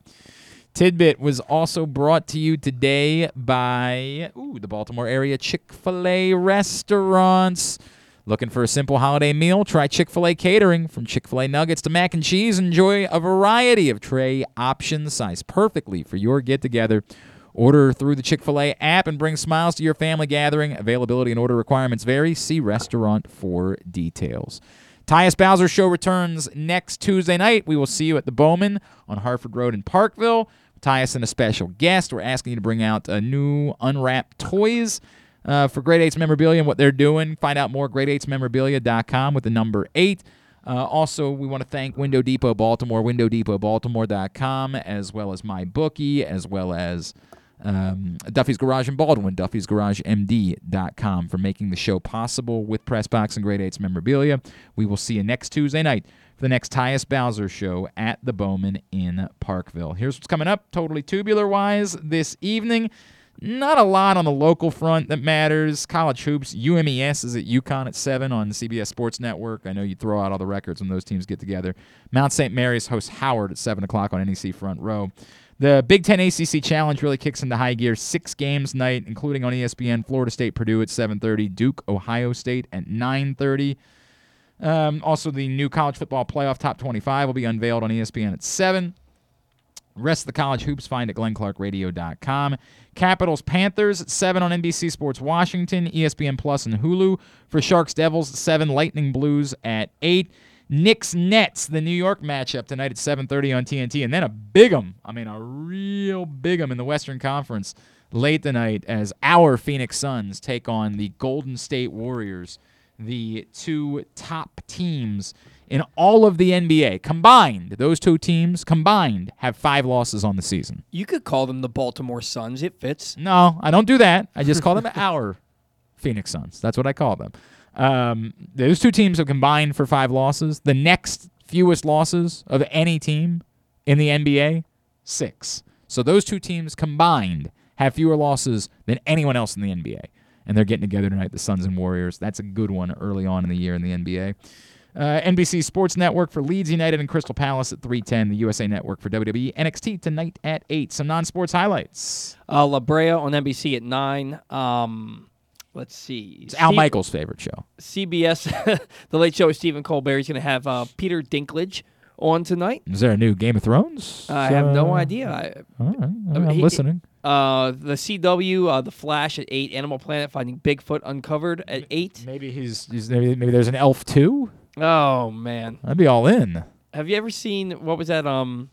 Tidbit was also brought to you today by ooh, the Baltimore area Chick fil A restaurants. Looking for a simple holiday meal? Try Chick fil A catering. From Chick fil A nuggets to mac and cheese, enjoy a variety of tray options sized perfectly for your get together. Order through the Chick fil A app and bring smiles to your family gathering. Availability and order requirements vary. See restaurant for details. Tyus Bowser Show returns next Tuesday night. We will see you at the Bowman on Harford Road in Parkville. Tyus and a special guest. We're asking you to bring out uh, new unwrapped toys uh, for Great 8's memorabilia and what they're doing. Find out more at great8smemorabilia.com with the number 8. Uh, also, we want to thank Window Depot Baltimore, windowdepotbaltimore.com, as well as MyBookie, as well as um, Duffy's Garage in Baldwin, duffysgaragemd.com for making the show possible with Pressbox and Great 8's memorabilia. We will see you next Tuesday night the next Tyus Bowser show at the Bowman in Parkville. Here's what's coming up, totally tubular wise, this evening. Not a lot on the local front that matters. College hoops, UMES is at UConn at 7 on CBS Sports Network. I know you throw out all the records when those teams get together. Mount St. Mary's hosts Howard at 7 o'clock on NEC Front Row. The Big Ten ACC Challenge really kicks into high gear. Six games night, including on ESPN. Florida State, Purdue at 7:30. Duke, Ohio State at 9:30. Um, also, the new college football playoff top 25 will be unveiled on ESPN at 7. Rest of the college hoops find at glennclarkradio.com. Capitals Panthers 7 on NBC Sports Washington, ESPN Plus, and Hulu. For Sharks Devils 7, Lightning Blues at 8. Knicks Nets, the New York matchup tonight at 7:30 on TNT, and then a big 'em. I mean, a real big 'em in the Western Conference late tonight as our Phoenix Suns take on the Golden State Warriors, the two top teams in all of the NBA combined. Those two teams combined have five losses on the season. You could call them the Baltimore Suns. It fits. No, I don't do that. I just call them our Phoenix Suns. That's what I call them. Um, those two teams have combined for five losses. The next fewest losses of any team in the NBA, six. So those two teams combined have fewer losses than anyone else in the NBA. And they're getting together tonight, the Suns and Warriors. That's a good one early on in the year in the NBA. Uh, NBC Sports Network for Leeds United and Crystal Palace at 310. The USA Network for WWE. NXT tonight at 8. Some non-sports highlights. Uh, La Brea on NBC at nine. Um, let's see. It's Al Michaels' favorite show. CBS, the Late Show with Stephen Colbert. He's going to have uh, Peter Dinklage on tonight. Is there a new Game of Thrones? I have no Uh, idea. I, All right, I mean, I'm he- listening. Uh, the CW, uh, The Flash at eight. Animal Planet finding Bigfoot uncovered at eight. Maybe he's, he's maybe, maybe there's an Elf too. Oh man, I'd be all in. have you ever seen what was that? Um,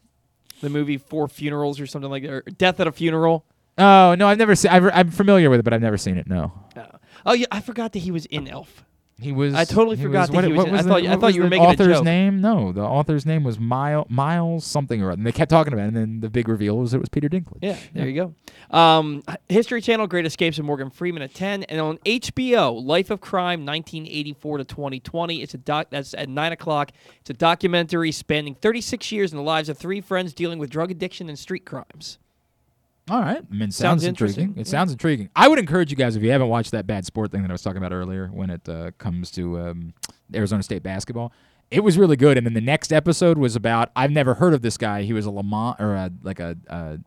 the movie Four Funerals or something like that, or Death at a Funeral. Oh no, I've never seen. I've, I'm familiar with it, but I've never seen it. No. Oh yeah, I forgot that he was in Elf. He was. I totally he forgot was, that what, he was what in- was I the, thought- I thought you were the making a author's joke. name. No, the author's name was Miles Miles something or other. And they kept talking about it, and then the big reveal was it was Peter Dinklage. Yeah, there you go. Um, History Channel, Great Escapes of Morgan Freeman at 10. And on HBO, Life of Crime, 1984 to 2020. It's a doc that's at 9 o'clock. It's a documentary spanning 36 years in the lives of three friends dealing with drug addiction and street crimes. All right. I mean, Sounds sounds, intriguing. interesting, It yeah. sounds intriguing. I would encourage you guys if you haven't watched that bad sport thing that I was talking about earlier when it uh, comes to um, Arizona State basketball. It was really good. And then the next episode was about I've never heard of this guy. He was a Le Mans or a, like a, a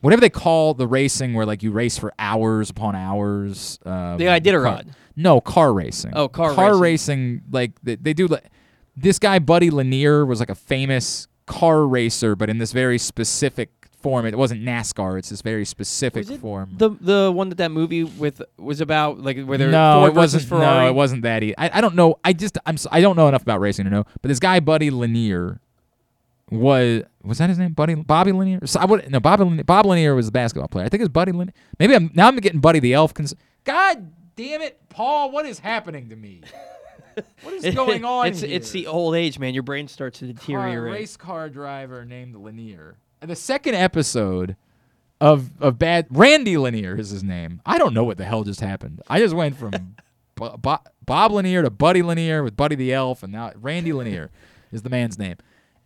whatever they call the racing where like you race for hours upon hours. Um, The Iditarod. car- No, car racing. Oh, car car racing. racing. Like they, they do. Like, this guy Buddy Lanier was like a famous car racer, but in this very specific form. It wasn't NASCAR. It's this very specific form. The the one that that movie with was about like where they're no, Ford it wasn't. Ferrari. No, it wasn't that. I I don't know. I just I'm I don't know enough about racing to know. But this guy Buddy Lanier was was that his name? Buddy Bobby Lanier. So I would no Bobby Lanier, Bob Lanier was the basketball player. I think it's Buddy Lanier. Maybe I'm now I'm getting Buddy the Elf. Cons- God damn it, Paul! What is happening to me? What is going on it's here? it's the old age, man. Your brain starts to car, deteriorate. race car driver named Lanier. The second episode of of bad Randy Lanier is his name. I don't know what the hell just happened. I just went from Bo- Bo- Bob Lanier to Buddy Lanier with Buddy the Elf, and now Randy Lanier is the man's name.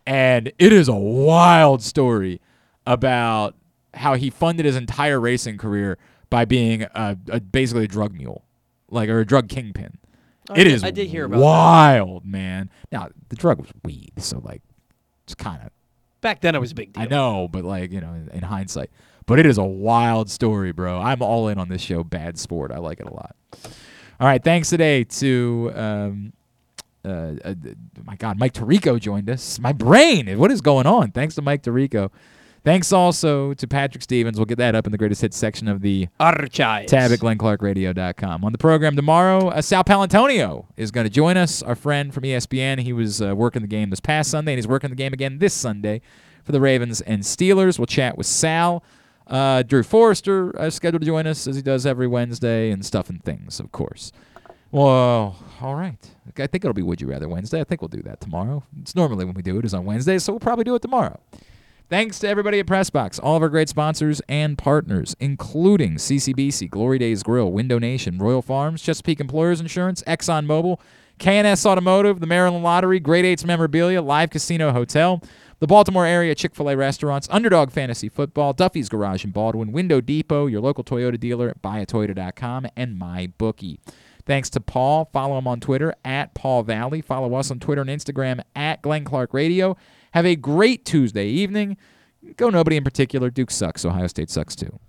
And it is a wild story about how he funded his entire racing career by being a, a basically a drug mule, like or a drug kingpin. Oh, I it is I did hear about that. wild, man. Now the drug was weed, so like it's kind of Back then, it was a big deal. I know, but like you know, in, in hindsight, but it is a wild story, bro. I'm all in on this show. Bad sport. I like it a lot. All right, thanks today to um, uh, uh, my God, Mike Tirico joined us. My brain, what is going on? Thanks to Mike Tirico. Thanks also to Patrick Stevens. We'll get that up in the greatest hits section of the Archives. tab at glennclarkradio.com. On the program tomorrow, uh, Sal Paolantonio is going to join us, our friend from ESPN. He was uh, working the game this past Sunday, and he's working the game again this Sunday for the Ravens and Steelers. We'll chat with Sal. Uh, Drew Forrester uh, scheduled to join us as he does every Wednesday, and stuff and things, of course. Well, all right. I think it'll be Would You Rather Wednesday. I think we'll do that tomorrow. It's normally when we do it is on Wednesday, so we'll probably do it tomorrow. Thanks to everybody at Pressbox, all of our great sponsors and partners, including CCBC, Glory Days Grill, Window Nation, Royal Farms, Chesapeake Employers Insurance, ExxonMobil, KNS Automotive, the Maryland Lottery, Great Eights Memorabilia, Live Casino Hotel, the Baltimore area Chick fil A restaurants, Underdog Fantasy Football, Duffy's Garage in Baldwin, Window Depot, your local Toyota dealer at buyatoyota.com, and MyBookie. Thanks to Paul. Follow him on Twitter at Paul Valley. Follow us on Twitter and Instagram at Glenn Clark Radio. Have a great Tuesday evening. Go nobody in particular. Duke sucks. Ohio State sucks too.